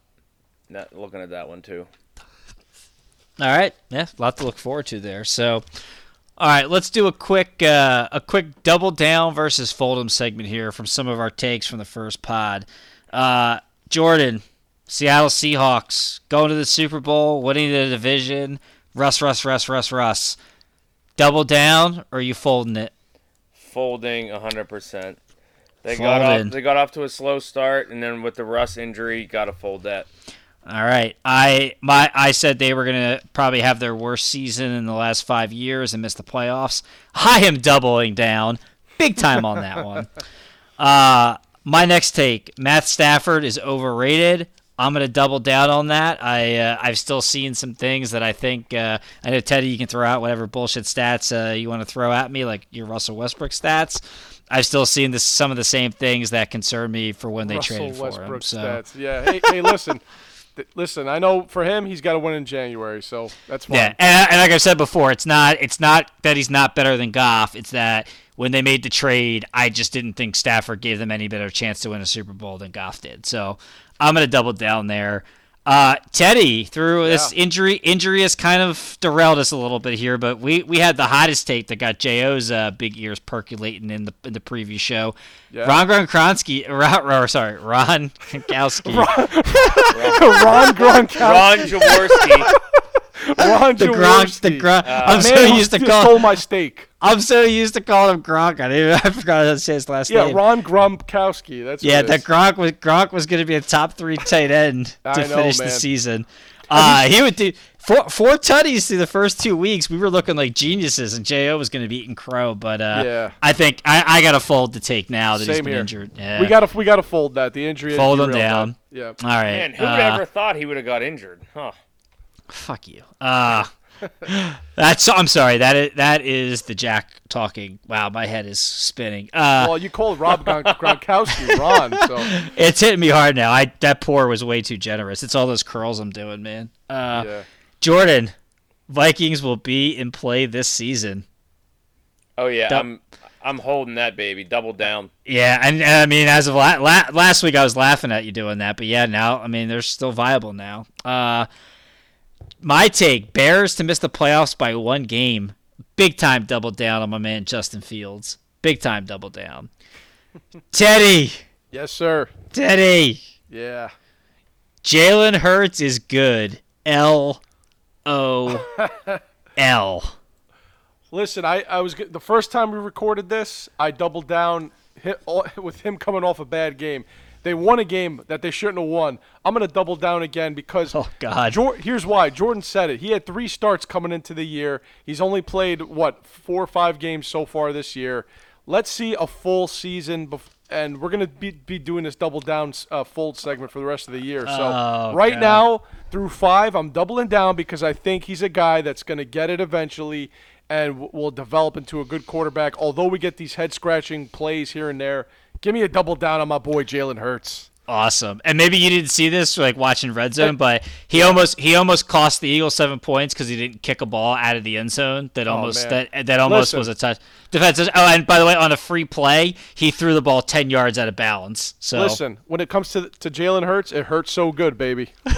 not looking at that one too. All right, yeah, a lot to look forward to there. So, all right, let's do a quick uh, a quick double down versus Fold'em segment here from some of our takes from the first pod. Uh, Jordan, Seattle Seahawks going to the Super Bowl, winning the division. Russ, Russ, Russ, Russ, Russ. Double down, or are you folding it? Folding 100%. They got off, they got off to a slow start, and then with the Russ injury, got to fold that. All right. I my I said they were gonna probably have their worst season in the last five years and miss the playoffs. I am doubling down big time on that one. *laughs* Uh, my next take: Matt Stafford is overrated. I'm gonna double down on that. I uh, I've still seen some things that I think uh, I know Teddy. You can throw out whatever bullshit stats uh, you want to throw at me, like your Russell Westbrook stats. I've still seen this some of the same things that concern me for when they Russell traded for him. Westbrook So stats. Yeah. Hey, hey, listen. *laughs* Th- Listen, I know for him, he's got to win in January, so that's fine. Yeah, and, and like I said before, it's not it's not that he's not better than Goff. It's that when they made the trade, I just didn't think Stafford gave them any better chance to win a Super Bowl than Goff did. So I'm gonna double down there. Uh, Teddy through this Yeah. injury injury has kind of derailed us a little bit here, but we, we had the hottest take that got Jo's uh, big ears percolating in the in the preview show. Yeah. Ron Gronkowski, Ron, or sorry, Ron *laughs* Gronkowski. *laughs* Ron Gronkowski. Ron Jaworski. Ron the Gronk, the Jaworski. Gronk. Uh, I'm so Man used to just call. stole my steak. I'm so used to calling him Gronk. I, didn't, *laughs* I forgot how to say his last Yeah, name. Yeah, Ron Gronkowski. That's yeah, what it that is. Gronk was Gronk was going to be a top three *laughs* tight end to know, finish the season. Uh, he would do four four tutties through the first two weeks. We were looking like geniuses, and Jo was going to be eating crow. But uh, Yeah. I think I, I got to fold the take now that he's Same been here. injured. Yeah. We gotta we gotta fold that. The injury. has Fold him down. that. Yeah. all right. Man, who uh, ever thought he would have got injured? Huh. Fuck you. Uh that's I'm sorry. That is that is the Jack talking. Wow, my head is spinning. Uh Well, you called Rob Gron- Gronkowski Ron, so *laughs* It's hitting me hard now. I that pour was way too generous. It's all those curls I'm doing, man. Uh, yeah. Jordan, Vikings will be in play this season. Oh yeah, Dou- I'm I'm holding that baby. Double down. Yeah, and, and I mean, as of la- la- last week, I was laughing at you doing that, but yeah, now I mean, they're still viable now. Uh, my take: Bears to miss the playoffs by one game. Big time double down on my man Justin Fields. Big time double down. *laughs* Teddy, Yes, sir. Teddy. Yeah. Jalen Hurts is good. L O L. *laughs* Listen, I, I was the first time we recorded this, I doubled down hit, all, with him coming off a bad game. They won a game that they shouldn't have won. I'm going to double down again because Oh, God. Jor- here's why. Jordan said it. He had three starts coming into the year. He's only played what four or five games so far this year. Let's see a full season, and we're going to be, be doing this double down uh, fold segment for the rest of the year. So Oh, right God. now through five, I'm doubling down because I think he's a guy that's going to get it eventually and w- will develop into a good quarterback. Although we get these head scratching plays here and there, give me a double down on my boy Jalen Hurts. Awesome. And maybe you didn't see this like watching Red Zone, *laughs* but he almost he almost cost the Eagles seven points because he didn't kick a ball out of the end zone that almost Oh, that that almost Listen. was a touch. Defense. Oh, and by the way, on a free play, he threw the ball ten yards out of bounds. So Listen, when it comes to to Jalen Hurts, it hurts so good, baby. *laughs*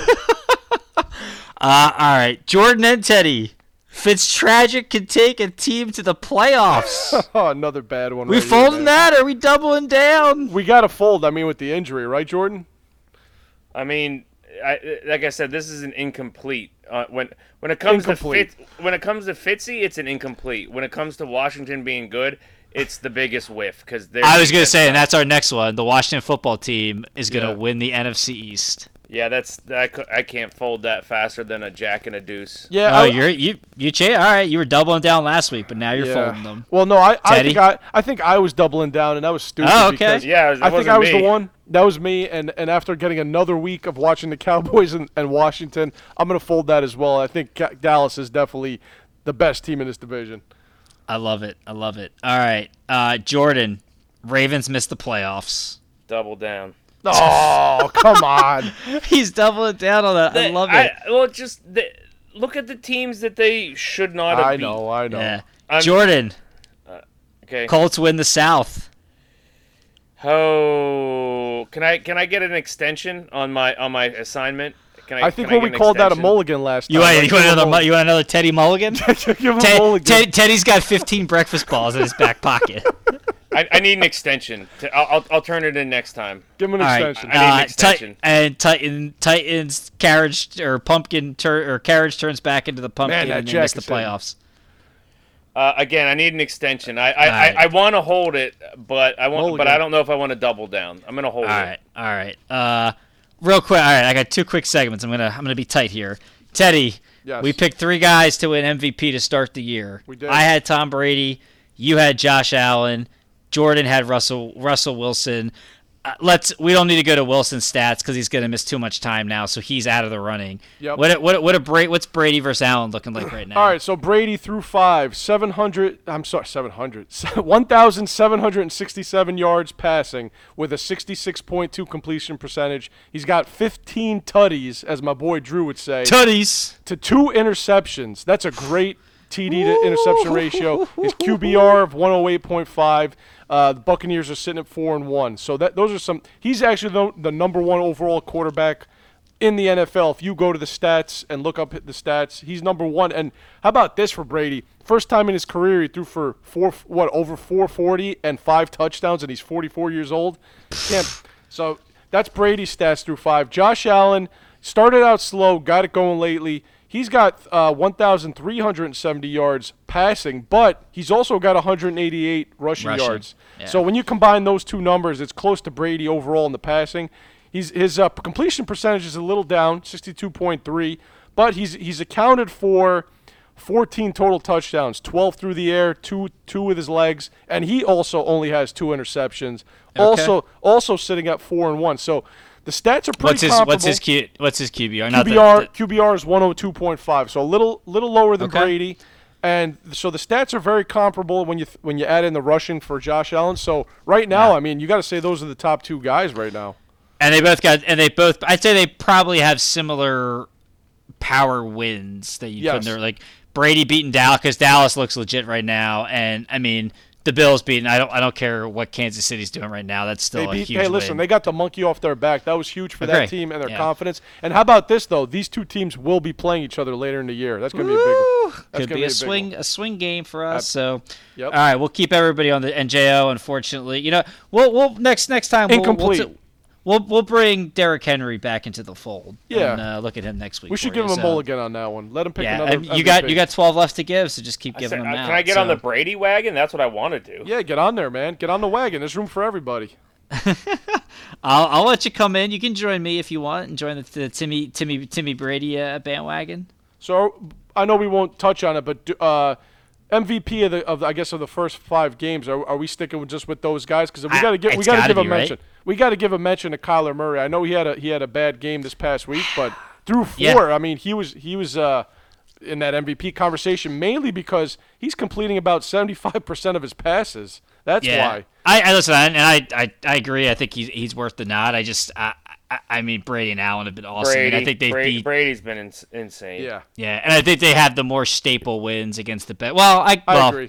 Uh, all right, Jordan and Teddy. Fitztragic can take a team to the playoffs. *laughs* oh, another bad one. we right folding man. that? Or are we doubling down? We got to fold. I mean, with the injury, right, Jordan? I mean, I, like I said, this is an incomplete. Uh, when when it comes Incomplete. to Fitz, when it comes to Fitzy, it's an incomplete. When it comes to Washington being good, it's the biggest whiff because I was gonna say, and that's our next one. The Washington football team is gonna Yeah. win the NFC East. Yeah, that's I, I can't fold that faster than a jack and a deuce. Yeah. Oh, I- you're you you cha- all right. You were doubling down last week, but now you're yeah. folding them. Well, no, I, I think I, I think I was doubling down, and that was stupid. Oh, okay. because Yeah, it was- it I think I was me. the one. That was me, and, and after getting another week of watching the Cowboys and, and Washington, I'm gonna fold that as well. I think Dallas is definitely the best team in this division. I love it. I love it. All right, uh, Jordan. Ravens missed the playoffs. Double down. Oh, come on. *laughs* He's doubling down on that. I love it. well, just the, look at the teams that they should not have I beat. know, I know. yeah. I'm- Jordan, uh, Okay. Colts win the South. Oh, can I can I get an extension on my on my assignment? Can I? I think can when I we get an called that a mulligan last time. You want, Like, you, give want him a another, mu- mulligan. you want another Teddy Mulligan? *laughs* Give him a Ted, mulligan. Ted, Teddy's got 15 breakfast balls in his back pocket. *laughs* I, I need an extension. To, I'll, I'll I'll turn it in next time. Give him an All right, extension. I need an uh, Ti- extension. and Titan Titans carriage or pumpkin tur- or carriage turns back into the pumpkin that and they miss the playoffs. Uh, again, I need an extension. I I, Alright. I, I want to hold it, but I want, but Mulligan. I don't know if I want to double down. I'm gonna hold All it. right, all right. Uh, real quick. All right, I got two quick segments. I'm gonna I'm gonna be tight here. Teddy, Yes. we picked three guys to win MVP to start the year. We did. I had Tom Brady. You had Josh Allen. Jordan had Russell Russell Wilson. Uh, let's. We don't need to go to Wilson's stats because he's gonna miss too much time now, so he's out of the running. Yep. What what what a Bra- What's Brady versus Allen looking like right now? All right, so Brady threw five, 700, I'm sorry, 700, *laughs* 1,767 yards passing with a 66.2 completion percentage. He's got 15 tutties, as my boy Drew would say, Tutties. to two interceptions. That's a great TD to interception ratio. *laughs* His QBR of 108.5. Uh, the Buccaneers are sitting at four and one. So that those are some. He's actually the, the number one overall quarterback in the NFL. If you go to the stats and look up the stats, he's number one. And how about this for Brady? First time in his career, he threw for four what over 440 and five touchdowns, and he's 44 years old. Can't, so that's Brady's stats through five. Josh Allen started out slow, got it going lately. He's got uh, 1,370 yards passing, but he's also got 188 rushing, Rushing, yards. yeah. So when you combine those two numbers, it's close to Brady overall in the passing. He's his uh, completion percentage is a little down, 62.3, but he's he's accounted for 14 total touchdowns, 12 through the air, two two with his legs, and he also only has two interceptions. Also also sitting at four and one. So the stats are pretty What's his comparable. what's his Q, what's his QBR? Not the- QBR the- QBR is 102.5, so a little little lower than Okay. Brady, and so the stats are very comparable when you th- when you add in the rushing for Josh Allen. So right now, Yeah. I mean, you got to say those are the top two guys right now. And they both got, and they both, I'd say they probably have similar power wins that you put in there. Like Brady beating Dallas because Dallas looks legit right now, and I mean the Bills beating. I don't, I don't care what Kansas City's doing right now. That's still They a beat, huge hey, listen, win. they got the monkey off their back. That was huge for that team and their Yeah. confidence. And how about this though? These two teams will be playing each other later in the year. That's going to be a big. One. That's Could gonna be a big one. swing, a swing game for us. So, Yep. all right, we'll keep everybody on the NJO. Unfortunately, you know, we'll, we'll next next time we'll, Incomplete. We'll, t- we'll, we'll bring Derrick Henry back into the fold. Yeah. and, uh, look at him next week. We should give you, him a so- mulligan on that one. Let him pick Yeah, another. and you got you got 12 left to give, so just keep I giving said, them uh, out. can I get on the Brady wagon? That's what I want to do. Yeah, get on there, man. Get on the wagon. There's room for everybody. *laughs* I'll, I'll let you come in. You can join me if you want and join the, the Timmy Timmy Timmy Brady uh, bandwagon. So I know we won't touch on it, but do- uh, MVP of the of the, I guess of the first five games. Are, are we sticking with just with those guys? Because we got to give we got to give a right? mention. We got to give a mention to Kyler Murray. I know he had a he had a bad game this past week, but *sighs* through four, Yeah. I mean he was he was uh, in that MVP conversation mainly because he's completing about seventy five percent of his passes. That's Yeah, why. I, I listen, and I, I I agree. I think he's he's worth the nod. I just I, I, I mean Brady and Allen have been awesome. Brady, and I think they Brady, beat Brady's been ins- insane. Yeah, yeah, and I think they have the more staple wins against the bet. Well, I I agree.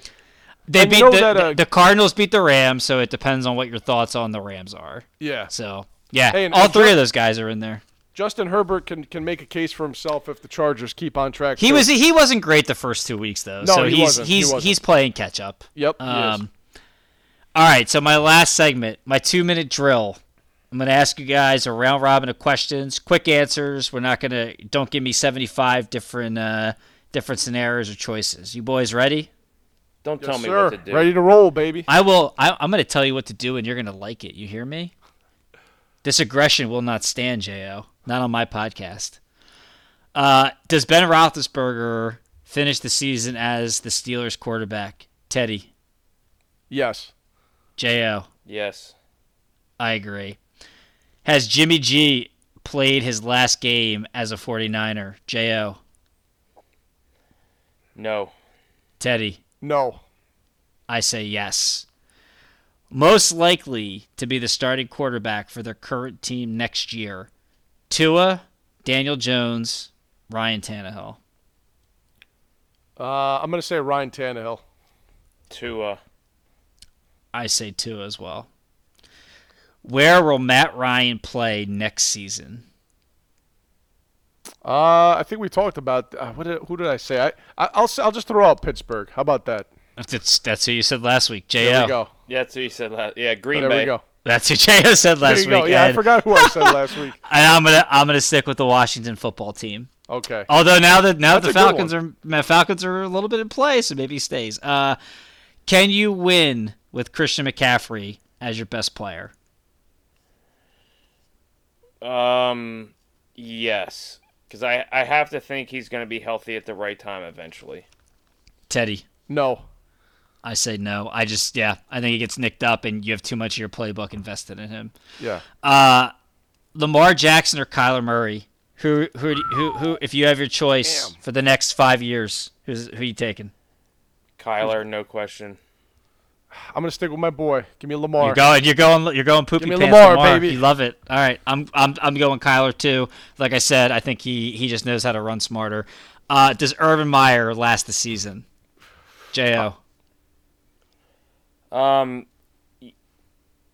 They you beat the, that, uh, the Cardinals beat the Rams, so it depends on what your thoughts on the Rams are. Yeah, So yeah, Hey, all three of those guys are in there. Justin Herbert can can make a case for himself if the Chargers keep on track. He too. was he wasn't great the first two weeks though. No, so he he's wasn't. He he's wasn't. he's playing catch up. Yep. he. Um, all right, so my last segment, my two minute drill. I'm gonna ask you guys a round robin of questions, quick answers. We're not gonna don't give me 75 different uh, different scenarios or choices. You boys ready? Don't Yes, tell me sir. what to do. Ready to roll, baby. I will. I, I'm gonna tell you what to do, and you're gonna like it. You hear me? This aggression will not stand, Jo. Not on my podcast. Uh, does Ben Roethlisberger finish the season as the Steelers quarterback? Teddy, Yes. Jo. Yes. I agree. Has Jimmy G played his last game as a 49er? Jo. No. Teddy. No. I say yes. most likely to be the starting quarterback for their current team next year? Tua, Daniel Jones, Ryan Tannehill. Uh, I'm gonna say Ryan Tannehill. Tua. I say Tua as well. Where will Matt Ryan play next season? Uh, I think we talked about uh, what did, who did I say? I, I I'll s- I'll just throw out Pittsburgh. How about that? That's that's who you said last week, JL. There we go. Yeah, that's who you said last. Yeah, Green there Bay. we go. That's who JL said There last you go. week. Yeah, I forgot who I said *laughs* last week. and I'm gonna I'm gonna stick with the Washington football team. Okay. Although now that now that That's the Falcons are my Falcons are a little bit in play, so maybe he stays. Uh, can you win with Christian McCaffrey as your best player? Um, yes, because I I have to think he's going to be healthy at the right time eventually. Teddy, No. I say no. I just yeah, I think he gets nicked up, and you have too much of your playbook invested in him. Yeah. Uh, Lamar Jackson or Kyler Murray? Who who who who? If you have your choice Damn. for the next five years, who's who you taking? Kyler, no question. I'm gonna stick with my boy. Give me Lamar. You're going. You're going. You're going. Poopy Give me pants. Lamar, Lamar, baby. You love it. All right. I'm. I'm. I'm going Kyler too. Like I said, I think he he just knows how to run smarter. Uh, does Urban Meyer last the season? Jo. Um,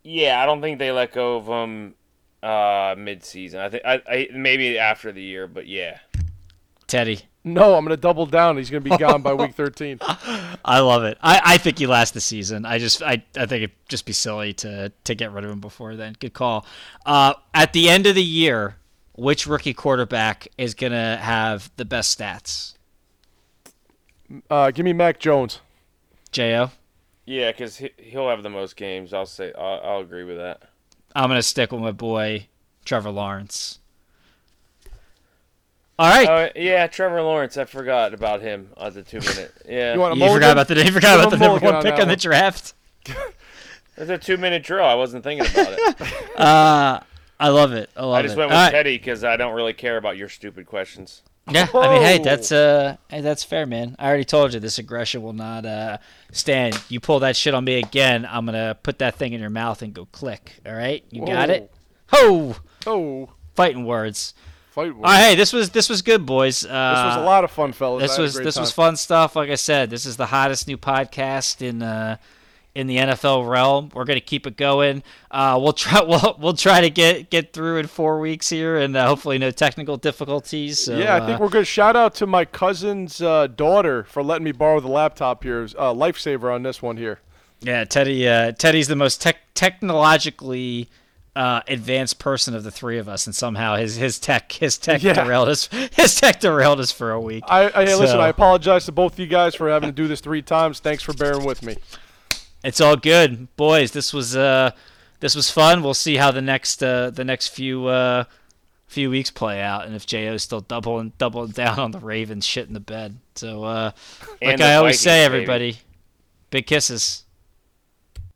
yeah, I don't think they let go of him uh mid-season. I think I, I maybe after the year, but yeah. Teddy. No, I'm gonna double down. He's gonna be gone by week 13. *laughs* I love it. I, I think he lasts the season. I just I, I think it'd just be silly to to get rid of him before then. Good call. Uh, at the end of the year, which rookie quarterback is gonna have the best stats? Uh, give me Mac Jones. Jo. Yeah, because he, he'll have the most games. I'll say I'll, I'll agree with that. I'm gonna stick with my boy Trevor Lawrence. All right. Oh yeah, Trevor Lawrence. I forgot about him on the two minute. *laughs* Yeah, You want you forgot about the you forgot Give about the number one on pick that on the draft. *laughs* it's a two minute drill. I wasn't thinking about it. *laughs* Uh, I love it. I love I just it. went with All right. Teddy because I don't really care about your stupid questions. Yeah, I mean, hey, that's uh, hey, that's fair, man. I already told you this aggression will not uh stand. You pull that shit on me again, I'm gonna put that thing in your mouth and go click. All right, you got it. Ho! Oh, Fighting words. Fight. Right, hey, this was this was good, boys. Uh, This was a lot of fun, fellas. This was this was fun stuff. Like I said, this is the hottest new podcast in uh, in the NFL realm. We're gonna keep it going. Uh, we'll try *laughs* we'll, we'll try to get get through in four weeks here, and uh, hopefully no technical difficulties. So, yeah, I uh, think we're good. Shout out to my cousin's uh, daughter for letting me borrow the laptop here. Uh, lifesaver on this one here. yeah. Teddy uh, Teddy's the most tech technologically. Uh, advanced person of the three of us, and somehow his his tech his tech Yeah. derailed us. *laughs* His tech derailed us for a week. I, I hey, listen. I apologize to both of you guys for having to do this three times. Thanks for bearing with me. It's all good, boys. This was uh, this was fun. We'll see how the next uh, the next few uh, few weeks play out, and if Jo's still doubling doubling *laughs* down on the Ravens shit in the bed. So, uh, like I always Vikings, say, baby. everybody, big kisses.